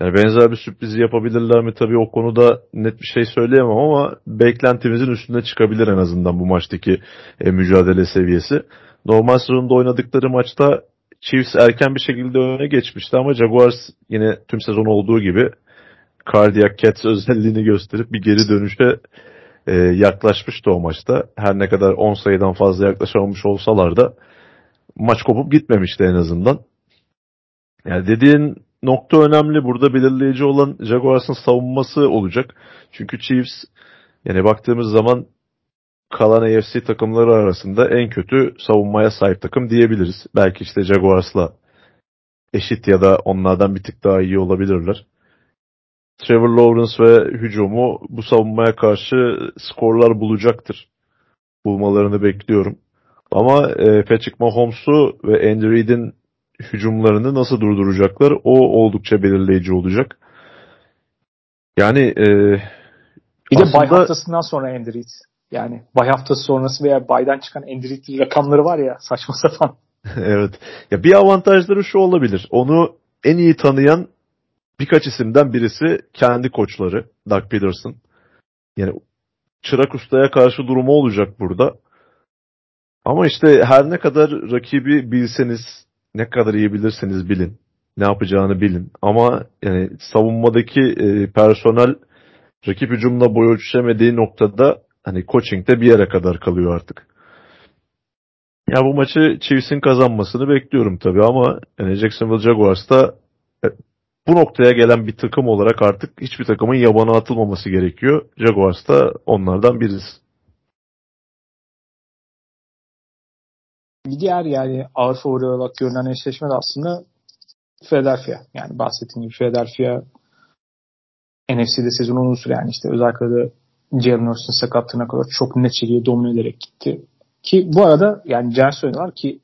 Yani benzer bir sürprizi yapabilirler mi tabii o konuda net bir şey söyleyemem ama beklentimizin üstünde çıkabilir en azından bu maçtaki e, mücadele seviyesi. Normal sezonda oynadıkları maçta Chiefs erken bir şekilde öne geçmişti ama Jaguars yine tüm sezon olduğu gibi Cardiac Cats *laughs* özelliğini gösterip bir geri dönüşe e, yaklaşmıştı o maçta. Her ne kadar 10 sayıdan fazla yaklaşamamış olsalar da maç kopup gitmemişti en azından. Yani dediğin nokta önemli. Burada belirleyici olan Jaguars'ın savunması olacak. Çünkü Chiefs yani baktığımız zaman kalan AFC takımları arasında en kötü savunmaya sahip takım diyebiliriz. Belki işte Jaguars'la eşit ya da onlardan bir tık daha iyi olabilirler. Trevor Lawrence ve hücumu bu savunmaya karşı skorlar bulacaktır. Bulmalarını bekliyorum. Ama e, Patrick Mahomes'u ve Andy Reid'in hücumlarını nasıl durduracaklar o oldukça belirleyici olacak. Yani e, bir de bay haftasından sonra Andy Reid. Yani bay haftası sonrası veya baydan çıkan Andy Reid rakamları var ya saçma sapan. *laughs* evet. Ya bir avantajları şu olabilir. Onu en iyi tanıyan birkaç isimden birisi kendi koçları Doug Peterson. Yani çırak ustaya karşı durumu olacak burada. Ama işte her ne kadar rakibi bilseniz, ne kadar iyi bilirseniz bilin. Ne yapacağını bilin. Ama yani savunmadaki e, personel rakip hücumla boy ölçüşemediği noktada hani coaching'de bir yere kadar kalıyor artık. Ya bu maçı Chiefs'in kazanmasını bekliyorum tabii ama yani Jacksonville Jaguars'ta e, bu noktaya gelen bir takım olarak artık hiçbir takımın yabana atılmaması gerekiyor. Jaguars da onlardan birisi. Bir diğer yani ağır favori olarak görünen eşleşme de aslında Philadelphia. Yani bahsettiğim gibi Philadelphia NFC'de sezonu uzun süre yani işte özellikle de Jalen Hurst'un sakatlığına kadar çok net şekilde domine ederek gitti. Ki bu arada yani Giants oynuyorlar ki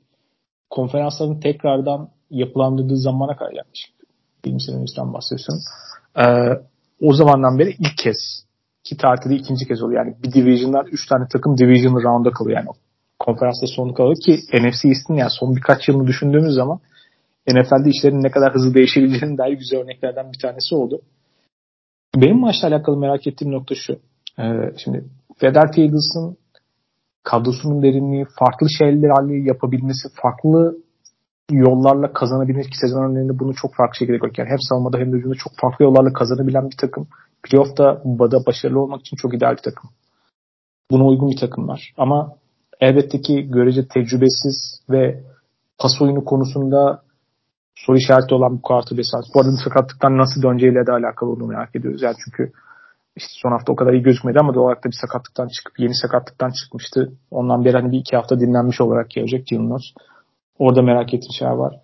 konferansların tekrardan yapılandırdığı zamana kadar yaklaşık 20 sene bahsediyorsun. Ee, o zamandan beri ilk kez ki tarihte de ikinci kez oluyor. Yani bir division'dan 3 tane takım division round'a kalıyor. Yani konferansta son kalıyor ki NFC East'in yani son birkaç yılını düşündüğümüz zaman NFL'de işlerin ne kadar hızlı değişebileceğinin dair güzel örneklerden bir tanesi oldu. Benim maçla alakalı merak ettiğim nokta şu. Ee, şimdi Philadelphia Eagles'ın kadrosunun derinliği, farklı şeyler yapabilmesi, farklı yollarla kazanabilmek ki sezon önlerinde bunu çok farklı şekilde gördük. Yani hem savunmada hem de hücumda çok farklı yollarla kazanabilen bir takım. Playoff'ta Bada başarılı olmak için çok ideal bir takım. Buna uygun bir takımlar. Ama elbette ki görece tecrübesiz ve pas oyunu konusunda soru işareti olan bir quarterback sahip. Bu arada sakatlıktan nasıl döneceğiyle de alakalı olduğunu merak ediyoruz. Yani çünkü işte son hafta o kadar iyi gözükmedi ama doğal olarak da bir sakatlıktan çıkıp yeni sakatlıktan çıkmıştı. Ondan beri hani bir iki hafta dinlenmiş olarak gelecek Jalen Orada merak ettiğim şeyler var.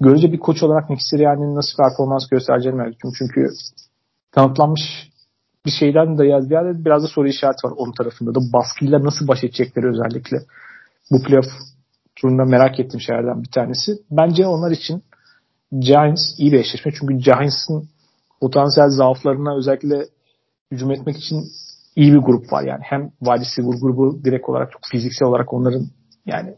Görece bir koç olarak Nick Sirianni'nin nasıl performans göstereceğini merak ediyorum. Çünkü kanıtlanmış bir şeyden de ziyade biraz da soru işareti var onun tarafında da. Baskıyla nasıl baş edecekleri özellikle. Bu playoff turunda merak ettiğim şeylerden bir tanesi. Bence onlar için Giants iyi bir eşleşme. Çünkü Giants'ın potansiyel zaaflarına özellikle hücum etmek için iyi bir grup var. Yani hem wide receiver grubu direkt olarak çok fiziksel olarak onların yani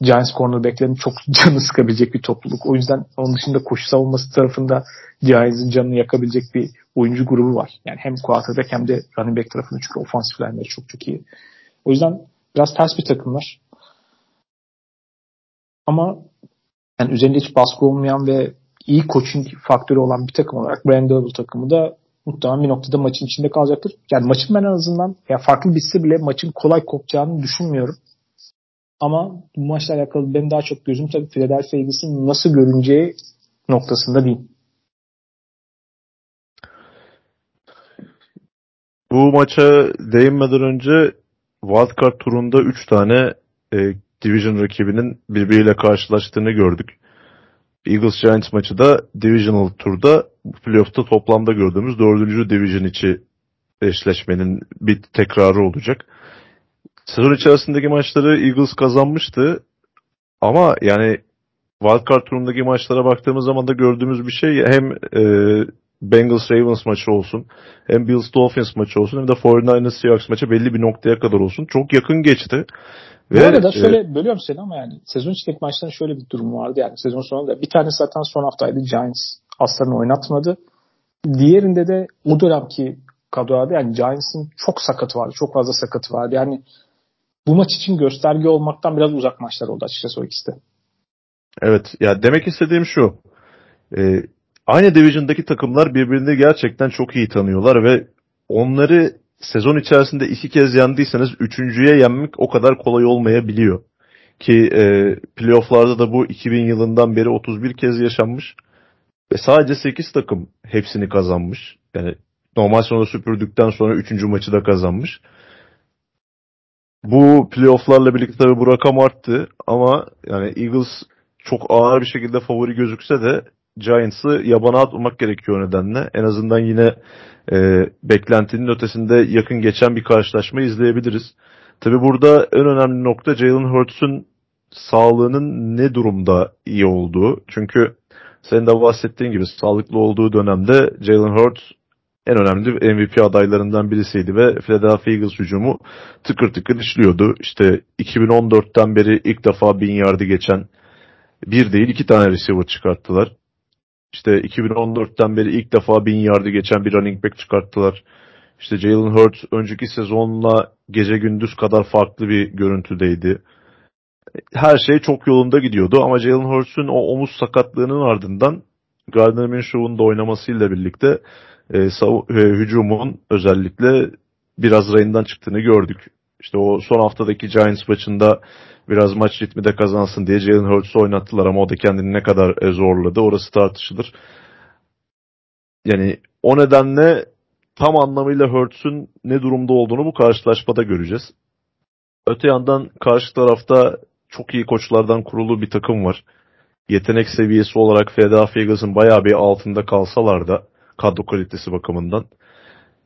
Giants cornerback'lerin çok *laughs* canı sıkabilecek bir topluluk. O yüzden onun dışında koşu savunması tarafında Giants'ın canını yakabilecek bir oyuncu grubu var. Yani hem quarterback hem de running back tarafında çünkü ofansif line'leri çok çok iyi. O yüzden biraz ters bir takımlar. Ama yani üzerinde hiç baskı olmayan ve iyi coaching faktörü olan bir takım olarak Brand takımı da muhtemelen bir noktada maçın içinde kalacaktır. Yani maçın ben en azından ya farklı bitse bile maçın kolay kopacağını düşünmüyorum. Ama bu maçla alakalı benim daha çok gözüm tabii Philadelphia Eagles'ın nasıl görüneceği noktasında değil. Bu maça değinmeden önce Wildcard turunda 3 tane e, Division rakibinin birbiriyle karşılaştığını gördük. Eagles Giants maçı da Divisional turda playoff'ta toplamda gördüğümüz dördüncü Division içi eşleşmenin bir tekrarı olacak. Sezon içerisindeki maçları Eagles kazanmıştı. Ama yani Wildcard turundaki maçlara baktığımız zaman da gördüğümüz bir şey hem e, Bengals Ravens maçı olsun hem Bills Dolphins maçı olsun hem de 49ers Seahawks maçı belli bir noktaya kadar olsun. Çok yakın geçti. Ve, Bu arada şöyle e, bölüyorum seni ama yani sezon içindeki maçların şöyle bir durum vardı yani sezon sonunda bir tanesi zaten son haftaydı Giants aslarını oynatmadı. Diğerinde de o dönemki kadroda yani Giants'ın çok sakatı vardı. Çok fazla sakatı vardı. Yani bu maç için gösterge olmaktan biraz uzak maçlar oldu açıkçası o ikisi de. Evet ya demek istediğim şu. E, aynı division'daki takımlar birbirini gerçekten çok iyi tanıyorlar ve onları sezon içerisinde iki kez yendiysanız üçüncüye yenmek o kadar kolay olmayabiliyor. Ki e, playofflarda da bu 2000 yılından beri 31 kez yaşanmış. Ve sadece 8 takım hepsini kazanmış. Yani normal sonra süpürdükten sonra 3. maçı da kazanmış. Bu playofflarla birlikte tabii bu rakam arttı ama yani Eagles çok ağır bir şekilde favori gözükse de Giants'ı yabana atmamak gerekiyor nedenle. En azından yine e, beklentinin ötesinde yakın geçen bir karşılaşma izleyebiliriz. Tabi burada en önemli nokta Jalen Hurts'un sağlığının ne durumda iyi olduğu. Çünkü senin de bahsettiğin gibi sağlıklı olduğu dönemde Jalen Hurts en önemli MVP adaylarından birisiydi ve Philadelphia Eagles hücumu tıkır tıkır işliyordu. İşte 2014'ten beri ilk defa bin yardı geçen bir değil iki tane receiver çıkarttılar. İşte 2014'ten beri ilk defa bin yardı geçen bir running back çıkarttılar. İşte Jalen Hurts önceki sezonla gece gündüz kadar farklı bir görüntüdeydi. Her şey çok yolunda gidiyordu ama Jalen Hurts'un o omuz sakatlığının ardından Gardner Minshew'un da oynamasıyla birlikte e, sav- e, hücumun özellikle biraz rayından çıktığını gördük. İşte o son haftadaki Giants maçında biraz maç ritmi de kazansın diye Jalen Hurts'u oynattılar ama o da kendini ne kadar e, zorladı orası tartışılır. Yani o nedenle tam anlamıyla Hurts'un ne durumda olduğunu bu karşılaşmada göreceğiz. Öte yandan karşı tarafta çok iyi koçlardan kurulu bir takım var. Yetenek seviyesi olarak Philadelphia Eagles'ın bayağı bir altında kalsalar da kadro kalitesi bakımından.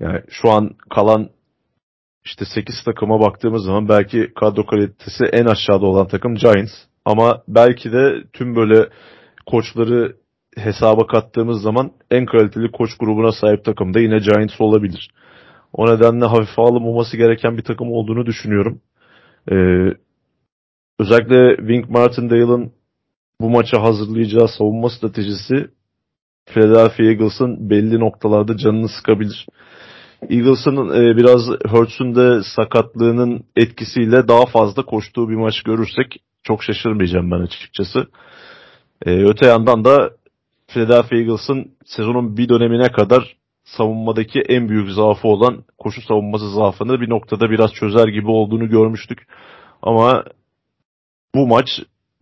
Yani şu an kalan işte 8 takıma baktığımız zaman belki kadro kalitesi en aşağıda olan takım Giants. Ama belki de tüm böyle koçları hesaba kattığımız zaman en kaliteli koç grubuna sahip takım da yine Giants olabilir. O nedenle hafife alınmaması gereken bir takım olduğunu düşünüyorum. Ee, özellikle Wink Martindale'ın bu maça hazırlayacağı savunma stratejisi Philadelphia Eagles'ın belli noktalarda canını sıkabilir. Eagles'ın e, biraz Hurts'un de sakatlığının etkisiyle daha fazla koştuğu bir maç görürsek çok şaşırmayacağım ben açıkçası. E, öte yandan da Philadelphia Eagles'ın sezonun bir dönemine kadar savunmadaki en büyük zaafı olan koşu savunması zaafını bir noktada biraz çözer gibi olduğunu görmüştük. Ama bu maç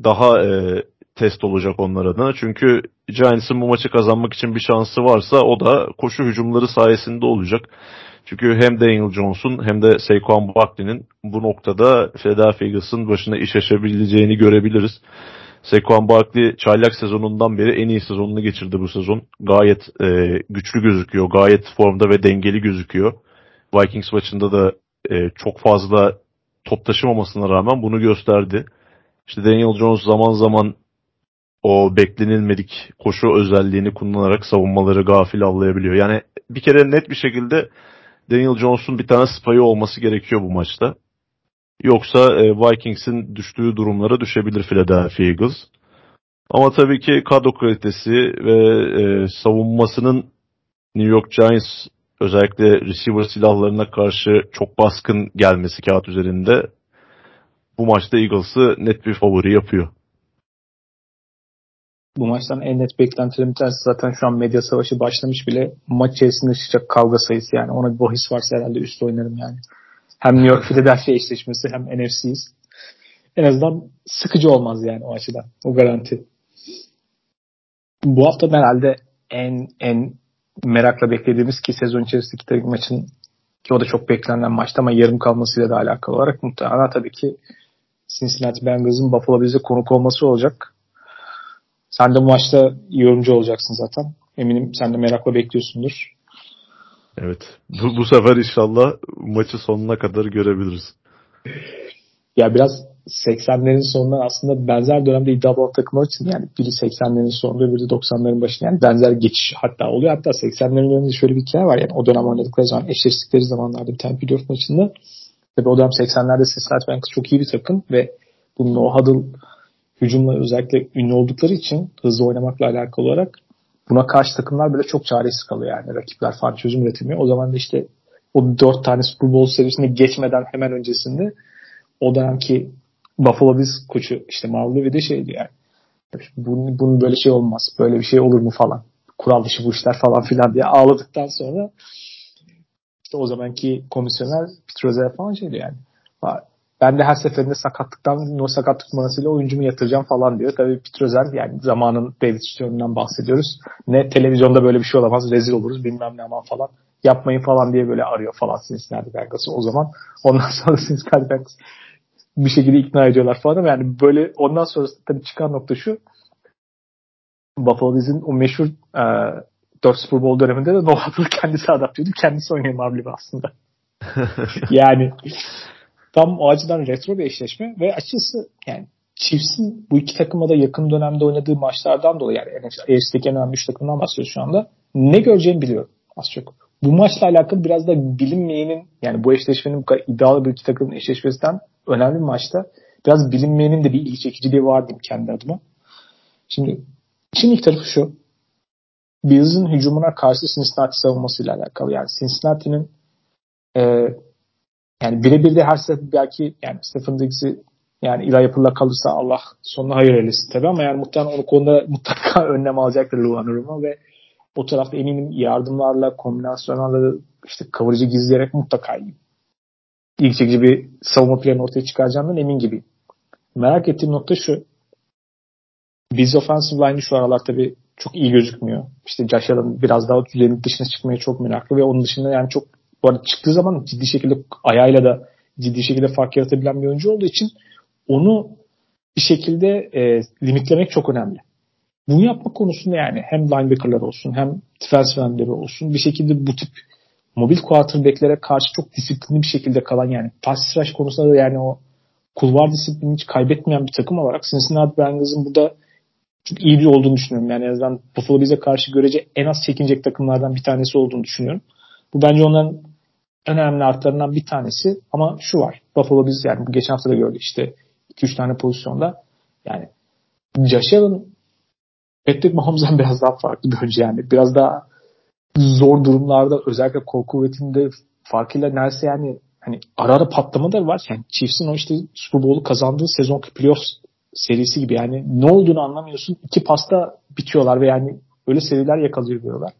daha e, test olacak onlar adına. Çünkü Giants'ın bu maçı kazanmak için bir şansı varsa o da koşu hücumları sayesinde olacak. Çünkü hem Daniel Jones'un hem de Saquon Barkley'nin bu noktada Philadelphia Eagles'ın başına iş açabileceğini görebiliriz. Saquon Barkley çaylak sezonundan beri en iyi sezonunu geçirdi bu sezon. Gayet e, güçlü gözüküyor. Gayet formda ve dengeli gözüküyor. Vikings maçında da e, çok fazla top taşımamasına rağmen bunu gösterdi. İşte Daniel Jones zaman zaman o beklenilmedik koşu özelliğini kullanarak savunmaları gafil avlayabiliyor. Yani bir kere net bir şekilde Daniel Jones'un bir tane spayı olması gerekiyor bu maçta. Yoksa e, Vikings'in düştüğü durumlara düşebilir Philadelphia Eagles. Ama tabii ki kadro kalitesi ve e, savunmasının New York Giants özellikle receiver silahlarına karşı çok baskın gelmesi kağıt üzerinde bu maçta Eagles'ı net bir favori yapıyor. Bu maçtan en net beklentilerim tanesi zaten şu an medya savaşı başlamış bile maç içerisinde çıkacak kavga sayısı yani ona bir bahis varsa herhalde üst oynarım yani. Hem New York Philadelphia eşleşmesi hem NFC'yiz. En azından sıkıcı olmaz yani o açıdan. O garanti. Bu hafta herhalde en en merakla beklediğimiz ki sezon içerisindeki maçın ki o da çok beklenen maçtı ama yarım kalmasıyla da alakalı olarak muhtemelen tabii ki Cincinnati Bengals'ın Buffalo Bills'e konuk olması olacak. Sen de bu maçta yorumcu olacaksın zaten. Eminim sen de merakla bekliyorsundur. Evet. Bu, bu sefer inşallah maçı sonuna kadar görebiliriz. Ya biraz 80'lerin sonundan aslında benzer dönemde iddia bulan takımlar için yani biri 80'lerin sonunda biri 90'ların başında yani benzer geçiş hatta oluyor. Hatta 80'lerin döneminde şöyle bir hikaye var yani o dönem oynadıkları zaman eşleştikleri zamanlarda bir tane playoff maçında tabii o dönem 80'lerde Cincinnati Bengals çok iyi bir takım ve bunun o huddle hücumla özellikle ünlü oldukları için hızlı oynamakla alakalı olarak buna karşı takımlar böyle çok çaresiz kalıyor yani. Rakipler falan çözüm üretemiyor. O zaman da işte o dört tane Super Bowl serisine geçmeden hemen öncesinde o dönemki Buffalo Bills koçu işte Marv de şeydi yani. Bunun, bunun böyle şey olmaz. Böyle bir şey olur mu falan. Kural dışı bu işler falan filan diye ağladıktan sonra işte o zamanki komisyoner Petrozel falan şeydi yani. Ben de her seferinde sakatlıktan o sakatlık numarasıyla oyuncumu yatıracağım falan diyor. Tabii Petrozel yani zamanın David Stern'dan bahsediyoruz. Ne televizyonda böyle bir şey olamaz rezil oluruz bilmem ne aman falan. Yapmayın falan diye böyle arıyor falan Cincinnati Bengals'ı o zaman. Ondan *laughs* sonra Cincinnati Bengals bir şekilde ikna ediyorlar falan ama yani böyle ondan sonra tabii çıkan nokta şu Buffalo Bills'in o meşhur e, 4 Super Bowl döneminde de Noah kendisi adapte ediyordu. Kendisi oynuyor Marley aslında. *laughs* yani tam o açıdan retro bir eşleşme ve açıkçası yani Chiefs'in bu iki takıma da yakın dönemde oynadığı maçlardan dolayı yani AFC'deki en önemli 3 takımdan bahsediyoruz şu anda. Ne göreceğimi biliyorum az çok. Bu maçla alakalı biraz da bilinmeyenin yani bu eşleşmenin bu kadar iddialı bir iki takımın eşleşmesinden önemli bir maçta biraz bilinmeyenin de bir ilgi çekiciliği var diyeyim kendi adıma. Şimdi işin ilk tarafı şu. Bills'in hücumuna karşı Cincinnati savunmasıyla alakalı. Yani Cincinnati'nin e, yani birebir de her sefer belki yani Stephen Diggs'i yani ila yapıla kalırsa Allah sonuna hayır eylesin tabii ama yani muhtemelen o konuda *laughs* mutlaka önlem alacaktır Luan Uruma ve o tarafta eminim yardımlarla, kombinasyonlarla işte kavurucu gizleyerek mutlaka ilk çekici bir savunma planı ortaya çıkaracağından emin gibiyim. Merak ettiğim nokta şu. Biz offensive line'i şu aralar tabii çok iyi gözükmüyor. İşte Josh Allen biraz daha düzenin dışına çıkmaya çok meraklı ve onun dışında yani çok bu arada çıktığı zaman ciddi şekilde ayağıyla da ciddi şekilde fark yaratabilen bir oyuncu olduğu için onu bir şekilde e, limitlemek çok önemli. Bunu yapma konusunda yani hem linebacker'lar olsun hem defensive endleri olsun bir şekilde bu tip mobil quarterback'lere karşı çok disiplinli bir şekilde kalan yani pass rush konusunda da yani o kulvar disiplini hiç kaybetmeyen bir takım olarak Cincinnati Bengals'ın burada çok iyi bir olduğunu düşünüyorum. Yani en azından Buffalo Bills'e karşı görece en az çekinecek takımlardan bir tanesi olduğunu düşünüyorum. Bu bence onların önemli artlarından bir tanesi ama şu var. Buffalo Bills yani geçen hafta da gördük işte 2-3 tane pozisyonda yani Josh Allen Patrick Mahomes'dan *laughs* biraz daha farklı bir oyuncu yani. Biraz daha zor durumlarda özellikle kol kuvvetinde farkıyla neredeyse yani hani ara ara patlamalar var. Yani Chiefs'in o işte Super Bowl'u kazandığı sezon playoff serisi gibi yani ne olduğunu anlamıyorsun. İki pasta bitiyorlar ve yani öyle seriler yakalıyorlar.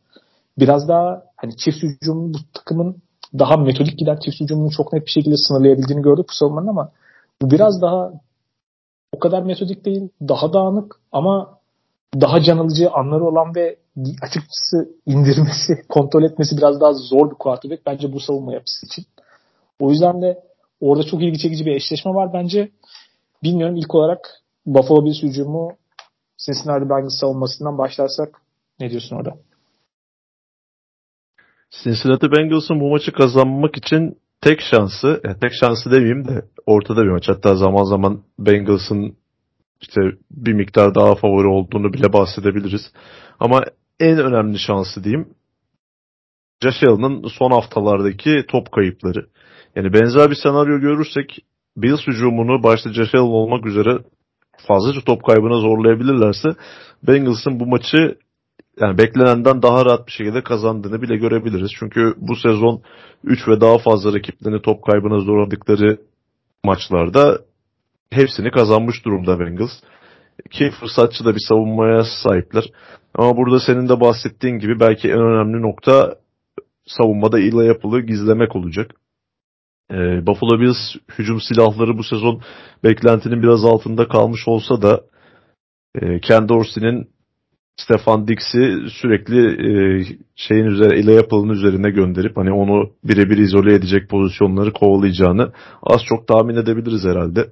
Biraz daha hani Chiefs hücumunun bu takımın daha metodik giden Chiefs hücumunu çok net bir şekilde sınırlayabildiğini gördük bu savunmanın ama bu biraz daha o kadar metodik değil. Daha dağınık ama daha can alıcı anları olan ve açıkçası indirmesi, *laughs* kontrol etmesi biraz daha zor bir quarterback bence bu savunma yapısı için. O yüzden de orada çok ilgi çekici bir eşleşme var bence. Bilmiyorum ilk olarak Buffalo Bills hücumu Cincinnati Bengals savunmasından başlarsak ne diyorsun orada? Cincinnati Bengals'ın bu maçı kazanmak için tek şansı, yani tek şansı demeyeyim de ortada bir maç. Hatta zaman zaman Bengals'ın işte bir miktar daha favori olduğunu bile bahsedebiliriz. Ama en önemli şansı diyeyim Josh Allen'ın son haftalardaki top kayıpları. Yani benzer bir senaryo görürsek Bills hücumunu başta Josh Allen olmak üzere fazlaca top kaybına zorlayabilirlerse Bengals'ın bu maçı yani beklenenden daha rahat bir şekilde kazandığını bile görebiliriz. Çünkü bu sezon 3 ve daha fazla rakiplerini top kaybına zorladıkları maçlarda hepsini kazanmış durumda Bengals. Ki fırsatçı da bir savunmaya sahipler. Ama burada senin de bahsettiğin gibi belki en önemli nokta savunmada ila yapılı gizlemek olacak. Ee, Buffalo Bills hücum silahları bu sezon beklentinin biraz altında kalmış olsa da e, Ken Dorsey'nin Stefan Dix'i sürekli e, şeyin üzerine ile yapılanın üzerine gönderip hani onu birebir izole edecek pozisyonları kovalayacağını az çok tahmin edebiliriz herhalde.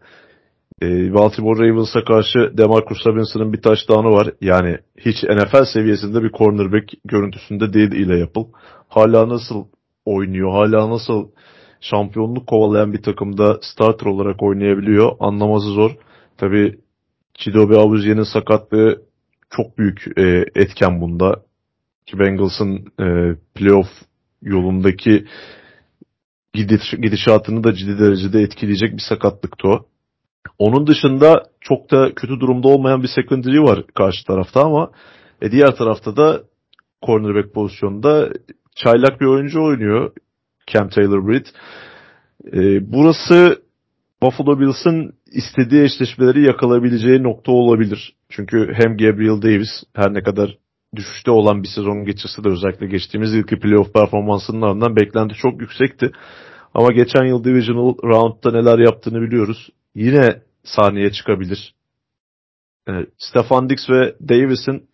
E, Baltimore Ravens'a karşı Demarcus Robinson'ın bir touchdown'u var. Yani hiç NFL seviyesinde bir cornerback görüntüsünde değil ile yapıl. Hala nasıl oynuyor, hala nasıl şampiyonluk kovalayan bir takımda starter olarak oynayabiliyor anlaması zor. Tabi Chidobe Awuziye'nin sakatlığı çok büyük e, etken bunda. Ki Bengals'ın e, playoff yolundaki gidiş, gidişatını da ciddi derecede etkileyecek bir sakatlıktı o. Onun dışında çok da kötü durumda olmayan bir secondary var karşı tarafta ama e, diğer tarafta da cornerback pozisyonunda çaylak bir oyuncu oynuyor. Cam Taylor-Britt. E, burası Buffalo Bills'ın istediği eşleşmeleri yakalayabileceği nokta olabilir. Çünkü hem Gabriel Davis her ne kadar düşüşte olan bir sezon geçirse de özellikle geçtiğimiz yılki playoff performansının ardından beklenti çok yüksekti. Ama geçen yıl Divisional Round'da neler yaptığını biliyoruz. Yine sahneye çıkabilir. Yani Stefan Dix ve Davis'in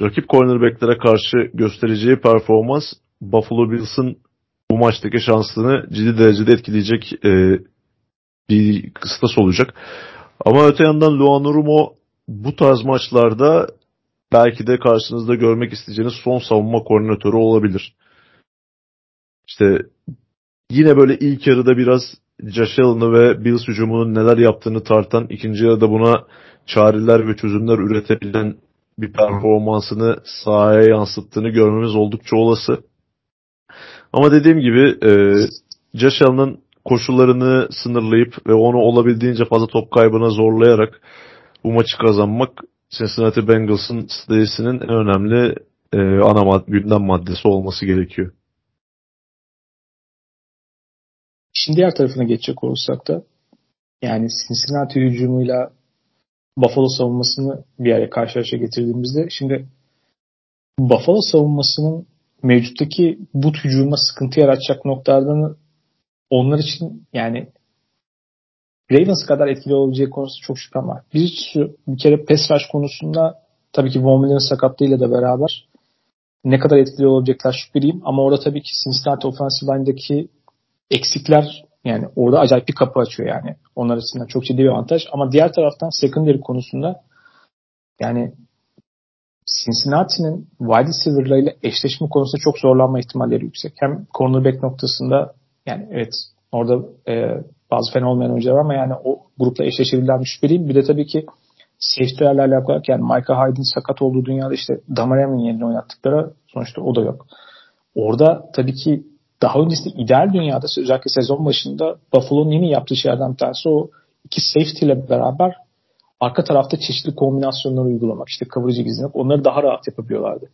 rakip cornerbacklere karşı göstereceği performans Buffalo Bills'ın bu maçtaki şansını ciddi derecede etkileyecek e, bir kıstas olacak. Ama öte yandan Luan Rumo bu tarz maçlarda belki de karşınızda görmek isteyeceğiniz son savunma koordinatörü olabilir. İşte yine böyle ilk yarıda biraz Josh Allen'ı ve Bills hücumunun neler yaptığını tartan, ikinci yarıda buna çareler ve çözümler üretebilen bir performansını sahaya yansıttığını görmemiz oldukça olası. Ama dediğim gibi e, Josh Allen'ın koşullarını sınırlayıp ve onu olabildiğince fazla top kaybına zorlayarak bu maçı kazanmak Cincinnati Bengals'ın stratejisinin en önemli e, ana mad gündem maddesi olması gerekiyor. Şimdi diğer tarafına geçecek olursak da yani Cincinnati hücumuyla Buffalo savunmasını bir araya karşı karşıya getirdiğimizde şimdi Buffalo savunmasının mevcuttaki bu hücuma sıkıntı yaratacak noktalardan onlar için yani Ravens kadar etkili olabileceği konusunda çok şüphem var. Bir, bir kere pass rush konusunda tabii ki Von Miller'ın sakatlığıyla da beraber ne kadar etkili olabilecekler şüpheliyim. Ama orada tabii ki Cincinnati offensive line'daki eksikler yani orada acayip bir kapı açıyor yani. Onlar açısından çok ciddi bir avantaj. Ama diğer taraftan secondary konusunda yani Cincinnati'nin wide receiver'larıyla eşleşme konusunda çok zorlanma ihtimalleri yüksek. Hem cornerback noktasında yani evet orada e, bazı fena olmayan oyuncular ama yani o grupla eşleşebilirler şüpheliyim. Bir de tabii ki safety'lerle alakalı yani Michael Hyde'in sakat olduğu dünyada işte Damarem'in yerine oynattıkları sonuçta o da yok. Orada tabii ki daha öncesinde ideal dünyada özellikle sezon başında Buffalo'nun yeni yaptığı şeylerden bir tanesi o iki safety ile beraber arka tarafta çeşitli kombinasyonları uygulamak. işte coverage'ı gizlemek. Onları daha rahat yapabiliyorlardı.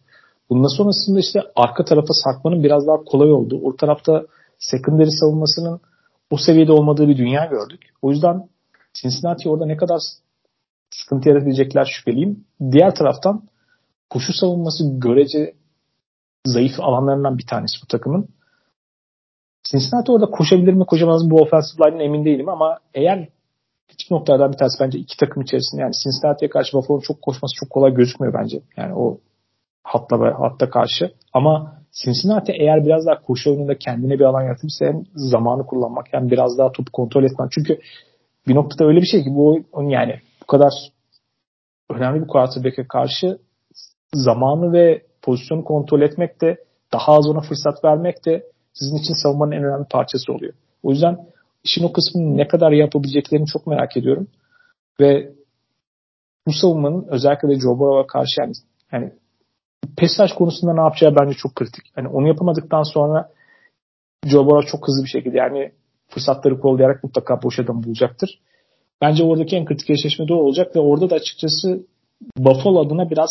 Bundan sonrasında işte arka tarafa sarkmanın biraz daha kolay olduğu. O tarafta secondary savunmasının o seviyede olmadığı bir dünya gördük. O yüzden Cincinnati orada ne kadar sıkıntı yaratabilecekler şüpheliyim. Diğer taraftan koşu savunması görece zayıf alanlarından bir tanesi bu takımın. Cincinnati orada koşabilir mi koşamaz mı bu offensive line'in emin değilim ama eğer küçük noktalardan bir tanesi bence iki takım içerisinde yani Cincinnati'ye karşı Buffalo'nun çok koşması çok kolay gözükmüyor bence. Yani o hatla hatta karşı. Ama Cincinnati eğer biraz daha koşu oyununda kendine bir alan yaratırsa hem zamanı kullanmak hem biraz daha topu kontrol etmek. Çünkü bir noktada öyle bir şey ki bu oyun yani kadar önemli bir quarterback'e karşı zamanı ve pozisyonu kontrol etmek de daha az ona fırsat vermek de sizin için savunmanın en önemli parçası oluyor. O yüzden işin o kısmını ne kadar yapabileceklerini çok merak ediyorum. Ve bu savunmanın özellikle de Joe Burrow'a karşı yani, yani pesaj konusunda ne yapacağı bence çok kritik. Yani onu yapamadıktan sonra Joe Burrow çok hızlı bir şekilde yani fırsatları kollayarak mutlaka boş adam bulacaktır. Bence oradaki en kritik eşleşme de olacak ve orada da açıkçası Buffalo adına biraz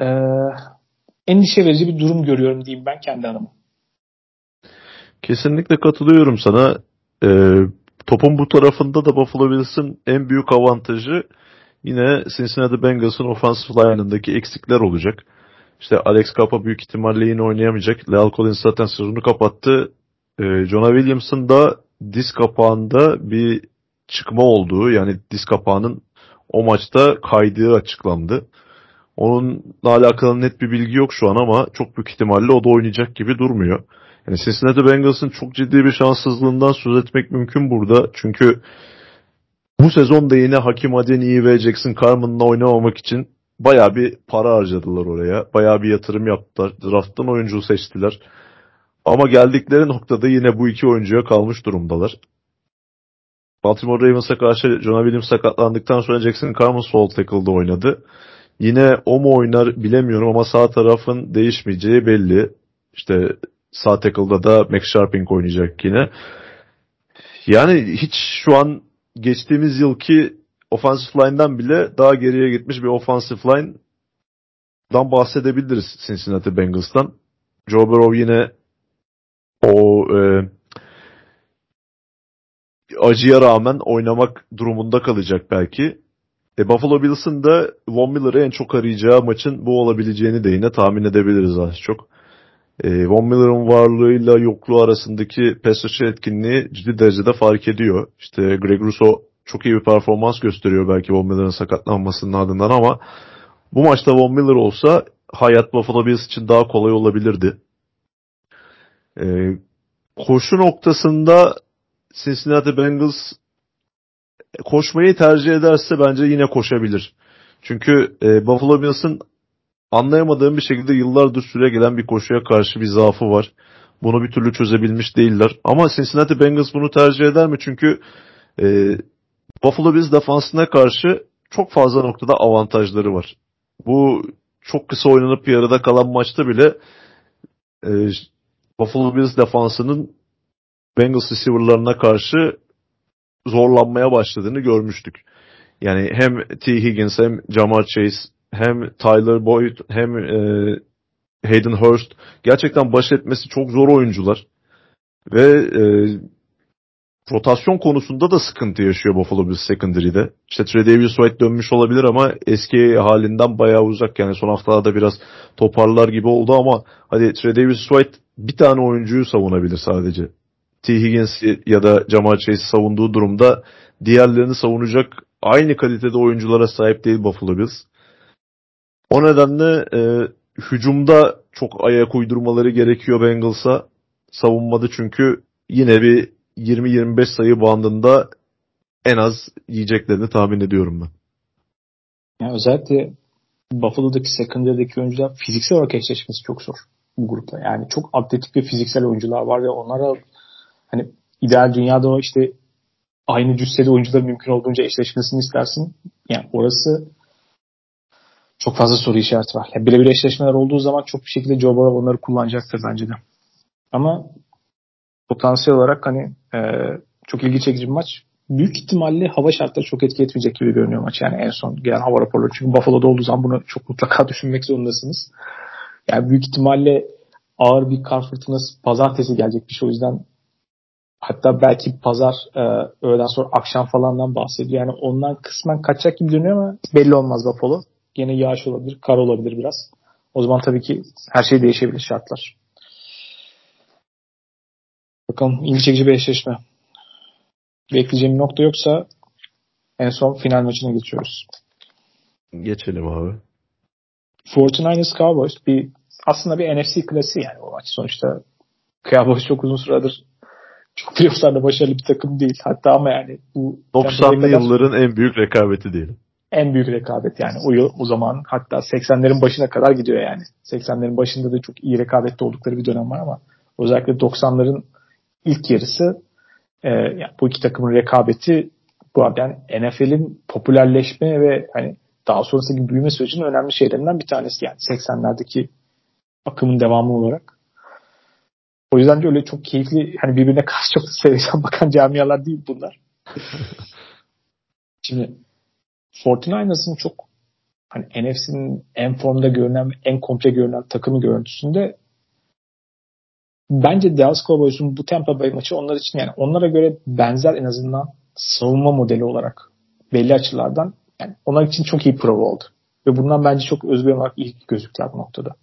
e, endişe verici bir durum görüyorum diyeyim ben kendi adıma. Kesinlikle katılıyorum sana. E, topun bu tarafında da Buffalo Bills'in en büyük avantajı yine Cincinnati Bengals'ın offensive line'ındaki eksikler olacak. İşte Alex Kappa büyük ihtimalle yine oynayamayacak. Leal Collins zaten sezonu kapattı. E, Jonah Williams'ın da diz kapağında bir çıkma olduğu yani diz kapağının o maçta kaydığı açıklandı. Onunla alakalı net bir bilgi yok şu an ama çok büyük ihtimalle o da oynayacak gibi durmuyor. Yani Cincinnati Bengals'ın çok ciddi bir şanssızlığından söz etmek mümkün burada. Çünkü bu sezon da yine Hakim Adeniyi ve Jackson Carmen'la oynamamak için baya bir para harcadılar oraya. Baya bir yatırım yaptılar. Draft'tan oyuncu seçtiler. Ama geldikleri noktada yine bu iki oyuncuya kalmış durumdalar. Baltimore Ravens'a karşı Jonah Williams sakatlandıktan sonra Jackson Carmen sol tackle'da oynadı. Yine o mu oynar bilemiyorum ama sağ tarafın değişmeyeceği belli. İşte sağ tackle'da da Max Sharping oynayacak yine. Yani hiç şu an geçtiğimiz yılki offensive line'dan bile daha geriye gitmiş bir offensive line'dan bahsedebiliriz Cincinnati Bengals'tan. Joe Burrow yine o e, acıya rağmen oynamak durumunda kalacak belki. E, Buffalo Bills'ın da Von Miller'ı en çok arayacağı maçın bu olabileceğini de yine tahmin edebiliriz az çok. E, Von Miller'ın varlığıyla yokluğu arasındaki pass etkinliği ciddi derecede fark ediyor. İşte Greg Russo çok iyi bir performans gösteriyor belki Von Miller'ın sakatlanmasının ardından ama bu maçta Von Miller olsa hayat Buffalo Bills için daha kolay olabilirdi. E, koşu noktasında Cincinnati Bengals koşmayı tercih ederse bence yine koşabilir. Çünkü e, Buffalo Bills'ın anlayamadığım bir şekilde yıllardır süre gelen bir koşuya karşı bir zaafı var. Bunu bir türlü çözebilmiş değiller. Ama Cincinnati Bengals bunu tercih eder mi? Çünkü e, Buffalo Bills defansına karşı çok fazla noktada avantajları var. Bu çok kısa oynanıp yarıda kalan maçta bile e, Buffalo Bills defansının Bengals receiver'larına karşı zorlanmaya başladığını görmüştük. Yani hem T. Higgins hem Jamar Chase hem Tyler Boyd hem e, Hayden Hurst gerçekten baş etmesi çok zor oyuncular. Ve e, rotasyon konusunda da sıkıntı yaşıyor Buffalo Bills secondary'de. İşte Tredavious White dönmüş olabilir ama eski halinden bayağı uzak. Yani son haftalarda biraz toparlar gibi oldu ama hadi Tredavious White bir tane oyuncuyu savunabilir sadece. T. Higgins ya da Jamal Chase savunduğu durumda diğerlerini savunacak aynı kalitede oyunculara sahip değil Buffalo Bills. O nedenle e, hücumda çok ayak uydurmaları gerekiyor Bengals'a. Savunmadı çünkü yine bir 20-25 sayı bandında en az yiyeceklerini tahmin ediyorum ben. Yani özellikle Buffalo'daki secondary'deki oyuncular fiziksel olarak eşleşmesi çok zor bu grupta. Yani çok atletik ve fiziksel oyuncular var ve onlara hani ideal dünyada işte aynı cüsseli oyuncuların mümkün olduğunca eşleşmesini istersin. Yani orası çok fazla soru işareti var. Yani birebir eşleşmeler olduğu zaman çok bir şekilde Joe Burrow onları kullanacaktır bence de. Ama potansiyel olarak hani e, çok ilgi çekici bir maç. Büyük ihtimalle hava şartları çok etki etmeyecek gibi görünüyor maç. Yani en son gelen hava raporları. Çünkü Buffalo'da olduğu zaman bunu çok mutlaka *laughs* düşünmek zorundasınız. Yani büyük ihtimalle ağır bir kar fırtınası pazartesi gelecekmiş. O yüzden hatta belki pazar e, öğleden sonra akşam falandan bahsediyor. Yani ondan kısmen kaçacak gibi dönüyor ama belli olmaz Buffalo. Gene yağış olabilir, kar olabilir biraz. O zaman tabii ki her şey değişebilir şartlar. Bakalım ilgi çekici bir eşleşme. Bekleyeceğim nokta yoksa en son final maçına geçiyoruz. Geçelim abi. 49ers Cowboys bir aslında bir NFC klasiği yani o maç sonuçta Cowboys çok uzun süredir çok playofflarda başarılı bir takım değil. Hatta ama yani bu 90'lı yılların en büyük rekabeti diyelim. En büyük rekabet yani. O, yıl, o zaman hatta 80'lerin başına kadar gidiyor yani. 80'lerin başında da çok iyi rekabette oldukları bir dönem var ama özellikle 90'ların ilk yarısı e, yani bu iki takımın rekabeti bu yani NFL'in popülerleşme ve hani daha sonrasındaki büyüme sürecinin önemli şeylerinden bir tanesi yani 80'lerdeki akımın devamı olarak. O yüzden de öyle çok keyifli hani birbirine karşı çok seviyeden *laughs* bakan camialar değil bunlar. *laughs* Şimdi 49ers'ın çok hani NFC'nin en formda görünen en komple görünen takımı görüntüsünde bence Dallas Cowboys'un bu Tampa Bay maçı onlar için yani onlara göre benzer en azından savunma modeli olarak belli açılardan yani onlar için çok iyi prova oldu. Ve bundan bence çok özgür olarak iyi gözüktüler bu noktada.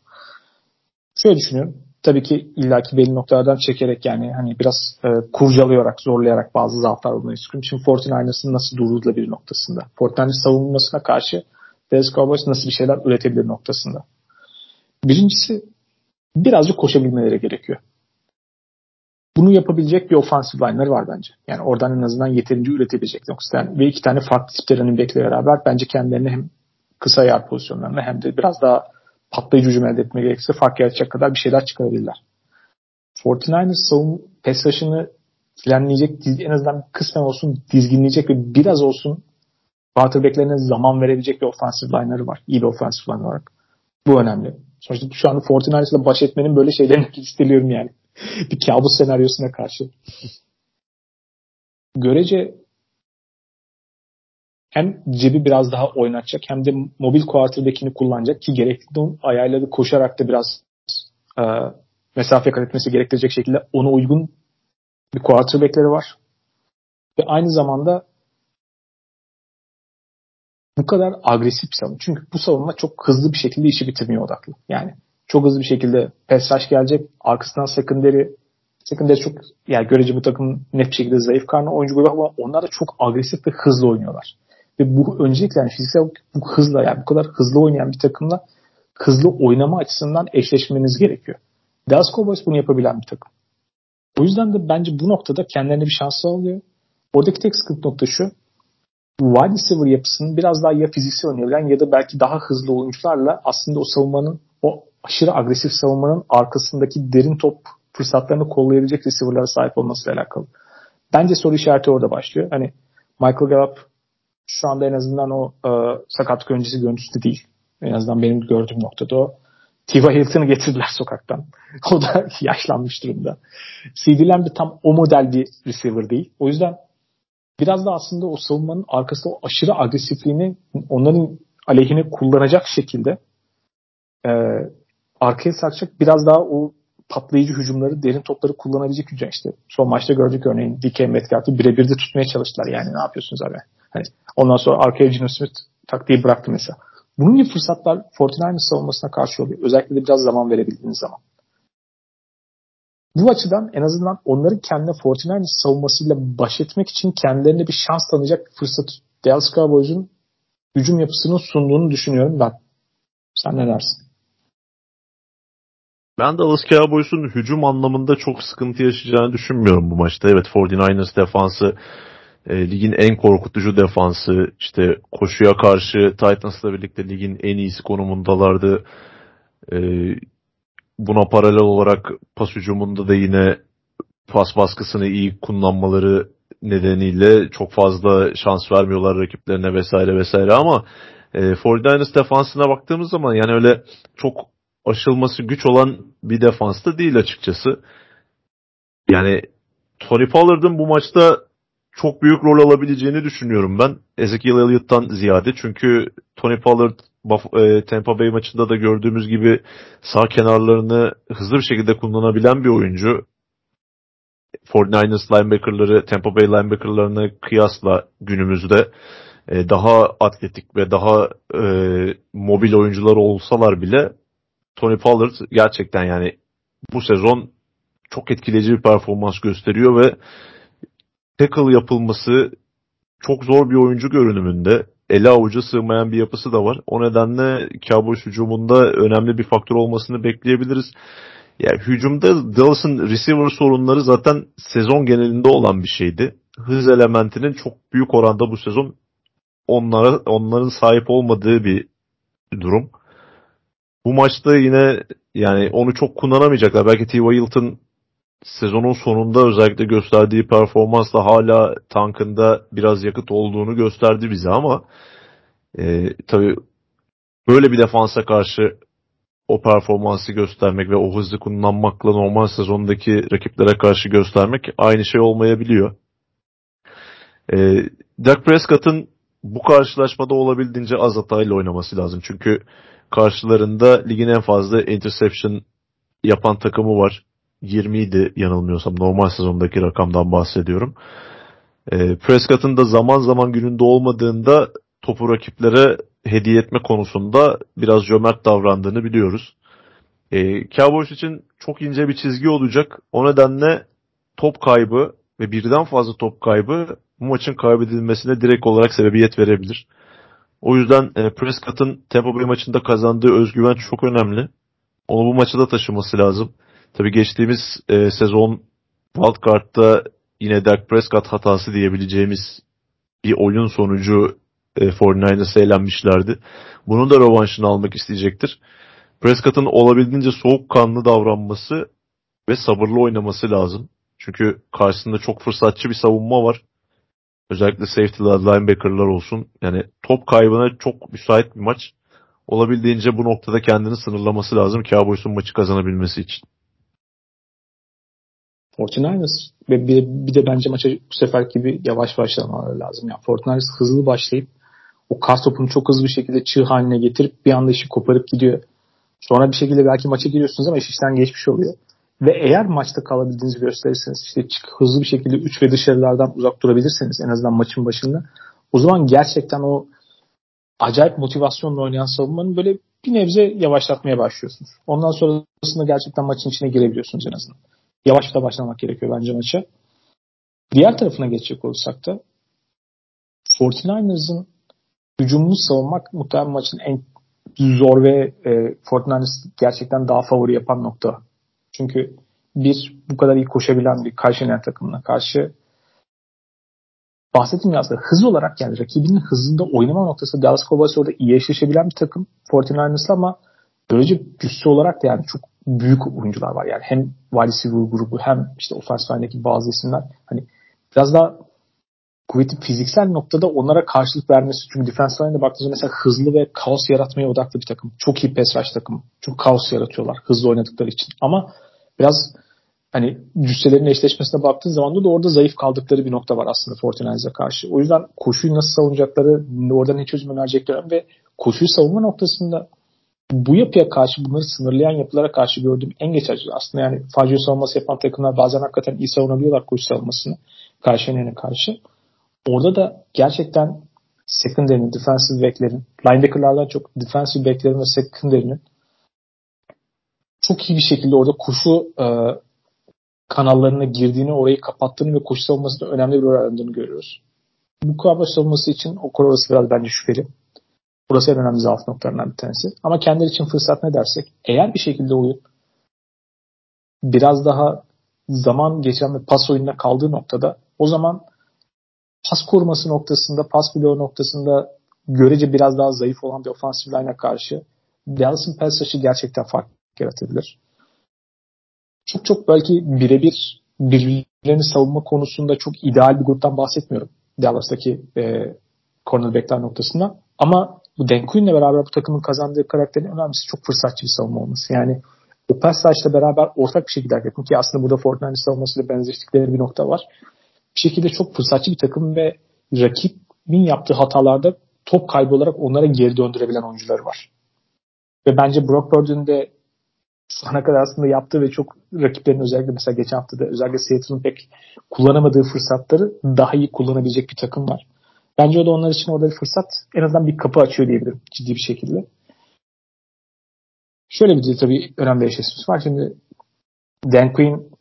Şöyle düşünüyorum. Tabii ki illaki belli noktalardan çekerek yani hani biraz e, kurcalayarak, zorlayarak bazı zaaflar olmayı istiyorum. Şimdi 49ers'ın nasıl bir noktasında. 49ers savunmasına karşı Dallas Cowboys nasıl bir şeyler üretebilir noktasında. Birincisi birazcık koşabilmeleri gerekiyor. Bunu yapabilecek bir offensive line'ları var bence. Yani oradan en azından yeterince üretebilecek noktadan ve iki tane farklı tipte running beraber bence kendilerini hem kısa yer pozisyonlarında hem de biraz daha patlayıcı hücum elde etme gerekirse fark yaratacak kadar bir şeyler çıkarabilirler. 49ers savun pes rush'ını frenleyecek, en azından kısmen olsun dizginleyecek ve biraz olsun quarterback'lerine zaman verebilecek bir offensive line'ları var. İyi bir offensive line olarak. Bu önemli. Sonuçta şu anda 49ers'la baş etmenin böyle şeylerini istiliyorum yani. bir kabus senaryosuna karşı. Görece *laughs* hem cebi biraz daha oynatacak hem de mobil quarterback'ini kullanacak ki gerekli ayarları koşarak da biraz e, mesafe kat etmesi gerektirecek şekilde ona uygun bir quarterback'leri var. Ve aynı zamanda bu kadar agresif bir savunma. Çünkü bu savunma çok hızlı bir şekilde işi bitirmeye odaklı. Yani çok hızlı bir şekilde pass rush gelecek. Arkasından secondary secondary çok yani görece bu takım net bir şekilde zayıf karnı oyuncu grubu ama onlar da çok agresif ve hızlı oynuyorlar. Ve bu öncelikle yani fiziksel bu hızla yani bu kadar hızlı oynayan bir takımla hızlı oynama açısından eşleşmeniz gerekiyor. Dallas Cowboys bunu yapabilen bir takım. O yüzden de bence bu noktada kendilerine bir şans sağlıyor. Oradaki tek sıkıntı nokta şu. Wide receiver yapısının biraz daha ya fiziksel oynayabilen ya da belki daha hızlı oyuncularla aslında o savunmanın o aşırı agresif savunmanın arkasındaki derin top fırsatlarını kollayabilecek receiver'lara sahip olmasıyla alakalı. Bence soru işareti orada başlıyor. Hani Michael Gallup şu anda en azından o e, sakatlık öncesi görüntüsü değil. En azından benim gördüğüm noktada o. Tiva Hilton'ı getirdiler sokaktan. *laughs* o da yaşlanmış durumda. CD Lamb de tam o model bir receiver değil. O yüzden biraz da aslında o savunmanın arkasında o aşırı agresifliğini onların aleyhine kullanacak şekilde e, arkaya sarkacak biraz daha o patlayıcı hücumları, derin topları kullanabilecek hücum işte. Son maçta gördük örneğin DK Metcalf'ı birebir de tutmaya çalıştılar. Yani ne yapıyorsunuz abi? Hani ondan sonra arkaya Gino Smith taktiği bıraktı mesela. Bunun gibi fırsatlar 49ers savunmasına karşı oluyor. Özellikle de biraz zaman verebildiğiniz zaman. Bu açıdan en azından onların kendine 49ers savunmasıyla baş etmek için kendilerine bir şans tanıyacak fırsat Dallas Cowboys'un hücum yapısının sunduğunu düşünüyorum ben. Sen ne dersin? Ben Dallas Cowboys'un hücum anlamında çok sıkıntı yaşayacağını düşünmüyorum bu maçta. Evet 49ers defansı e, ligin en korkutucu defansı. İşte koşuya karşı Titans'la birlikte ligin en iyisi konumundalardı. E, buna paralel olarak pas hücumunda da yine pas baskısını iyi kullanmaları nedeniyle çok fazla şans vermiyorlar rakiplerine vesaire vesaire ama e, 49ers defansına baktığımız zaman yani öyle çok aşılması güç olan bir defans da değil açıkçası. Yani Tony Pollard'ın bu maçta çok büyük rol alabileceğini düşünüyorum ben. Ezekiel Elliott'tan ziyade. Çünkü Tony Pollard e, Tampa Bay maçında da gördüğümüz gibi sağ kenarlarını hızlı bir şekilde kullanabilen bir oyuncu. 49ers linebackerları Tampa Bay linebackerlarına kıyasla günümüzde e, daha atletik ve daha e, mobil oyuncular olsalar bile Tony Pollard gerçekten yani bu sezon çok etkileyici bir performans gösteriyor ve tackle yapılması çok zor bir oyuncu görünümünde. Ele avuca sığmayan bir yapısı da var. O nedenle Cowboys hücumunda önemli bir faktör olmasını bekleyebiliriz. Yani hücumda Dallas'ın receiver sorunları zaten sezon genelinde olan bir şeydi. Hız elementinin çok büyük oranda bu sezon onlara onların sahip olmadığı bir durum. Bu maçta yine yani onu çok kullanamayacaklar. Belki T.Y. Hilton sezonun sonunda özellikle gösterdiği performansla hala tankında biraz yakıt olduğunu gösterdi bize ama e, tabii böyle bir defansa karşı o performansı göstermek ve o hızlı kullanmakla normal sezondaki rakiplere karşı göstermek aynı şey olmayabiliyor. E, Dak Prescott'ın bu karşılaşmada olabildiğince az hatayla oynaması lazım. Çünkü karşılarında ligin en fazla interception yapan takımı var. 20 idi yanılmıyorsam normal sezondaki rakamdan bahsediyorum. E, Prescott'ın da zaman zaman gününde olmadığında topu rakiplere hediye etme konusunda biraz cömert davrandığını biliyoruz. E, Cowboys için çok ince bir çizgi olacak. O nedenle top kaybı ve birden fazla top kaybı bu maçın kaybedilmesine direkt olarak sebebiyet verebilir. O yüzden e, Prescott'ın Tampa Bay maçında kazandığı özgüven çok önemli. Onu bu maça da taşıması lazım. Tabi geçtiğimiz e, sezon Wildcard'da yine Dak Prescott hatası diyebileceğimiz bir oyun sonucu e, 49ers'a eğlenmişlerdi. Bunun da rövanşını almak isteyecektir. Prescott'ın olabildiğince soğukkanlı davranması ve sabırlı oynaması lazım. Çünkü karşısında çok fırsatçı bir savunma var. Özellikle safety'ler, linebacker'lar olsun. Yani top kaybına çok müsait bir maç. Olabildiğince bu noktada kendini sınırlaması lazım Cowboys'un maçı kazanabilmesi için. 49ers ve bir, bir de bence maça bu sefer gibi yavaş başlamaları lazım. Yani 49ers hızlı başlayıp o kar topunu çok hızlı bir şekilde çığ haline getirip bir anda işi koparıp gidiyor. Sonra bir şekilde belki maça giriyorsunuz ama iş işten geçmiş oluyor. Ve eğer maçta kalabildiğinizi gösterirseniz işte çık, hızlı bir şekilde 3 ve dışarılardan uzak durabilirseniz en azından maçın başında o zaman gerçekten o acayip motivasyonla oynayan savunmanın böyle bir nebze yavaşlatmaya başlıyorsunuz. Ondan sonrasında gerçekten maçın içine girebiliyorsunuz en azından. Yavaş da başlamak gerekiyor bence maça. Diğer tarafına geçecek olursak da 49ers'ın hücumunu savunmak muhtemelen maçın en zor ve e, 49ers gerçekten daha favori yapan nokta. Çünkü bir bu kadar iyi koşabilen bir karşı takımına karşı bahsettiğim ya aslında hız olarak yani rakibinin hızında oynama noktası Dallas Cowboys orada iyi eşleşebilen bir takım 49ers'la ama böylece cüssü olarak da yani çok büyük oyuncular var. Yani hem wide receiver grubu hem işte line'deki bazı isimler hani biraz daha kuvvetli fiziksel noktada onlara karşılık vermesi. Çünkü defensive line'de baktığınızda mesela hızlı ve kaos yaratmaya odaklı bir takım. Çok iyi pass rush takım. Çok kaos yaratıyorlar hızlı oynadıkları için. Ama biraz hani cüsselerin eşleşmesine baktığı zaman da orada zayıf kaldıkları bir nokta var aslında Fortinand'e karşı. O yüzden koşuyu nasıl savunacakları, oradan ne çözüm önerecekleri ve koşuyu savunma noktasında bu yapıya karşı bunları sınırlayan yapılara karşı gördüğüm en geç acı aslında yani facia savunması yapan takımlar bazen hakikaten iyi savunabiliyorlar koşu savunmasını karşı yenene karşı. Orada da gerçekten secondary'nin, defensive back'lerin, linebacker'lardan çok defensive back'lerin ve secondary'nin çok iyi bir şekilde orada koşu e, kanallarına girdiğini, orayı kapattığını ve koşu savunmasında önemli bir rol oynadığını görüyoruz. Bu kadar savunması için o orası biraz bence şüpheli. Burası en önemli zaaf noktalarından bir tanesi. Ama kendileri için fırsat ne dersek, eğer bir şekilde oyun biraz daha zaman geçen ve pas oyununa kaldığı noktada o zaman pas koruması noktasında, pas bloğu noktasında görece biraz daha zayıf olan bir ofansif line'a karşı Dallas'ın pass rush'ı gerçekten fark yaratabilir. Çok çok belki birebir birbirlerini savunma konusunda çok ideal bir gruptan bahsetmiyorum. Dallas'taki e, cornerbackler noktasında. Ama bu Dan Quinn'le beraber bu takımın kazandığı karakterin önemlisi çok fırsatçı bir savunma olması. Yani o pass rush'la beraber ortak bir şekilde hareket ki aslında burada Fortnite savunmasıyla benzeştikleri bir nokta var. Bir şekilde çok fırsatçı bir takım ve rakibin yaptığı hatalarda top kaybı olarak onlara geri döndürebilen oyuncular var. Ve bence Brock Purdy'nin de şu ana kadar aslında yaptığı ve çok rakiplerin özellikle mesela geçen hafta da özellikle Seattle'ın pek kullanamadığı fırsatları daha iyi kullanabilecek bir takım var. Bence o da onlar için orada bir fırsat en azından bir kapı açıyor diyebilirim ciddi bir şekilde. Şöyle bir de tabii önemli eşleşmesi var. Şimdi Dan Quinn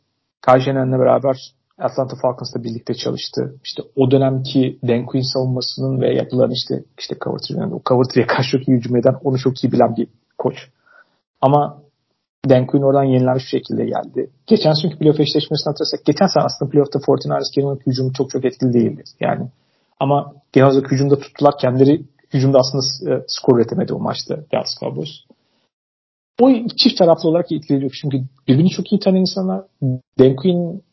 Kajinen'le beraber Atlanta Falcons'la birlikte çalıştı. İşte o dönemki Dan Quinn savunmasının ve yapılan işte işte cover yani o cover karşı çok iyi hücum eden onu çok iyi bilen bir koç. Ama Dan Quinn oradan yenilenmiş bir şekilde geldi. Geçen çünkü playoff eşleşmesini hatırlasak geçen sene aslında playoff'ta 49ers genel olarak hücumu çok çok etkili değildi. Yani ama genel olarak hücumda tuttular. Kendileri hücumda aslında e, skor üretemedi o maçta Dallas Cowboys. O çift taraflı olarak etkileniyor. Çünkü birbirini çok iyi tanıyan insanlar. Dan Quinn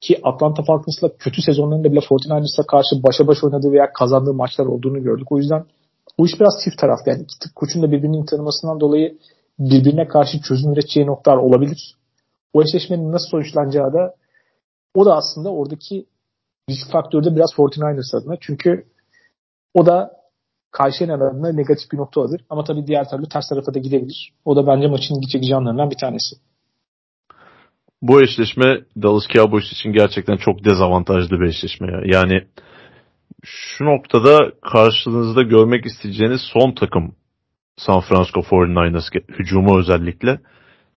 ki Atlanta Falcons'la kötü sezonlarında bile 49ers'a karşı başa baş oynadığı veya kazandığı maçlar olduğunu gördük. O yüzden bu iş biraz çift taraflı. Yani iki koçun da birbirinin tanımasından dolayı birbirine karşı çözüm üreteceği noktalar olabilir. O eşleşmenin nasıl sonuçlanacağı da o da aslında oradaki risk faktörü de biraz 49ers adına. Çünkü o da Kayseri'nin adına negatif bir nokta alır. Ama tabii diğer türlü ters tarafa da gidebilir. O da bence maçın gidecek canlarından bir tanesi. Bu eşleşme Dallas Cowboys için gerçekten çok dezavantajlı bir eşleşme. Ya. Yani şu noktada karşınızda görmek isteyeceğiniz son takım San Francisco 49ers hücumu özellikle.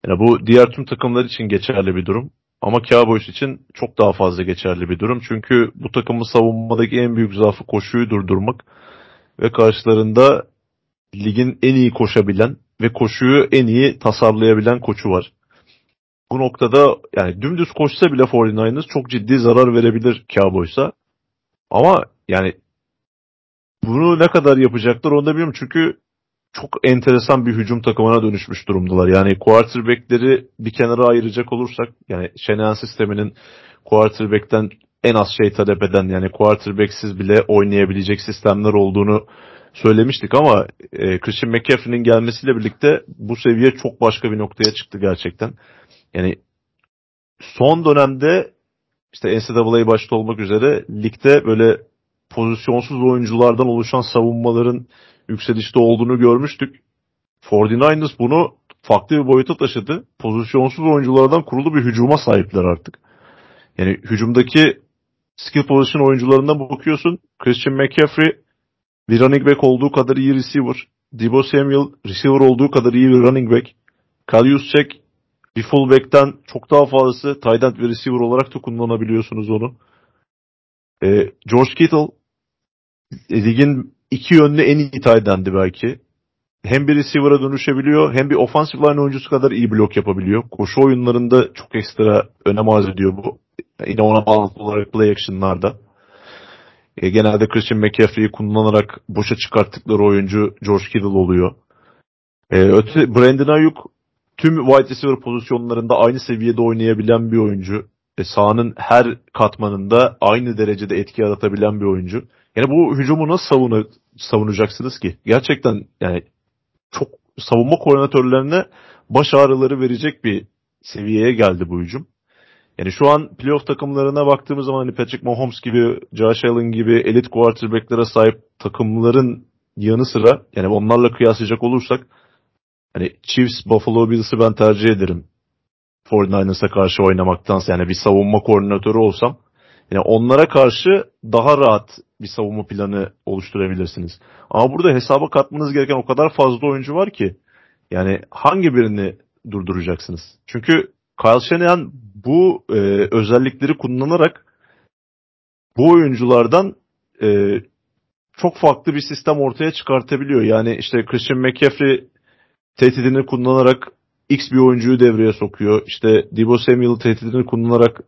Yani bu diğer tüm takımlar için geçerli bir durum. Ama Cowboys için çok daha fazla geçerli bir durum. Çünkü bu takımın savunmadaki en büyük zaafı koşuyu durdurmak. Ve karşılarında ligin en iyi koşabilen ve koşuyu en iyi tasarlayabilen koçu var. Bu noktada yani dümdüz koşsa bile 49ers çok ciddi zarar verebilir Cowboys'a. Ama yani bunu ne kadar yapacaklar onu da bilmiyorum. Çünkü çok enteresan bir hücum takımına dönüşmüş durumdalar. Yani quarterback'leri bir kenara ayıracak olursak yani Shanahan sisteminin quarterback'ten en az şey talep eden yani quarterback'siz bile oynayabilecek sistemler olduğunu söylemiştik ama e, Christian McCaffrey'nin gelmesiyle birlikte bu seviye çok başka bir noktaya çıktı gerçekten. Yani son dönemde işte NCAA başta olmak üzere ligde böyle pozisyonsuz oyunculardan oluşan savunmaların yükselişte olduğunu görmüştük. 49ers bunu farklı bir boyuta taşıdı. Pozisyonsuz oyunculardan kurulu bir hücuma sahipler artık. Yani hücumdaki skill position oyuncularından bakıyorsun. Christian McCaffrey bir running back olduğu kadar iyi receiver. Debo Samuel receiver olduğu kadar iyi bir running back. Kyle Juszczyk bir fullback'ten çok daha fazlası tight end ve receiver olarak da kullanabiliyorsunuz onu. Ee, George Kittle ligin iki yönlü en iyi tight end'i belki. Hem bir receiver'a dönüşebiliyor hem bir offensive line oyuncusu kadar iyi blok yapabiliyor. Koşu oyunlarında çok ekstra önem arz ediyor bu. Yine ona bağlı olarak play action'larda. E, genelde Christian McCaffrey'i kullanarak boşa çıkarttıkları oyuncu George Kittle oluyor. E, öte Brandon Ayuk tüm wide receiver pozisyonlarında aynı seviyede oynayabilen bir oyuncu. E, sahanın her katmanında aynı derecede etki yaratabilen bir oyuncu. Yani bu hücumu nasıl savunu, savunacaksınız ki? Gerçekten yani çok savunma koordinatörlerine baş ağrıları verecek bir seviyeye geldi bu hücum. Yani şu an playoff takımlarına baktığımız zaman hani Patrick Mahomes gibi, Josh Allen gibi elit quarterbacklere sahip takımların yanı sıra yani onlarla kıyaslayacak olursak hani Chiefs, Buffalo Bills'ı ben tercih ederim. 49ers'a karşı oynamaktansa yani bir savunma koordinatörü olsam yani onlara karşı daha rahat bir savunma planı oluşturabilirsiniz. Ama burada hesaba katmanız gereken o kadar fazla oyuncu var ki yani hangi birini durduracaksınız? Çünkü Kyle Shanahan bu e, özellikleri kullanarak bu oyunculardan e, çok farklı bir sistem ortaya çıkartabiliyor. Yani işte Christian McCaffrey tehdidini kullanarak X bir oyuncuyu devreye sokuyor. İşte Debo Samuel tehdidini kullanarak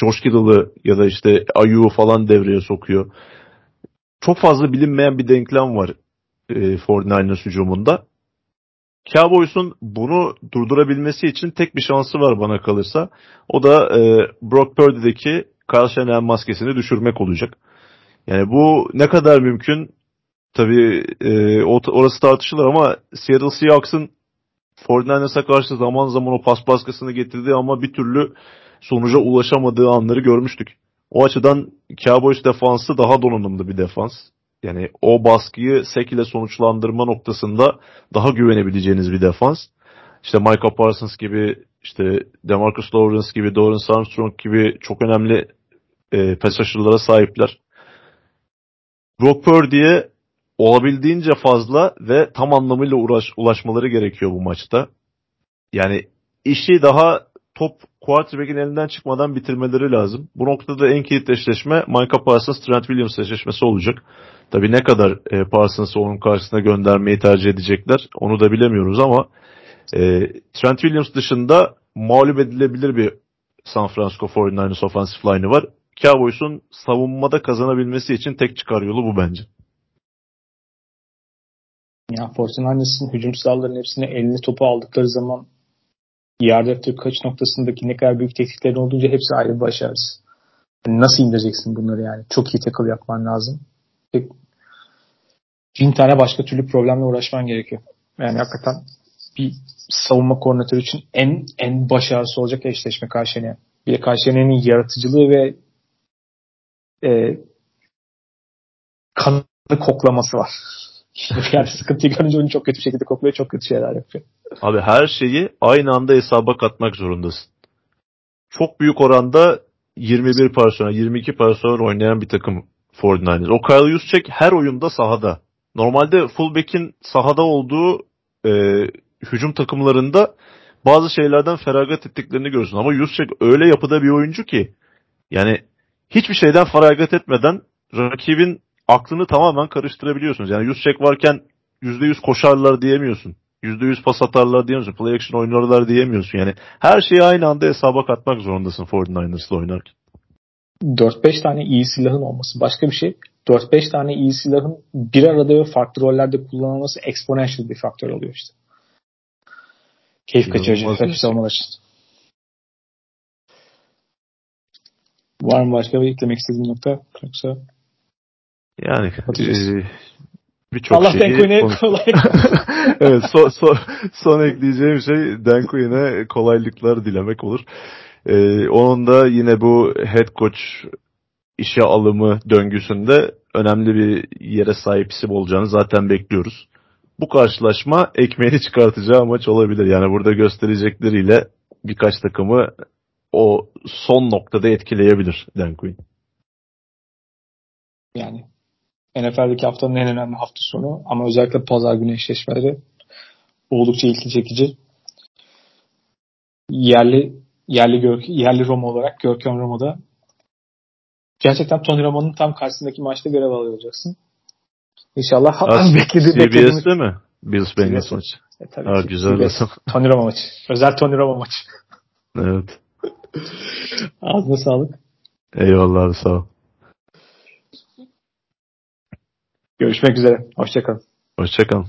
Josh Kittle'ı ya da işte Ayu'yu falan devreye sokuyor. Çok fazla bilinmeyen bir denklem var e, 49ers hücumunda. Cowboys'un bunu durdurabilmesi için tek bir şansı var bana kalırsa. O da e, Brock Purdy'deki Kyle Shanahan maskesini düşürmek olacak. Yani bu ne kadar mümkün tabii e, orası tartışılır ama Seattle Seahawks'ın 49ers'a karşı zaman zaman o pas baskısını getirdiği ama bir türlü sonuca ulaşamadığı anları görmüştük. O açıdan Cowboys defansı daha donanımlı bir defans. Yani o baskıyı sek ile sonuçlandırma noktasında daha güvenebileceğiniz bir defans. İşte Michael Parsons gibi, işte Demarcus Lawrence gibi, Dorrance Armstrong gibi çok önemli e, pass rusher'lara sahipler. Brock Purdy'ye olabildiğince fazla ve tam anlamıyla uğraş, ulaşmaları gerekiyor bu maçta. Yani işi daha top quarterback'in elinden çıkmadan bitirmeleri lazım. Bu noktada en kilit eşleşme Micah Parsons Trent Williams eşleşmesi olacak. Tabii ne kadar e, Parsons'ı onun karşısına göndermeyi tercih edecekler onu da bilemiyoruz ama E, Trent Williams dışında mağlup edilebilir bir San Francisco 49ers offensive line'ı var. Cowboys'un savunmada kazanabilmesi için tek çıkar yolu bu bence. Ya 49ers'ın hücum silahlarının hepsini eline topu aldıkları zaman yerde kaç noktasındaki ne kadar büyük tehditlerin olduğunca hepsi ayrı bir başarısı. Yani nasıl indireceksin bunları yani? Çok iyi tackle yapman lazım. Bin tane başka türlü problemle uğraşman gerekiyor. Yani hakikaten bir savunma koordinatörü için en en başarısı olacak eşleşme karşıya. Bir de karşıyanın yaratıcılığı ve e, kanı koklaması var. *laughs* yani sıkıntıyı görünce onu çok kötü şekilde kokluyor, çok kötü şeyler yapıyor. Abi her şeyi aynı anda hesaba katmak zorundasın. Çok büyük oranda 21 personel, 22 personel oynayan bir takım 49ers. O Kyle Juszczyk her oyunda sahada. Normalde fullback'in sahada olduğu e, hücum takımlarında bazı şeylerden feragat ettiklerini görürsün. Ama Juszczyk öyle yapıda bir oyuncu ki yani hiçbir şeyden feragat etmeden rakibin aklını tamamen karıştırabiliyorsunuz. Yani Juszczyk varken %100 koşarlar diyemiyorsun. %100 pas atarlar diyemiyorsun. Play action oynarlar diyemiyorsun. Yani her şeyi aynı anda hesaba katmak zorundasın 49ers'la oynarken. 4-5 tane iyi silahın olması başka bir şey. 4-5 tane iyi silahın bir arada ve farklı rollerde kullanılması exponential bir faktör oluyor işte. Keyif kaçırıcı rakip savunmalar için. Var mı başka bir eklemek istediğin nokta? Yoksa yani e, birçok Allah şeyi... Allah kolay. *laughs* evet son, son, son ekleyeceğim şey Dan Quinn'e kolaylıklar dilemek olur. Ee, onun da yine bu head coach işe alımı döngüsünde önemli bir yere sahip isim olacağını zaten bekliyoruz. Bu karşılaşma ekmeğini çıkartacağı maç olabilir. Yani burada gösterecekleriyle birkaç takımı o son noktada etkileyebilir Dan Quinn. Yani NFL'deki haftanın en önemli hafta sonu ama özellikle pazar günü eşleşmeleri oldukça ilgi çekici. Yerli yerli gör, yerli Roma olarak Görkem Roma'da gerçekten Tony Romo'nun tam karşısındaki maçta görev alıyor olacaksın. İnşallah As, *laughs* bekledi, CBS'de mi? Bills Bengals maçı. E, tabii ha, güzel CBS. *laughs* Tony Roma maçı. Özel Tony Roma maçı. evet. *laughs* Ağzına sağlık. Eyvallah abi sağ ol. Görüşmek üzere. Hoşçakalın. Hoşçakalın.